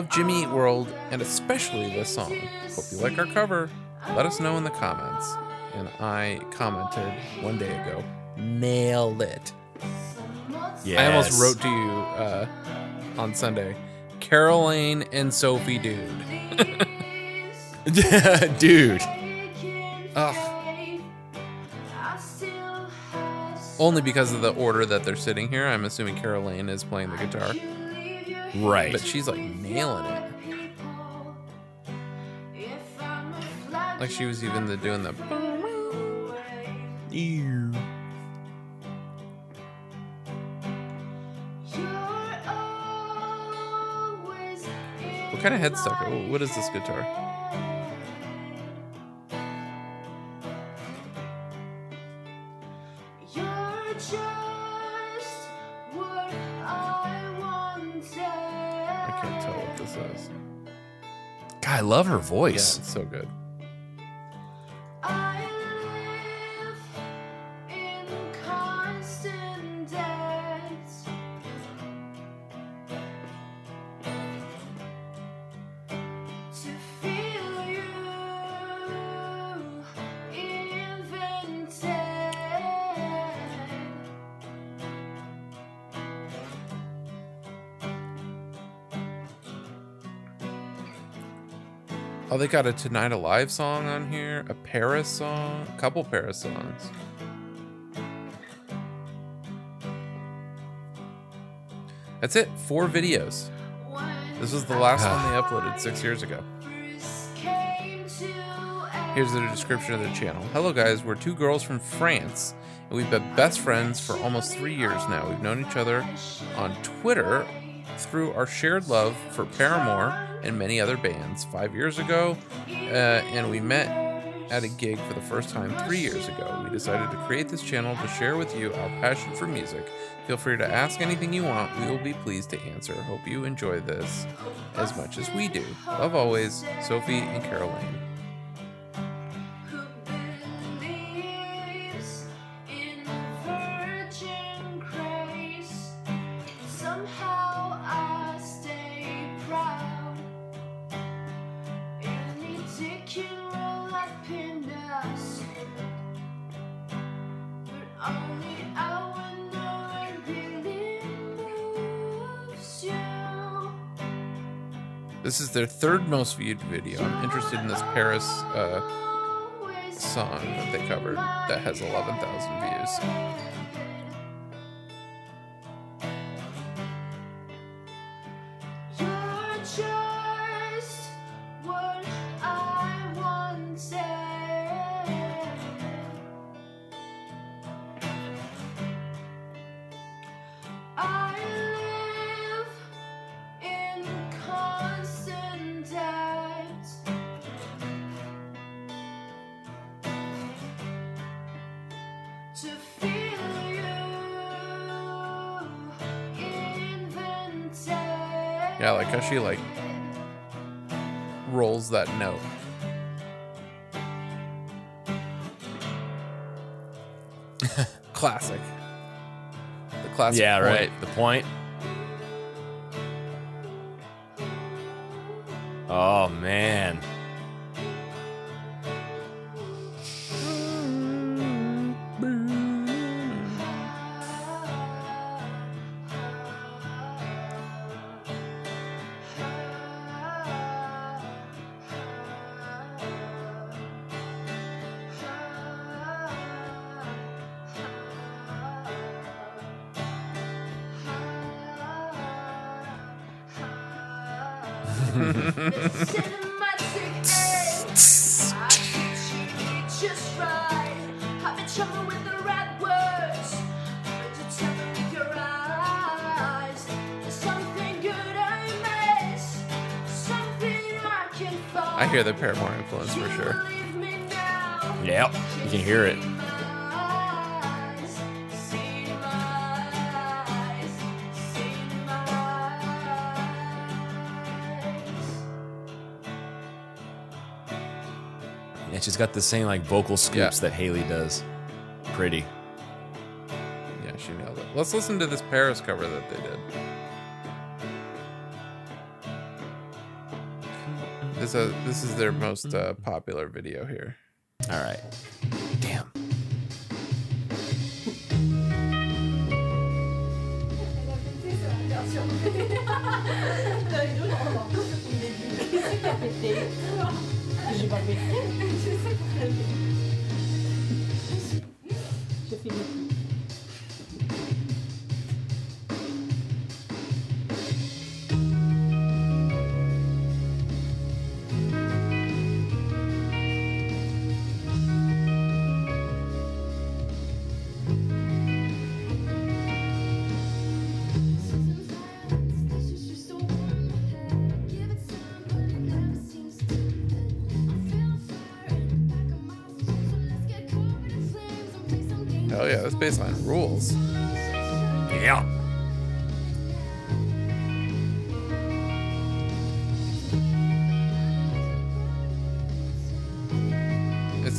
Love Jimmy Eat World and especially this song. Hope you like our cover. Let us know in the comments. And I commented one day ago, nailed it. I almost wrote to you uh, on Sunday, Caroline and Sophie, dude. Dude. Ugh. Only because of the order that they're sitting here. I'm assuming Caroline is playing the guitar. Right. But she's like nailing it. Like she was even the, doing the. Ew. What kind of headstock? Oh, What is this guitar? You're can't tell what this is. God, I love her Yeah, voice. it's so good. Got a Tonight Alive song on here, a Paris song, a couple Paris songs. That's it. Four videos. This was the last one they uploaded six years ago. Here's the description of their channel. Hello, guys. We're two girls from France, and we've been best friends for almost three years now. We've known each other on Twitter through our shared love for Paramore and many other bands. Five years ago, uh, and we met at a gig for the first time three years ago. We decided to create this channel to share with you our passion for music. Feel free to ask anything you want. We will be pleased to answer. Hope you enjoy this as much as we do. Love always, Sophie and Caroline. Their third most viewed video. I'm interested in this Paris uh, song that they covered that has 11,000 views. She like rolls that note. Classic. The classic. yeah, point. right. The point. Got the same like vocal scoops that Hayley does. Pretty. Yeah, she nailed it. Let's listen to this Paris cover that they did. This is this is their most uh, popular video here. All right.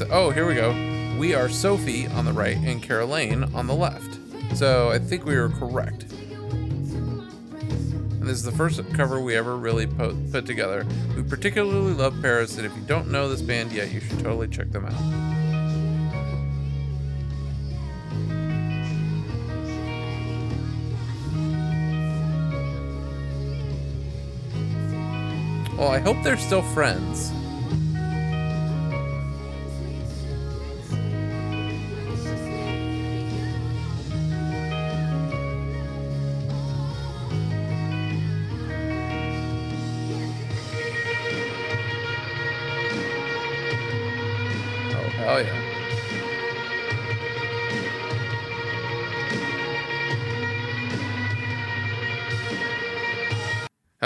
Oh, here we go. We are Sophie on the right and Caroline on the left. So I think we were correct. And this is the first cover we ever really put together. We particularly love Paris, and if you don't know this band yet, you should totally check them out. Well, I hope they're still friends.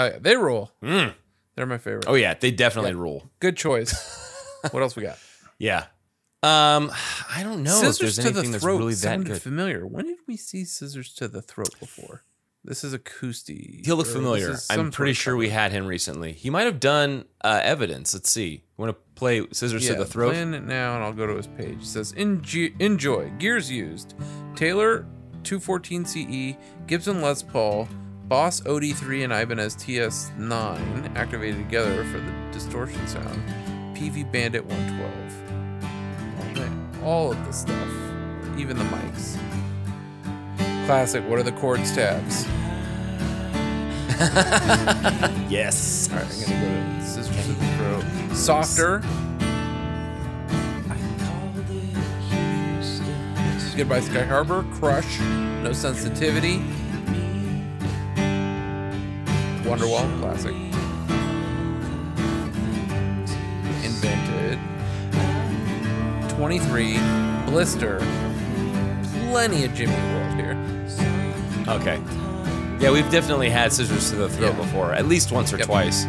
Yeah. They rule. Mm. They're my favorite. Oh yeah, they definitely rule. Good choice. what else we got? Yeah. Um, I don't know if Scissors there's to the throat really that sounded familiar. When did we see scissors to the throat before? This is acoustic. He'll look familiar. this is some I'm pretty sure we had him recently. He might have done uh, evidence. Let's see. Want to play scissors yeah, to the throat? Playing it now, and I'll go to his page. It says Enjoy, gears used, Taylor 214 CE, Gibson Les Paul, Boss OD3, and Ibanez TS9 activated together for the distortion sound. Peavey Bandit 112. All, of the stuff, even the mics. Classic. What are the chords tabs? yes. All right, I'm gonna go to scissors to the throat. Softer. Goodbye Sky Harbor, Crush, No Sensitivity, Wonderwall, classic. Invented. 23, Blister. Plenty of Jimmy World here. Okay. Yeah, we've definitely had scissors to the throat Yeah. before, at least once or Yep. twice.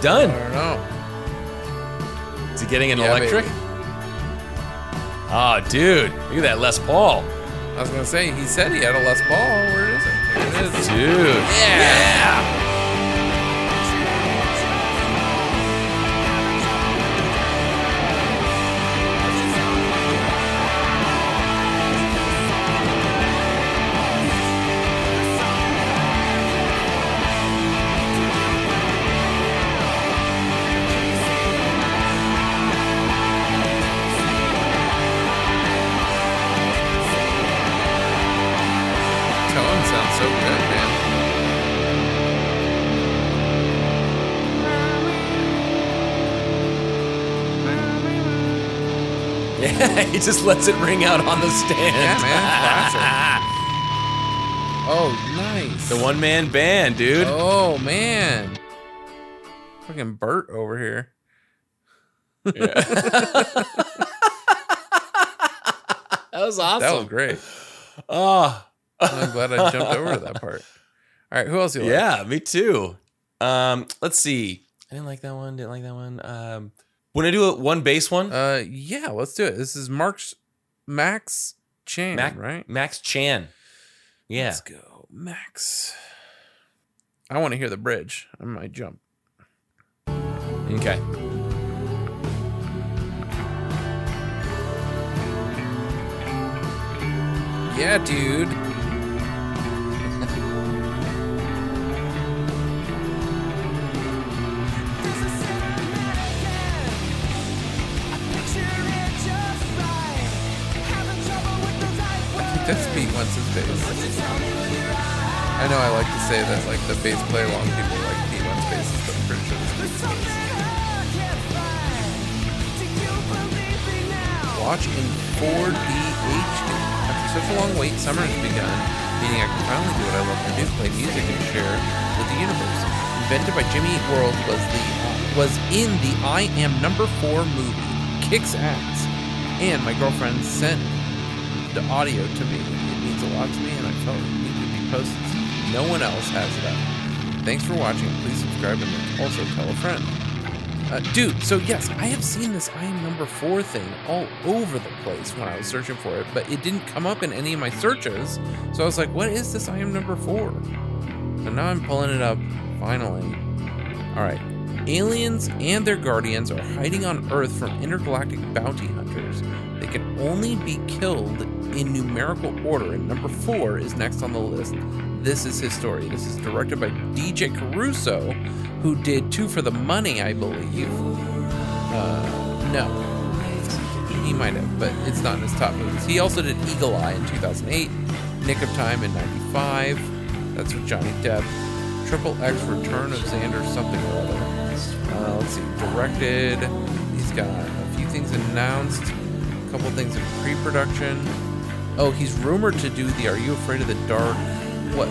Done. I don't know. Is he getting an Yeah, electric? baby. Oh, dude. Look at that Les Paul. I was gonna say he said he had a Les Paul. Where is it? There it is. Dude. Yeah. Tone he just lets it ring out on the stand. Yeah, man. Classic. Oh, nice. The one man band, dude. Oh man. Fucking Bert over here. Yeah. That was awesome. That was great. Oh. I'm glad I jumped over to that part. All right, who else you like? Yeah, me too. Um, let's see. I didn't like that one. Didn't like that one. Um, when I do a one bass one, Uh, yeah, let's do it. This is Mark's Max Chan, Mac, right? Max Chan. Yeah. Let's go, Max. I want to hear the bridge. I might jump. Okay. Yeah, dude. It's Pete Wentz's bass. I know I like to say that like the bass play along people like Pete Wentz basses, but I'm pretty sure this is Pete's bass. Watch in 4D HD. After such a long wait, summer has begun, meaning I can finally do what I love to do: play music and share with the universe. Invented by Jimmy Eat World was the was in the I Am Number Four movie, Kicks Ass, and my girlfriend sent the audio to me. It means a lot to me, and I felt it needed to be posted. No one else has it up. Thanks for watching. Please subscribe and also tell a friend. Uh, dude, so yes, I have seen this I am number four thing all over the place when I was searching for it, but it didn't come up in any of my searches. So I was like, what is this I am number four? So now I'm pulling it up finally. All right. Aliens and their guardians are hiding on Earth from intergalactic bounty hunters. They can only be killed in numerical order, and number four is next on the list. This is his story. This is directed by DJ Caruso, who did Two for the Money, I believe. Uh, no. He might have, but it's not in his top movies. He also did Eagle Eye in 2008, Nick of Time in 95. That's with Johnny Depp. Triple X Return of Xander something or other. Uh, let's see, directed. He's got a few things announced, a couple things in pre-production. Oh, he's rumored to do the Are You Afraid of the Dark? What?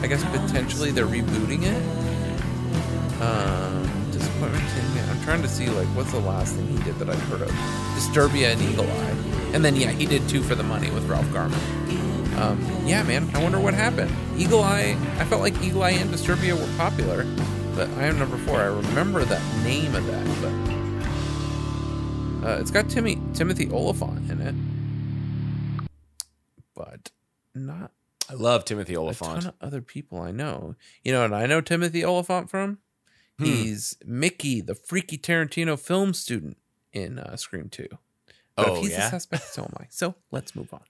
I guess potentially they're rebooting it. Um, Disappointment. I'm trying to see like what's the last thing he did that I've heard of. Disturbia and Eagle Eye, and then yeah, he did Two for the Money with Ralph Garman. Um, yeah, man, I wonder what happened. Eagle Eye, I felt like Eagle Eye and Disturbia were popular, but I am number four. I remember that name of that, but uh, it's got Timmy Timothy Olyphant in it, but not I love Timothy Olyphant. a ton of other people I know. You know, and I know Timothy Olyphant from. Hmm. He's Mickey, the freaky Tarantino film student in uh, Scream Two. But Oh, if he's yeah? a suspect, so am I. So let's move on.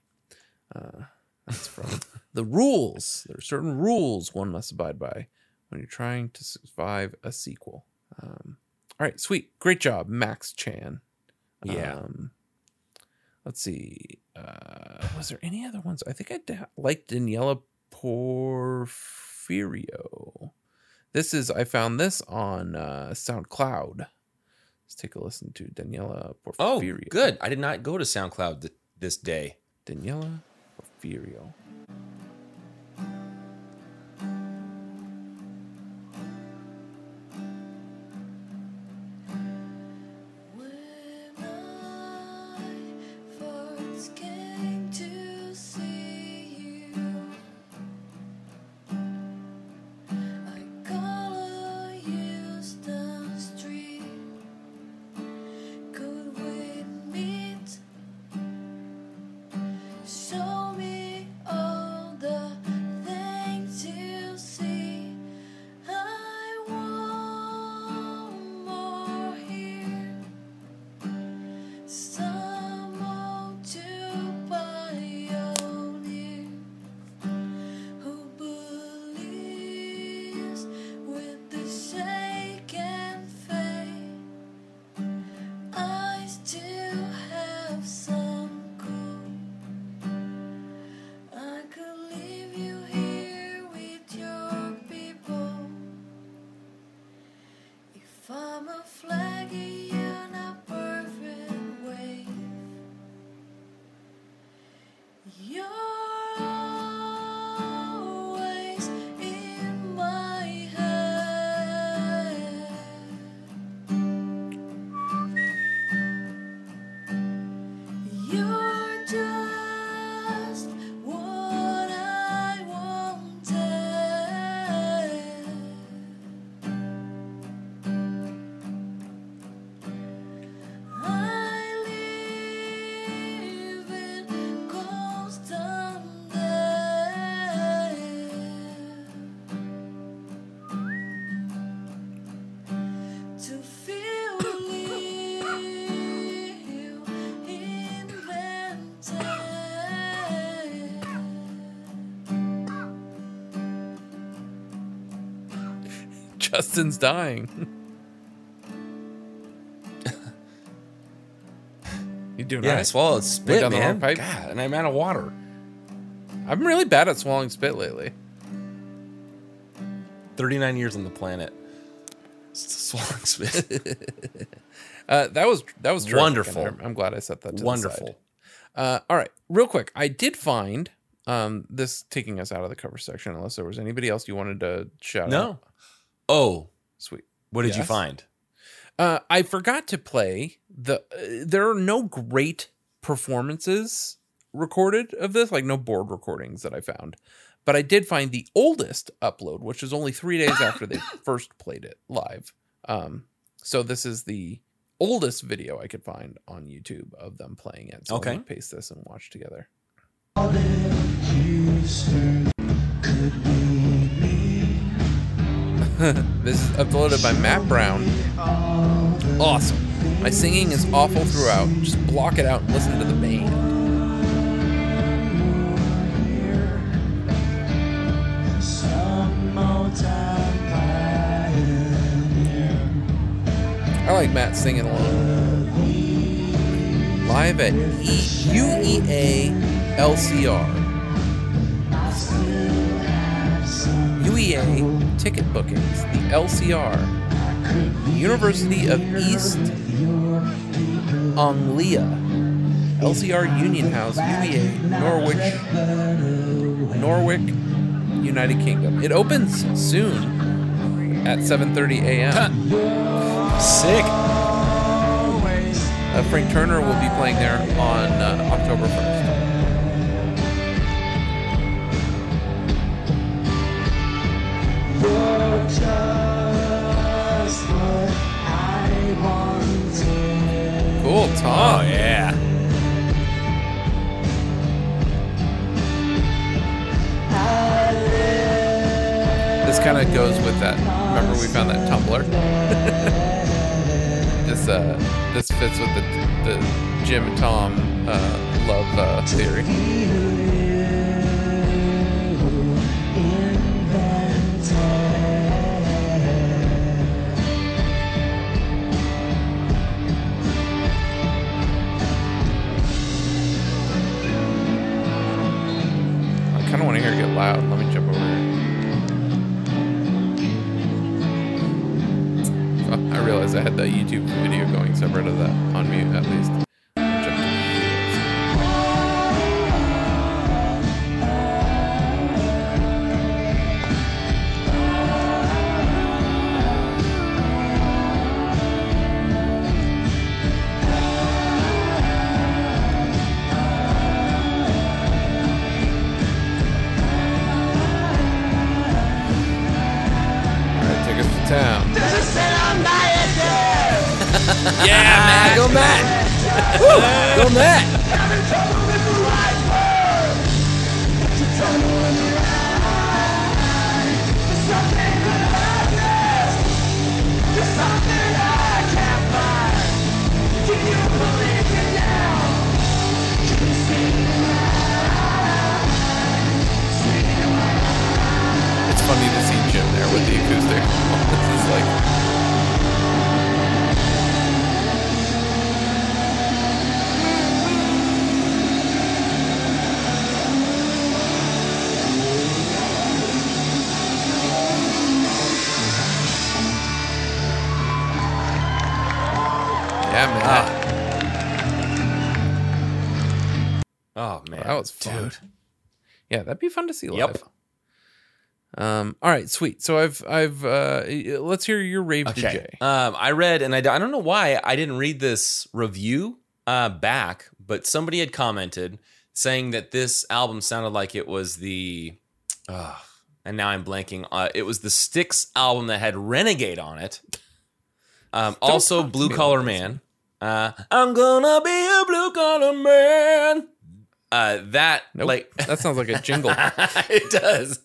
Uh, that's from the rules. There are certain rules one must abide by when you're trying to survive a sequel. Um, all right, sweet, great job, Max Chan. Yeah. Um, let's see. Uh, was there any other ones? I think I da- liked Daniela Porfirio. This is I found this on uh, SoundCloud. Let's take a listen to Daniela Porfirio. Oh, good. I did not go to SoundCloud th- this day. Daniela Porfirio. Justin's dying. you doing Yeah, all I right? swallowed spit, down the man. wrong pipe? God, and I'm out of water. I'm really bad at swallowing spit lately. 39 years on the planet. Swallowing spit. Uh, that was that was Wonderful. I'm, glad I set that. To Wonderful. The. Uh, all right, real quick, I did find um, this taking us out of the cover section. Unless there was anybody else you wanted to shout out. No. out. Oh, sweet. What did you find? Uh, I forgot to play the. Uh, there are no great performances recorded of this, like no board recordings that I found. But I did find the oldest upload, which is only three days after they first played it live. Um, so this is the oldest video I could find on YouTube of them playing it. So Okay. let me paste this and watch together. this is uploaded by Matt Brown. Awesome. My singing is awful throughout. Just block it out and listen to the band. I like Matt singing along. Live at e- UEA LCR. UEA ticket bookings, the LCR, University of East Anglia, LCR Union House, UEA, Norwich, Norwich, United Kingdom. It opens soon at 7:30 a.m. Sick. Uh, Frank Turner will be playing there on uh, October 1st. Cool, Tom. Oh, yeah. This kind of goes with that. Remember, we found that tumbler. this uh, this fits with the the Jim Tom uh, love uh, theory. Loud. Let me jump over here. Oh, I realized I had that YouTube video going separate of that on mute at least. Fun to see live. Yep. Um. All right, sweet. So I've I've uh let's hear your rave Okay. Um, I read, and I, I don't know why I didn't read this review uh, back, but somebody had commented saying that this album sounded like it was the, uh, and now I'm blanking. Uh, it was the Styx album that had Renegade on it. Um, also, Blue Collar Man. Uh, I'm gonna be a blue collar man. Uh, that Nope. like That sounds like a jingle. it does.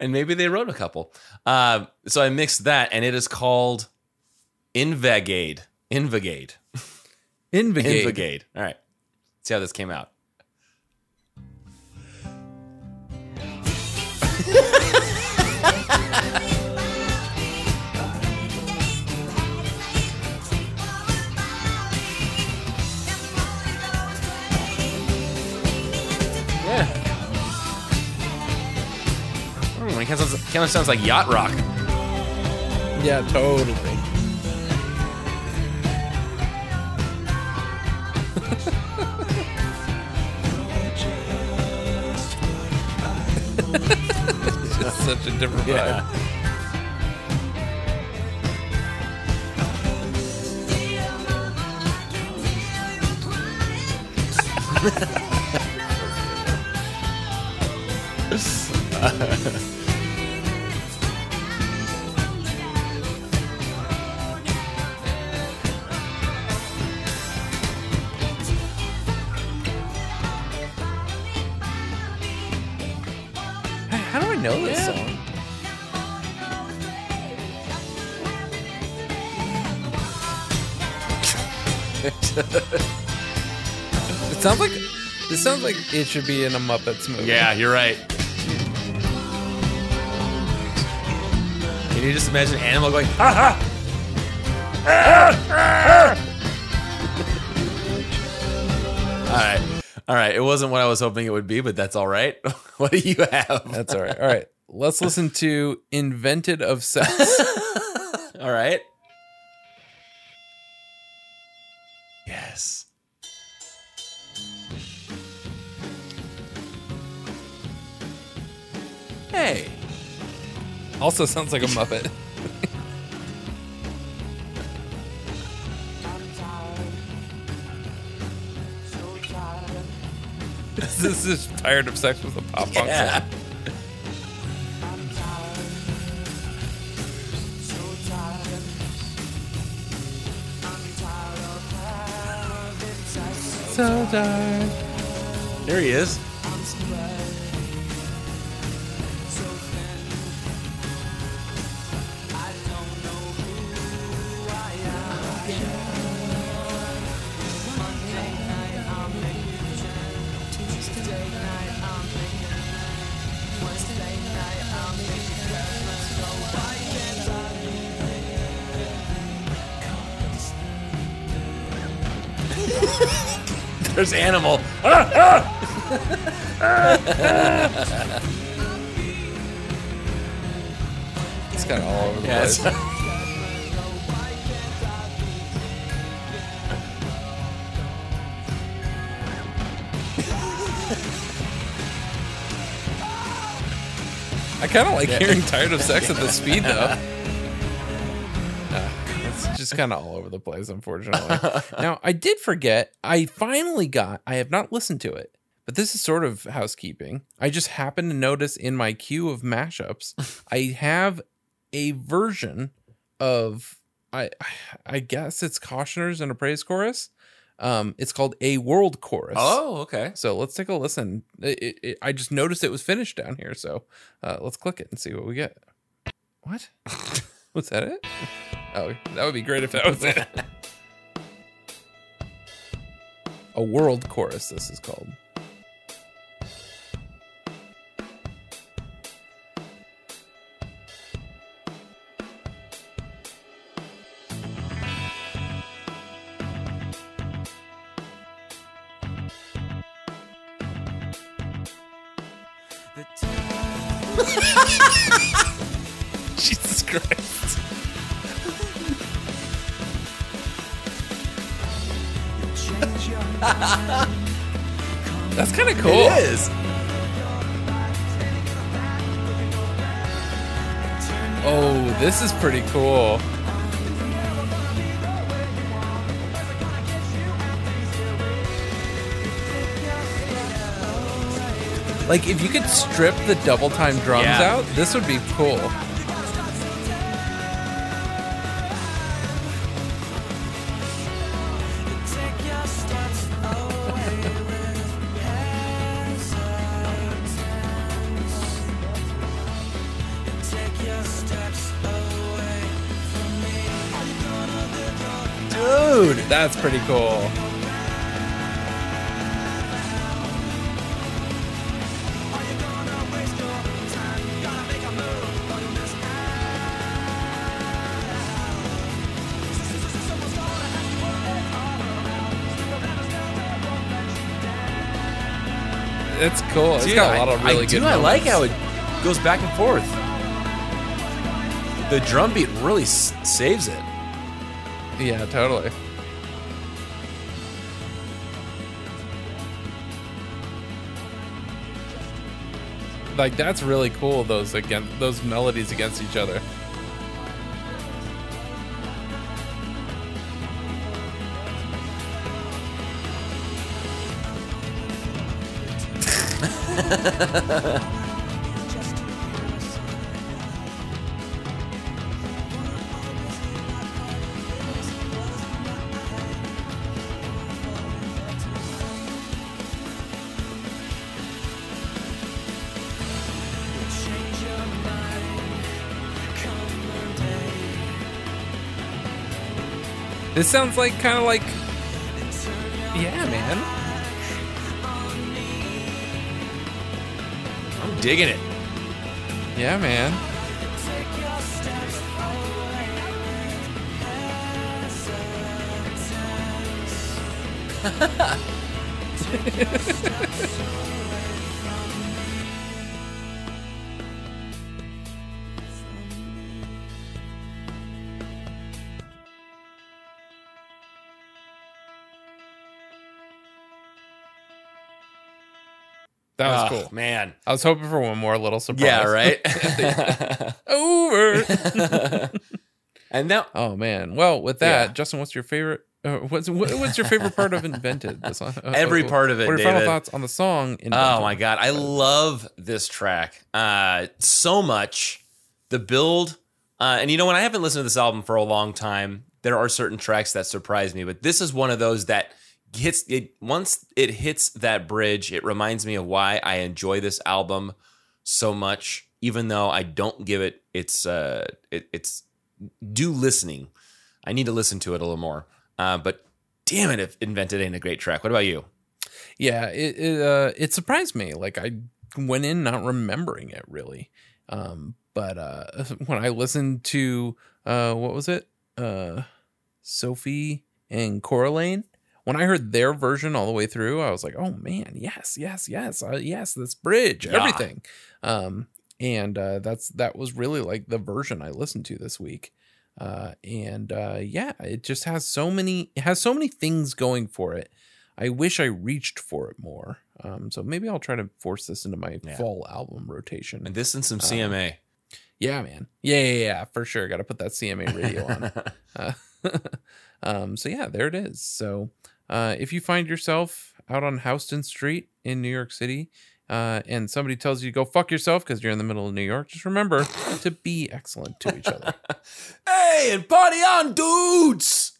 And maybe they wrote a couple. Uh, so I mixed that, and it is called Invagade. Invagade. Invigade. Invagade. All right. See how this came out. Kind of sounds, kind of sounds like yacht rock. Yeah, totally. it's just such a different Yeah. vibe. How do I know this song? It sounds like this sounds like it should be in a Muppets movie. Yeah, you're right. Can you just imagine an animal going, ha ha? all right. All right. It wasn't what I was hoping it would be, but that's all right. what do you have? That's all right. All right. Let's listen to Invented of Sex. all right. Yes. Hey. Also sounds like a Muppet. This is tired of sex with a pop punk Yeah. So tired. There he is. There's animal. It's kind of all over the Yeah, place. I kind of like Yeah. hearing "Tired of Sex" at the speed though. Just kind of all over the place, unfortunately. now, I did forget. I finally got. I have not listened to it, but this is sort of housekeeping. I just happened to notice in my queue of mashups, I have a version of. I I guess it's Cautioners and a Praise Chorus. Um, it's called a World Chorus. Oh, okay. So let's take a listen. It, it, it- I just noticed it was finished down here, so uh, let's click it and see what we get. What? was that it? Oh, that would be great if that was it. a world chorus. This is called. This is pretty cool. Like if you could strip the double time drums Yeah. out, this would be cool. Dude, that's pretty cool. It's cool. It's Dude, got a lot of really I good do. I like how it goes back and forth. The drum beat really s- saves it. Yeah, totally. Like that's really cool. Those again, those melodies against each other. This sounds like kind of like, yeah, man. I'm digging it. Yeah, man. I was hoping for one more little surprise. Yeah, right? Over. and now, oh man. Well, with that, Yeah. Justin, what's your favorite? Uh, what's what, what's your favorite part of Invented? The song? Uh, Every uh, part of it, What are your final thoughts on the song? Invented? Oh my god, I love this track uh, so much. The build, uh, and you know, when I haven't listened to this album for a long time, there are certain tracks that surprise me, but this is one of those that hits it once it hits that bridge. It reminds me of why I enjoy this album so much, even though I don't give it its uh, it, its due listening. I need to listen to it a little more. Uh, but damn it, if Invented ain't a great track. What about you? Yeah, it it, uh, it surprised me. Like I went in not remembering it really, um, but uh, when I listened to uh, what was it, uh, Sophie and Caroline. When I heard their version all the way through, I was like, "Oh man, yes, yes, yes, uh, yes, this bridge, Yeah. everything." Um, and uh, that's that was really like the version I listened to this week. Uh, and uh, yeah, it just has so many it has so many things going for it. I wish I reached for it more. Um, so maybe I'll try to force this into my fall album rotation. And this and some Uh, CMA. yeah, man. Yeah, yeah, yeah, for sure. Got to put that CMA radio on. Uh, um, so yeah, there it is. So uh, if you find yourself out on Houston Street in New York City, uh, and somebody tells you to go fuck yourself because you're in the middle of New York, just remember to be excellent to each other. Hey, and party on, dudes!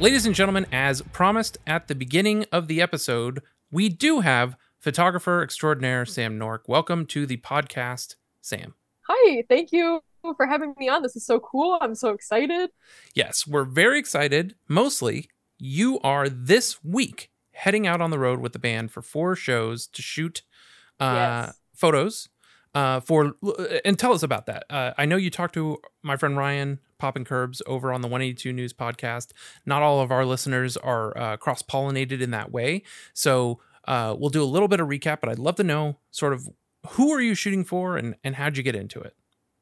Ladies and gentlemen, as promised at the beginning of the episode, we do have photographer extraordinaire Sam Nork. Welcome to the podcast, Sam. Hi, thank you for having me on. This is so cool. I'm so excited. Yes, we're very excited. Mostly, you are this week heading out on the road with the band for four shows to shoot uh, Yes. photos. Uh, for and tell us about that. Uh, I know you talked to my friend Ryan Poppin' Curbs over on the 182 News podcast. Not all of our listeners are uh, cross pollinated in that way, so uh, we'll do a little bit of recap. But I'd love to know sort of who are you shooting for and and how'd you get into it.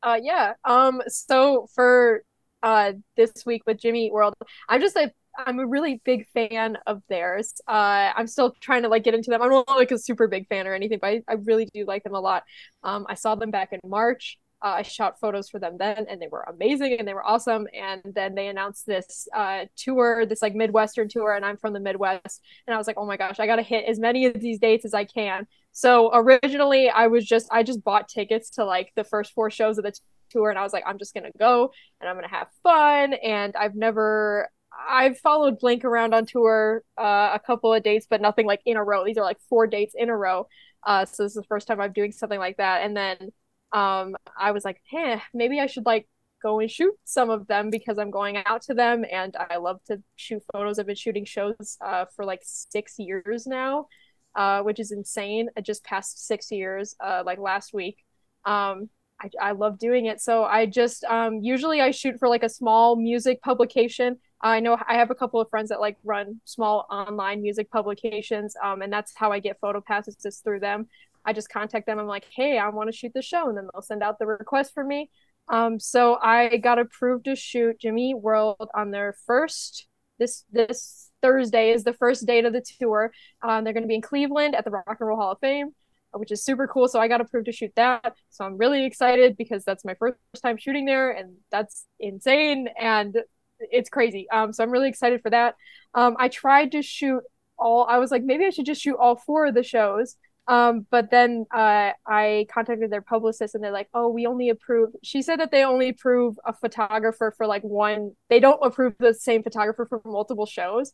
Uh, yeah. Um, so for uh this week with Jimmy Eat World, I'm just a I'm a really big fan of theirs. Uh, I'm still trying to like get into them. I'm not like a super big fan or anything, but I, I really do like them a lot. Um, I saw them back in March. Uh, I shot photos for them then, and they were amazing and they were awesome. And then they announced this uh, tour, this like Midwestern tour, and I'm from the Midwest. And I was like, oh my gosh, I got to hit as many of these dates as I can. So originally, I was just I just bought tickets to like the first four shows of the t- tour, and I was like, I'm just gonna go and I'm gonna have fun. And I've never I've followed Blink around on tour uh, a couple of dates, but nothing like in a row. These are like four dates in a row. Uh, so this is the first time I'm doing something like that. And then um, I was like, eh, maybe I should like go and shoot some of them because I'm going out to them and I love to shoot photos. I've been shooting shows uh, for like six years now, uh, which is insane. It just passed six years, uh, like last week. Um, I, I love doing it. So I just um, usually I shoot for like a small music publication. I know I have a couple of friends that like run small online music publications, um, and that's how I get photo passes is through them. I just contact them. I'm like, hey, I want to shoot the show, and then they'll send out the request for me. Um, so I got approved to shoot Jimmy World on their first this this Thursday is the first date of the tour. Um, they're going to be in Cleveland at the Rock and Roll Hall of Fame, which is super cool. So I got approved to shoot that. So I'm really excited because that's my first time shooting there, and that's insane and it's crazy. Um, so I'm really excited for that. Um, I tried to shoot all. I was like, maybe I should just shoot all four of the shows. Um, but then uh, I contacted their publicist and they're like, oh, we only approve. She said that they only approve a photographer for like one, they don't approve the same photographer for multiple shows.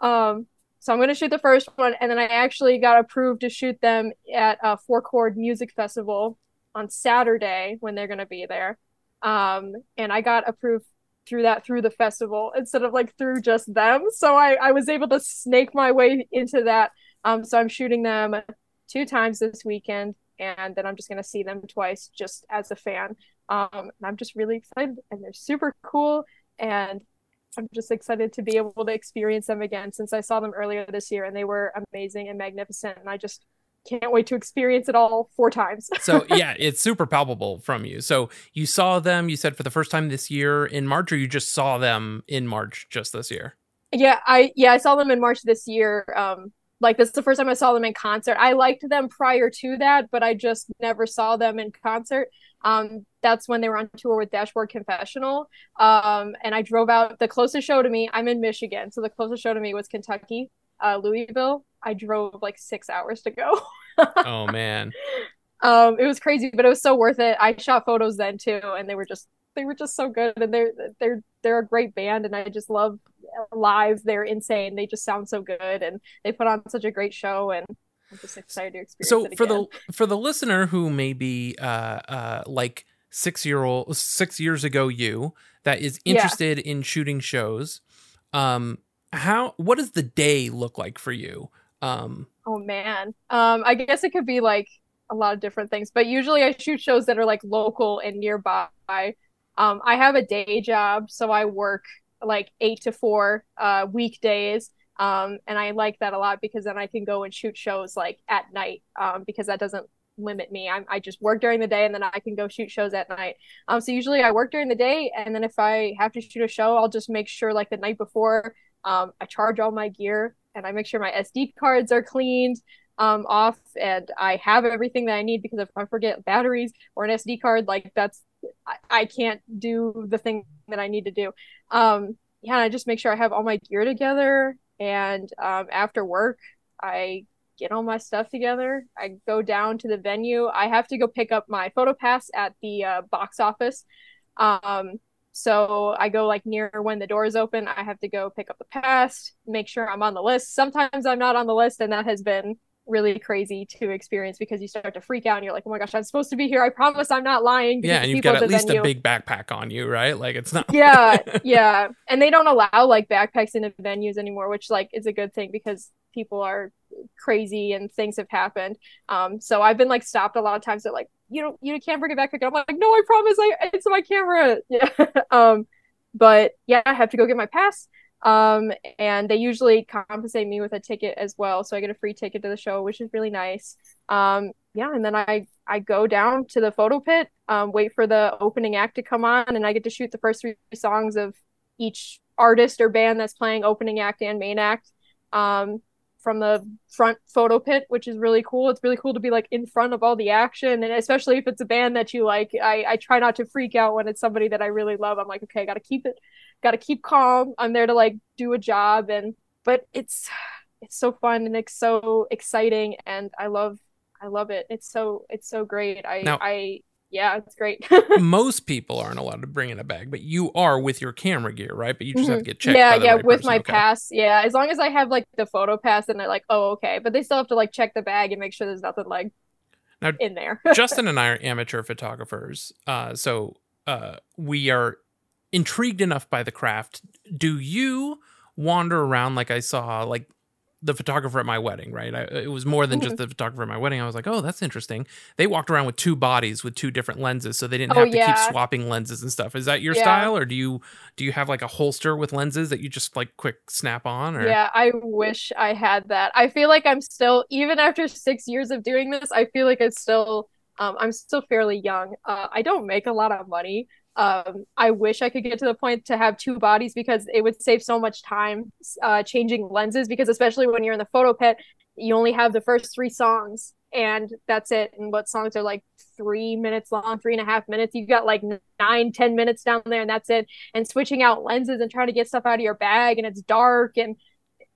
Um, so I'm going to shoot the first one. And then I actually got approved to shoot them at a Four Chord Music Festival on Saturday when they're going to be there. Um, and I got approved through that through the festival instead of like through just them. So I, I was able to snake my way into that. Um, so I'm shooting them two times this weekend, and then I'm just gonna see them twice just as a fan. Um, and I'm just really excited, and they're super cool, and I'm just excited to be able to experience them again since I saw them earlier this year, and they were amazing and magnificent, and I just can't wait to experience it all four times. so yeah, it's super palpable from you. So you saw them, you said for the first time this year in March, or you just saw them in March just this year? Yeah, I yeah, I saw them in March this year. Um like this is the first time I saw them in concert. I liked them prior to that, but I just never saw them in concert. Um, that's when they were on tour with Dashboard Confessional. Um, and I drove out the closest show to me. I'm in Michigan, so the closest show to me was Kentucky, uh, Louisville. I drove like six hours to go. oh man. Um, it was crazy, but it was so worth it. I shot photos then too, and they were just they were just so good, and they're they're they're a great band, and I just love live. They're insane. They just sound so good, and they put on such a great show, and I'm just excited to experience. So it for the for the listener who may be uh uh like six year old six years ago you that is Yeah. interested in shooting shows, um how what does the day look like for you? Um Oh man. Um, I guess it could be like a lot of different things, but usually I shoot shows that are like local and nearby. Um, I have a day job, so I work like eight to four uh weekdays. Um, and I like that a lot because then I can go and shoot shows like at night. Um, because that doesn't limit me. I'm, I just work during the day and then I can go shoot shows at night. Um, so usually I work during the day and then if I have to shoot a show, I'll just make sure like the night before, um, I charge all my gear and I make sure my SD cards are cleaned um off and I have everything that I need because if I forget batteries or an SD card, like that's I, can't do the thing that I need to do. Um yeah, I just make sure I have all my gear together and um after work I get all my stuff together. I go down to the venue. I have to go pick up my photo pass at the uh, box office. Um, so I go like near when the doors open. I have to go pick up the pass, make sure I'm on the list. Sometimes I'm not on the list, and that has been really crazy to experience because you start to freak out and you're like, oh my gosh, I'm supposed to be here. I promise I'm not lying. yeah, and you've got at least a big backpack on you, right? Like it's not yeah yeah. And they don't allow like backpacks into venues anymore which like is a good thing because people are crazy and things have happened. Um so i've been like stopped a lot of times. They're like you know you can't bring a backpack and i'm like no i promise. I it's my camera. Yeah. Um but yeah i have to go get my pass um and they usually compensate me with a ticket as well so i get a free ticket to the show which is really nice. Um yeah and then i i go down to the photo pit um wait for the opening act to come on and i get to shoot the first three songs of each artist or band that's playing opening act and main act um from the front photo pit which is really cool. It's really cool to be like in front of all the action and especially if it's a band that you like. I i try not to freak out when it's somebody that i really love. I'm like okay i gotta keep it gotta keep calm i'm there to like do a job and but it's it's so fun and it's so exciting and i love i love it it's so it's so great i Now- i yeah it's great most people aren't allowed to bring in a bag, but you are with your camera gear, right? But you just have to get checked. Yeah, yeah, with person. my Okay. pass. Yeah, as long as I have like the photo pass, and they're like, oh, okay. But they still have to like check the bag and make sure there's nothing like Now, in there. Justin and I are amateur photographers, uh, so uh, we are intrigued enough by the craft. Do you wander around like I saw, like the photographer at my wedding, right? I, it was more than just the photographer at my wedding. I was like, oh, that's interesting. They walked around with two bodies with two different lenses, so they didn't Oh, have to yeah. keep swapping lenses and stuff. Is that your Yeah. style, or do you do you have like a holster with lenses that you just like quick snap on? Or Yeah, I wish I had that. I feel like I'm still, even after six years of doing this, I feel like it's still, um, I'm still fairly young. Uh, I don't make a lot of money. Um, I wish I could get to the point to have two bodies because it would save so much time, uh, changing lenses. Because especially when you're in the photo pit, you only have the first three songs and that's it. And what songs are like three minutes long, three and a half minutes? You've got like nine, ten minutes down there, and that's it. And switching out lenses and trying to get stuff out of your bag, and it's dark and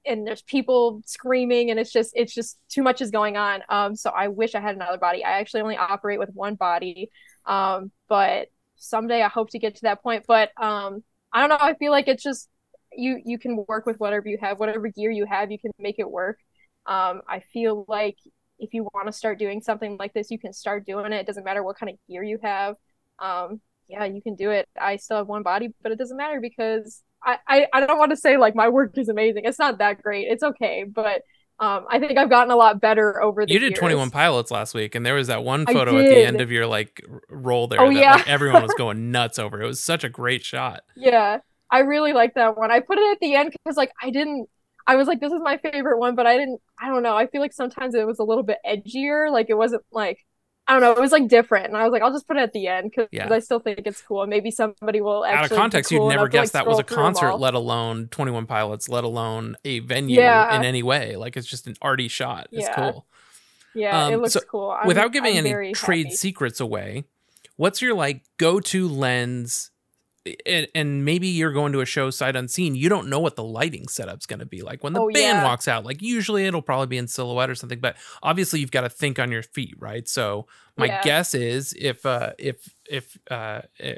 and there's people screaming and it's just it's just too much is going on um so i wish i had another body i actually only operate with one body um but someday i hope to get to that point but um i don't know i feel like it's just you you can work with whatever you have whatever gear you have you can make it work um i feel like if you want to start doing something like this you can start doing it it doesn't matter what kind of gear you have um yeah you can do it i still have one body but it doesn't matter because I, I, I don't want to say like my work is amazing. It's not that great. It's okay, but um, I think I've gotten a lot better over the you did years. 21 pilots last week and there was that one photo at the end of your like roll there Oh, that yeah. like, everyone was going nuts over it was such a great shot Yeah, I really like that one. I put it at the end because like I didn't. I was like, this is my favorite one, but I didn't. I don't know. I feel like sometimes it was a little bit edgier. Like it wasn't like I don't know. It was like different, and I was like, I'll just put it at the end because Yeah. I still think it's cool. And maybe somebody will actually out of context be you'd never guess like, that was a scroll through 'em concert let alone 21 pilots let alone a venue Yeah. in any way like it's just an arty shot it's Yeah. cool Yeah, it Um, looks so cool. I'm, without giving I'm any trade happy. secrets away what's your like go-to lens and, and maybe you're going to a show sight unseen you don't know what the lighting setup's going to be like when the Oh, band yeah. walks out like usually it'll probably be in silhouette or something but obviously you've got to think on your feet right so my Yeah. guess is if uh if if uh eh,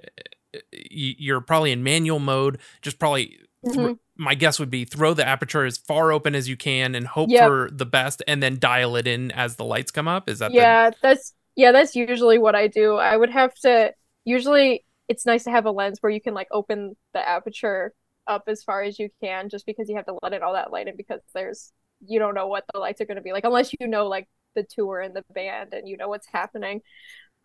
eh, you- you're probably in manual mode just probably Mhm. my guess would be throw the aperture as far open as you can and hope Yep. for the best and then dial it in as the lights come up is that the yeah that's yeah that's usually what i do i would have to usually it's nice to have a lens where you can like open the aperture up as far as you can just because you have to let in all that light in because there's you don't know what the lights are going to be like unless you know like the tour and the band and you know what's happening.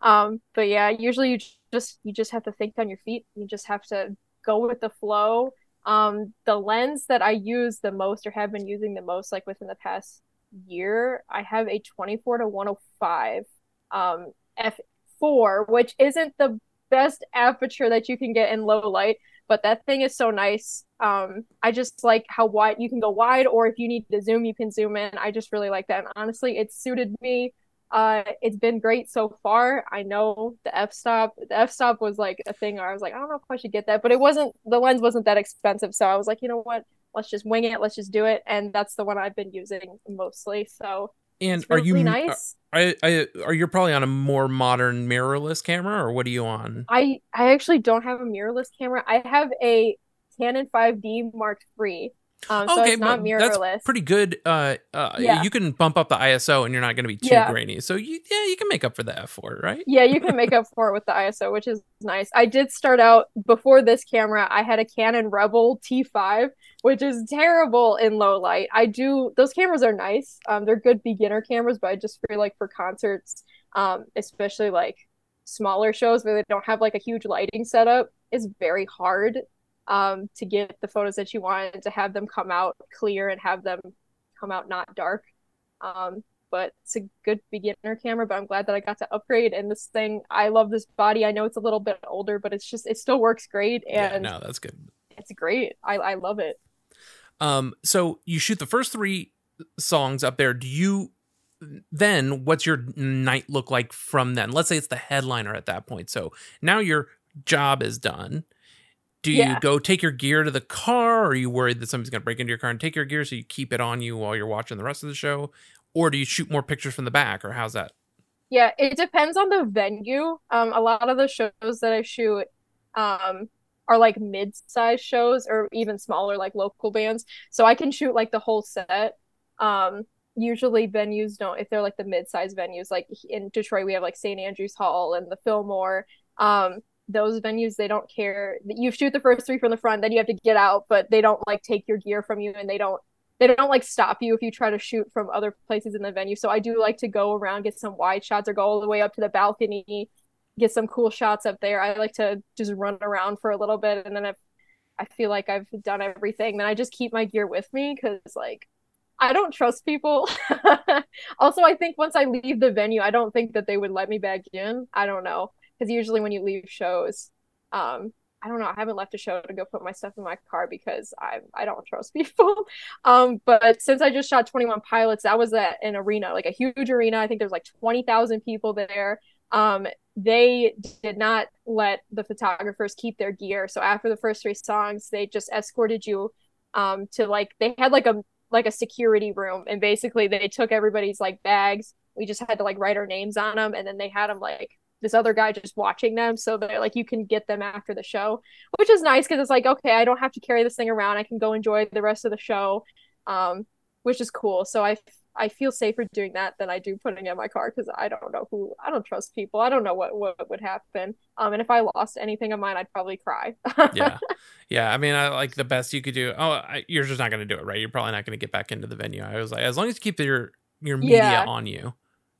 Um but yeah usually you just you just have to think on your feet. You just have to go with the flow. Um the lens that i use the most or have been using the most like within the past year i have a 24 to 105 um f4 which isn't the best aperture that you can get in low light but that thing is so nice. Um i just like how wide you can go wide or if you need to zoom you can zoom in. I just really like that. And honestly it suited me. Uh it's been great so far. I know the f-stop the f-stop was like a thing i was like i don't know if i should get that but it wasn't the lens wasn't that expensive. So i was like you know what? Let's just wing it. Let's just do it. And that's the one i've been using mostly. So and are you nice I, I are you probably on a more modern mirrorless camera or what are you on I I actually don't have a mirrorless camera. I have a Canon 5D Mark III. Um, so it's not mirrorless. that's pretty good uh uh Yeah. you can bump up the iso and you're not going to be too Yeah. grainy so you yeah you can make up for the f4 right Yeah, you can make up for it with the ISO, which is nice. I did start out before this camera, I had a Canon Rebel T5, which is terrible in low light. I do those cameras are nice. Um, they're good beginner cameras, but I just feel like for concerts, um, especially like smaller shows where they don't have like a huge lighting setup, is very hard um to get the photos that you want and to have them come out clear and have them come out not dark. Um, but it's a good beginner camera. But I'm glad that I got to upgrade. And this thing, I love this body. I know it's a little bit older, but it's just it still works great, yeah and no that's good it's great. I I love it. Um, so you shoot the first three songs up there. Do you then what's your night look like from then? Let's say it's the headliner at that point. So now your job is done. Do you go take your gear to the car? Or are you worried that somebody's going to break into your car and take your gear so you keep it on you while you're watching the rest of the show? Or do you shoot more pictures from the back? Or how's that? Yeah, it depends on the venue. Um, a lot of the shows that I shoot, um, are like mid-sized shows or even smaller, like local bands. So I can shoot like the whole set. Um, usually venues don't, if they're like the mid-sized venues, like in Detroit, we have like St. Andrews Hall and the Fillmore. Um, those venues, they don't care. You shoot the first three from the front, then you have to get out, but they don't like take your gear from you and they don't they don't like stop you if you try to shoot from other places in the venue. So I do like to go around, get some wide shots, or go all the way up to the balcony, get some cool shots up there. I like to just run around for a little bit, and then if I feel like I've done everything, then I just keep my gear with me because like I don't trust people. also, I think once I leave the venue, I don't think that they would let me back in. I don't know because usually when you leave shows, um, I don't know. I haven't left a show to go put my stuff in my car because I I don't trust people. Um, but since I just shot Twenty One Pilots, that was at an arena, like a huge arena. I think there's like twenty thousand people there. Um, they did not let the photographers keep their gear. So after the first three songs, they just escorted you um to like they had like a like a security room and basically they took everybody's like bags. We just had to like write our names on them and then they had them like this other guy just watching them so they're like you can get them after the show which is nice because it's like okay i don't have to carry this thing around. I can go enjoy the rest of the show um which is cool. So i i feel safer doing that than i do putting it in my car because i don't know who i don't trust people. I don't know what what would happen. Um and if i lost anything of mine i'd probably cry. Yeah. Yeah i mean i like the best you could do. Oh I, you're just not going to do it right? You're probably not going to get back into the venue. I was like as long as you keep your your media Yeah. on you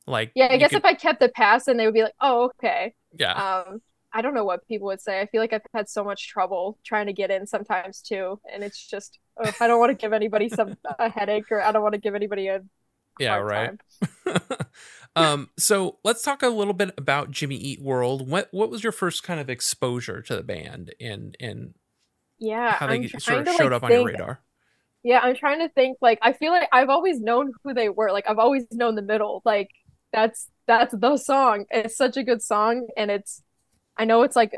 like yeah i guess could- if i kept the pass then they would be like oh okay. Yeah. Um i don't know what people would say. I feel like i've had so much trouble trying to get in sometimes too and it's just ugh, i don't want to give anybody some a headache or i don't want to give anybody a yeah right. um so let's talk a little bit about jimmy eat world. What what was your first kind of exposure to the band and and yeah how they sort of showed like, up on your radar? Yeah, I'm trying to think like I feel like I've always known who they were. Like I've always known the middle. Like that's that's the song. It's such a good song and it's I know it's like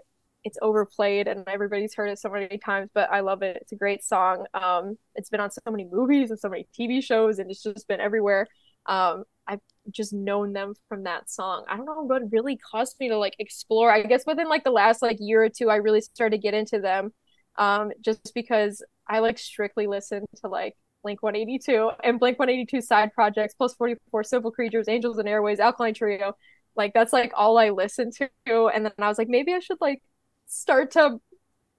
it's overplayed and everybody's heard it so many times, but I love it. It's a great song. Um it's been on so many movies and so many TV shows and it's just been everywhere. Um I've just known them from that song. I don't know what really caused me to like explore. I guess within like the last like year or two I really started to get into them um, just because I like strictly listen to like Blink 182 and Blink 182 side projects, plus 44 Simple Creatures, Angels and Airwaves, Alkaline Trio. Like that's like all I listen to. And then I was like, maybe I should like start to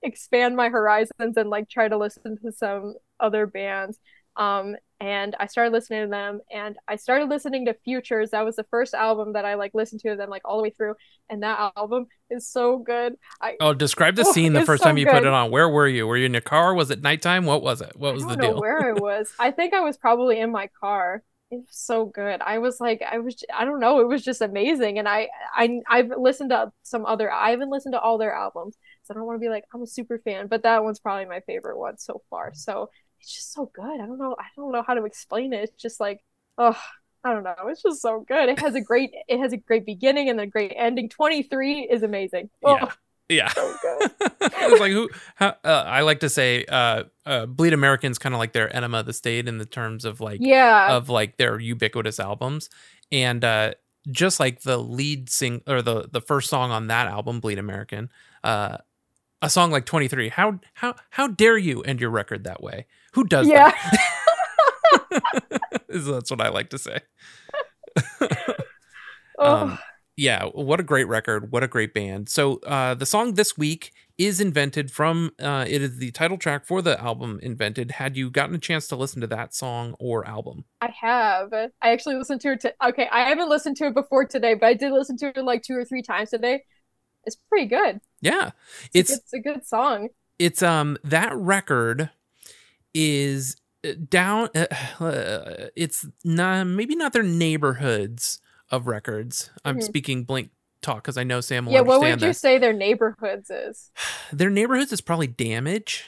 expand my horizons and like try to listen to some other bands. Um, and I started listening to them and I started listening to Futures. That was the first album that I like listened to them like all the way through. And that album is so good. I oh describe the Oh, scene the first so time you put it on where were you were you in your car was it nighttime what was it what was I the don't know deal where I was. I think I was probably in my car. It was so good. I was like, I was, I don't know. It was just amazing. And I, I, I've listened to some other. I haven't listened to all their albums, so I don't want to be like I'm a super fan. But that one's probably my favorite one so far. So it's just so good. I don't know. I don't know how to explain it. It's just like, oh, I don't know. It's just so good. It has a great, it has a great beginning and a great ending. Twenty three is amazing. Oh, yeah it's like who how, uh, i like to say uh uh bleed americans kind of like their enema of the state in the terms of like Yeah. of like their ubiquitous albums and uh just like the lead sing or the the first song on that album bleed american uh a song like 23 how how how dare you end your record that way who does yeah. that that's what i like to say Oh. um, yeah, what a great record. What a great band. So, uh, the song this week is Invented from, uh, it is the title track for the album Invented. Had you gotten a chance to listen to that song or album? I have. I actually listened to it. To, okay, I haven't listened to it before today, but I did listen to it like two or three times today. It's pretty good. Yeah. It's It's, it's a good song. it's, um, that record is uh, down, uh, uh, it's not, maybe not their neighborhoods of records. I'm Mhm. speaking blink talk because I know Sam will Yeah, what would you that. say their neighborhoods is? Their neighborhoods is probably damage.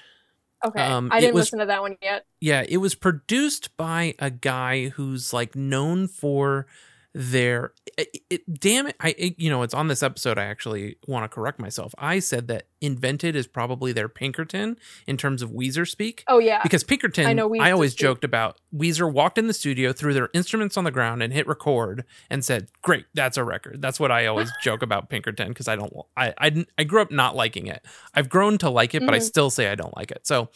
Okay, Um, I didn't was- listen to that one yet. Yeah, it was produced by a guy who's like known for their it, it- damn it I it, you know it's on this episode I actually want to correct myself. I said that Invented is probably their Pinkerton in terms of Weezer speak. Oh yeah, Because Pinkerton, I I, know Weezer always speak. joked about Weezer walked in the studio, threw their instruments on the ground, and hit record, and said, "Great, that's a record." That's what I always joke about Pinkerton because I don't, I, I, I grew up not liking it. I've grown to like it, but I Mhm. still say I don't like it. So,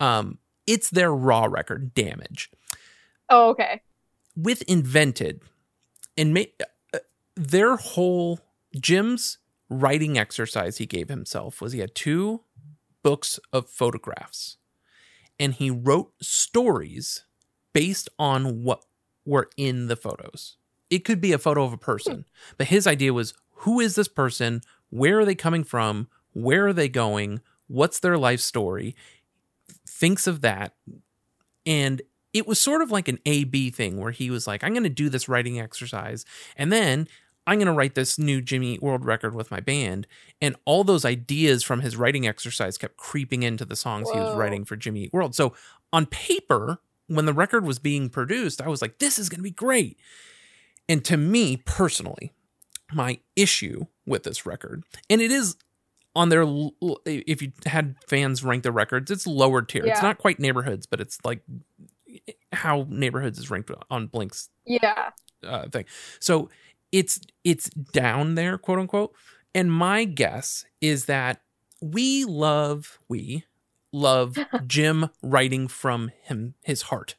um, it's their raw record, Damage, Oh okay. with Invented, and ma- uh, their whole Jim's writing exercise he gave himself was he had two books of photographs and he wrote stories based on what were in the photos. It could be a photo of a person, hmm. but his idea was who is this person? Where are they coming from? Where are they going? What's their life story? Thinks of that. And it was sort of like an A B thing where he was like, I'm going to do this writing exercise. And then I'm going to write this new Jimmy Eat World record with my band. And all those ideas from his writing exercise kept creeping into the songs he was writing for Jimmy Eat World. So on paper, when the record was being produced, I was like, this is going to be great. And to me personally, my issue with this record, and it is on their, if you had fans rank the records, it's lower tier. It's not quite neighborhoods, but it's like how neighborhoods is ranked on Blink's Yeah. uh, thing. So it's it's down there, quote unquote. And my guess is that we love we love Jim writing from him his heart,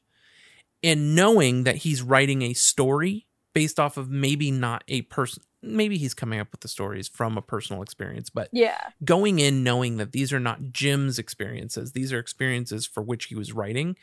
and knowing that he's writing a story based off of maybe not a person. Maybe he's coming up with the stories from a personal experience, but Yeah. going in knowing that these are not Jim's experiences, these are experiences for which he was writing,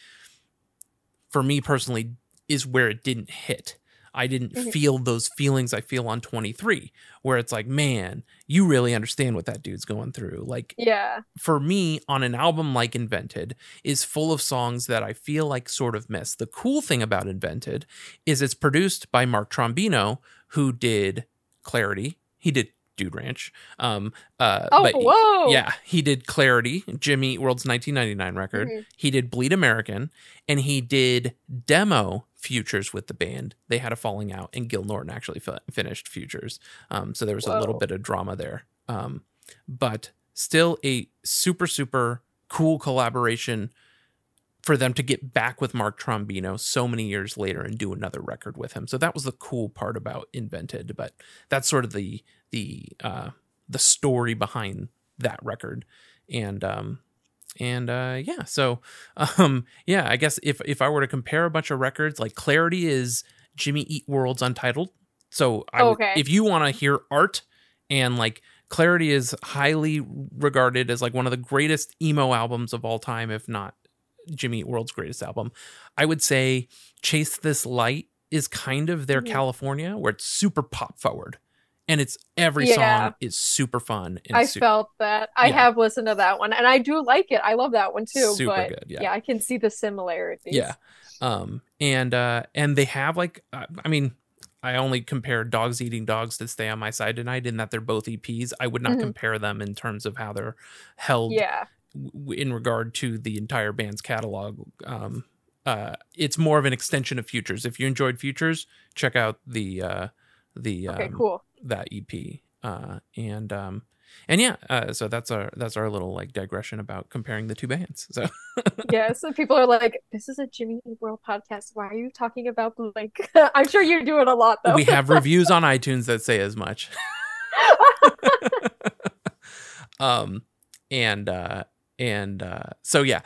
for me personally, is where it didn't hit. I didn't Mhm. feel those feelings I feel on 23, where it's like, man, you really understand what that dude's going through. Like, Yeah. for me, on an album like Invented, is full of songs that I feel like sort of miss. The cool thing about Invented is it's produced by Mark Trombino, who did Clarity. He did Dude Ranch. Um, uh, Oh, but whoa. Yeah, he did Clarity, Jimmy World's 1999 record. Mhm. He did Bleed American, and he did demo Futures with the band. They had a falling out, and Gil Norton actually fi- finished Futures. Um, so there was a little bit of drama there. Um, but still a super super cool collaboration for them to get back with Mark Trombino so many years later and do another record with him. So that was the cool part about Invented, but that's sort of the the uh the story behind that record. And um and uh yeah, so um yeah, I guess if if I were to compare a bunch of records, like Clarity is Jimmy Eat World's Untitled. So I would- Okay. if you want to hear art and like Clarity is highly regarded as like one of the greatest emo albums of all time, if not Jimmy Eat World's greatest album. I would say Chase This Light is kind of their Mhm. California, where it's super pop forward. And it's every Yeah. song is super fun. And I felt that. I Yeah. have listened to that one and I do like it. I love that one too. Super but good, yeah. I can see the similarities. Yeah. Um and uh and they have like uh, I mean I only compare Dogs Eating Dogs to Stay on My Side Tonight in that they're both EPs. I would not Mhm. compare them in terms of how they're held Yeah. w- in regard to the entire band's catalog. Um uh it's more of an extension of Futures. If you enjoyed Futures, check out the uh the Okay, um, cool. That EP. Uh and um and yeah, uh, so that's our that's our little like digression about comparing the two bands. So yeah, so people are like, "This is a Jimmy Eat World podcast. Why are you talking about Blink?" I'm sure you do it a lot though. we have reviews on iTunes that say as much. um and uh and uh so yeah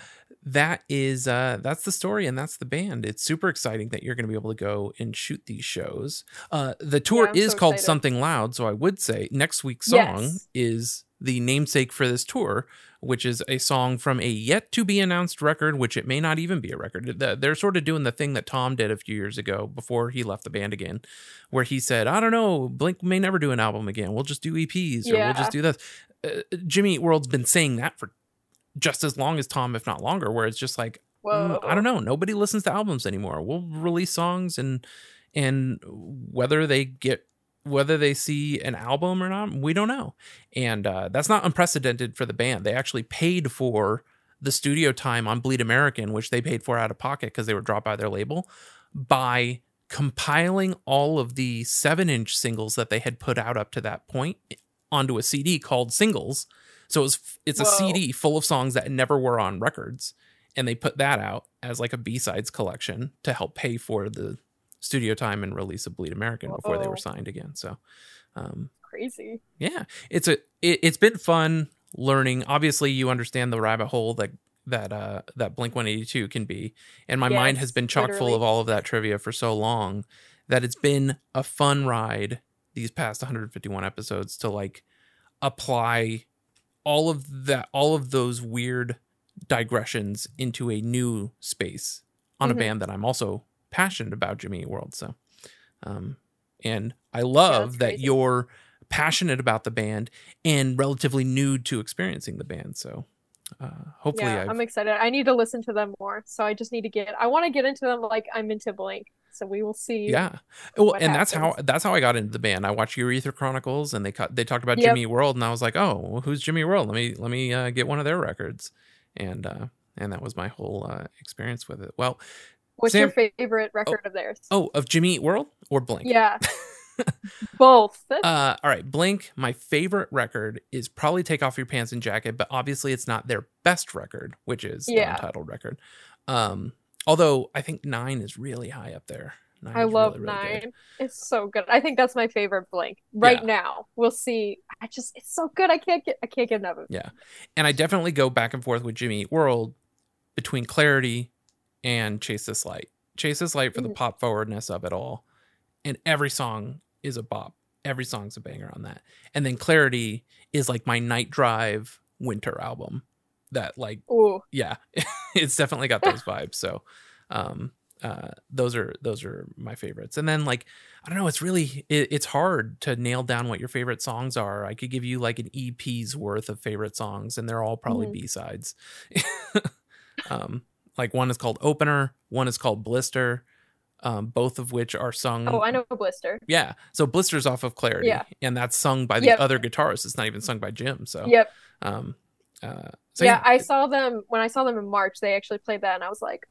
that is uh that's the story and that's the band. It's super exciting that you're going to be able to go and shoot these shows. Uh the tour Yeah, is so called excited. something loud so i would say next week's song Yes. is the namesake for this tour which is a song from a yet to be announced record which it may not even be a record. They're sort of doing the thing that tom did a few years ago before he left the band again where he said i don't know blink may never do an album again. We'll just do eps or we'll just do this. Uh, Jimmy Eat World's been saying that for just as long as Tom, if not longer, where it's just like, mm, I don't know, nobody listens to albums anymore. We'll release songs and and whether they get whether they see an album or not, we don't know. And uh, that's not unprecedented for the band. They actually paid for the studio time on Bleed American, which they paid for out of pocket because they were dropped by their label, by compiling all of the seven inch singles that they had put out up to that point onto a CD called Singles. So it was it's a Whoa. CD full of songs that never were on records, and they put that out as like a B sides collection to help pay for the studio time and release of Bleed American before they were signed again. So, um, Crazy. yeah, it's a it, it's been fun learning. Obviously, you understand the rabbit hole that that uh that Blink One Eighty Two can be, and my mind has been chock full of all of that trivia for so long that it's been a fun ride these past 151 episodes to like apply all of that all of those weird digressions into a new space on a Mhm. band that I'm also passionate about, Jimmy Eat World. So, um, and I love that you're passionate about the band and relatively new to experiencing the band. So, uh, hopefully, yeah, I've, I'm excited. I need to listen to them more. So I just need to get. I want to get into them like I'm into Blink. So we will see. yeah. Well, and that's how that's how I got into the band. I watched Urethra Chronicles, and they cut, they talked about Yep. Jimmy World, and I was like, oh, well, who's Jimmy World? Let me let me uh, get one of their records, and uh, and that was my whole uh, experience with it. Well, What's Sam- your favorite record of theirs? Oh, of Jimmy Eat World or Blink? Yeah. Both. Uh, all right, Blink. My favorite record is probably "Take Off Your Pants and Jacket," but obviously it's not their best record, which is the untitled record. Um, although I think Nine is really high up there. Nine I love really, really good. Nine. It's so good. I think that's my favorite Blink right Yeah. now. We'll see. I just it's so good. I can't get I can't get enough of it. Yeah, and I definitely go back and forth with Jimmy Eat World between Clarity and Chase This Light. Chase This Light for the Mhm. pop forwardness of it all, and every song is a bop. Every song's a banger on that. And then Clarity is like my night drive winter album. That like, Ooh. yeah, it's definitely got those vibes. So, um, uh, those are those are my favorites. And then like, I don't know, it's really it, it's hard to nail down what your favorite songs are. I could give you like an EP's worth of favorite songs, and they're all probably Mhm. B sides. um, like one is called Opener, one is called Blister. Um, both of which are sung. Oh, I know Blister. Yeah. So Blister's off of Clarity. Yeah. And that's sung by the Yep. other guitarist. It's not even sung by Jim. So Yep. um uh so yeah, I saw them when I saw them in March. They actually played that, and I was like,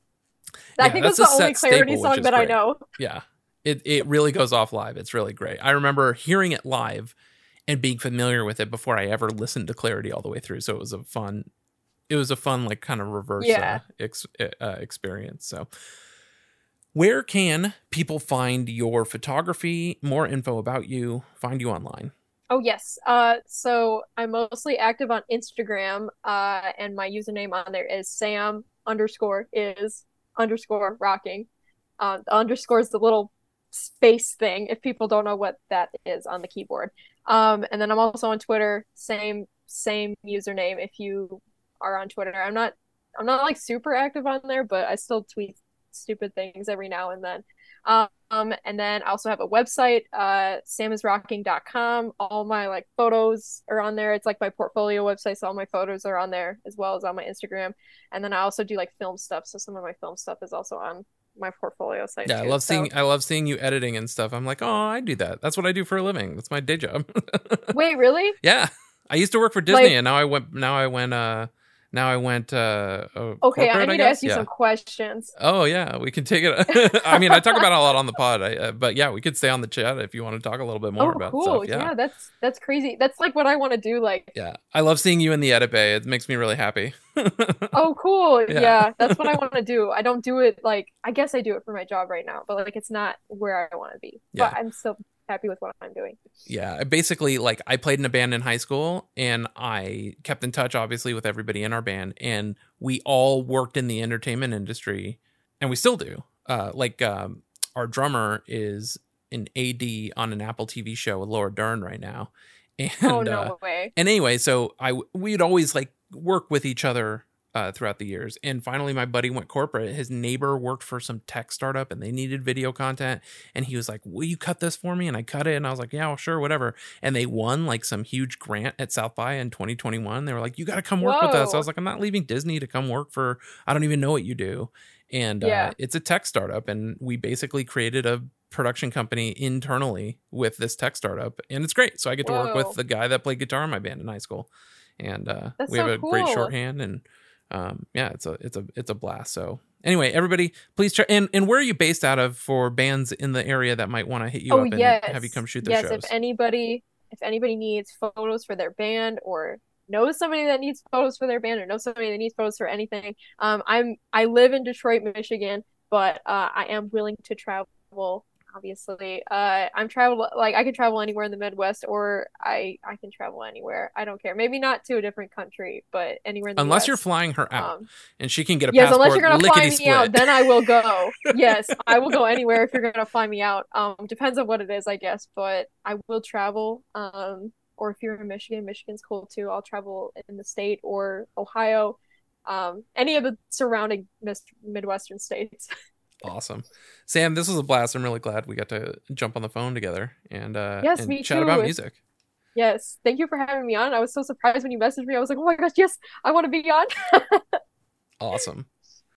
I Yeah, think that's that's, the only Clarity staple, song that I know. Yeah. It it really goes off live. It's really great. I remember hearing it live and being familiar with it before I ever listened to Clarity all the way through. So it was a fun it was a fun like kind of reverse Yeah. uh, ex, uh, experience. So where can people find your photography, more info about you, find you online? Oh yes. Uh, so I'm mostly active on Instagram. Uh, and my username on there is Sam underscore is underscore rocking. Um, the the little space thing. If people don't know what that is on the keyboard. Um, and then I'm also on Twitter. Same same username. If you are on Twitter, I'm not I'm not like super active on there, but I still tweet stupid things every now and then. Um, and then I also have a website, uh, samisrocking.com. All my like photos are on there. It's like my portfolio website, so all my photos are on there as well as on my Instagram. And then I also do like film stuff, so some of my film stuff is also on my portfolio site. Yeah, I love So- seeing I love seeing you editing and stuff. I'm like, oh, I do that. That's what I do for a living. That's my day job. Wait, really? yeah, I used to work for Disney, Like- and now I went. Now I went. uh Now I went. uh uh, Okay, I need to ask you Yeah. some questions. Oh yeah, we can take it. I mean, I talk about it a lot on the pod, I, uh, but yeah, we could stay on the chat if you want to talk a little bit more oh, about cool. stuff. Yeah. Yeah. that's that's crazy. That's like what I want to do. Like, yeah, I love seeing you in the edit bay. It makes me really happy. oh, cool. Yeah. Yeah, that's what I want to do. I don't do it like I guess I do it for my job right now, but like it's not where I want to be. Yeah. But I'm still happy with what I'm doing. Yeah, basically like I played in a band in high school and I kept in touch obviously with everybody in our band and we all worked in the entertainment industry and we still do. Uh like um our drummer is an AD on an Apple TV show with Laura Dern right now. And oh no uh, way. and anyway, so I we'd always like work with each other uh, throughout the years. And finally, my buddy went corporate. His neighbor worked for some tech startup, and they needed video content. And he was like, "Will you cut this for me?" And I cut it, and I was like, "Yeah, well, sure, whatever." And they won like some huge grant at South by in 2021. They were like, "You got to come work with us." I was like, "I'm not leaving Disney to come work for. I don't even know what you do." And Yeah. uh, it's a tech startup, and we basically created a production company internally with this tech startup, and it's great. So I get to work with the guy that played guitar in my band in high school, and uh, we have so a great shorthand, and um, yeah, it's a it's a it's a blast. So anyway, everybody, please try. And and where are you based out of for bands in the area that might want to hit you oh up and yes. have you come shoot their yes, shows? if anybody if anybody needs photos for their band or knows somebody that needs photos for their band or knows somebody that needs photos for anything, um, I'm I live in Detroit, Michigan, but uh, I am willing to travel. Obviously, uh, I'm travel like I can travel anywhere in the Midwest, or I I can travel anywhere. I don't care. Maybe not to a different country, but anywhere in the unless you're flying her out Um, and she can get a yes, passport unless you're gonna fly me out, then I will go. yes, I will go anywhere if you're gonna fly me out. Um, depends on what it is, I guess, but I will travel. Um, or if you're in Michigan, Michigan's cool too. I'll travel in the state or Ohio. um, any of the surrounding mis- Midwestern states. Awesome. Sam, this was a blast. I'm really glad we got to jump on the phone together and uh Yes, and me chat too. about music. Yes, thank you for having me on. I was so surprised when you messaged me. I was like, oh my gosh, yes, I want to be on. Awesome.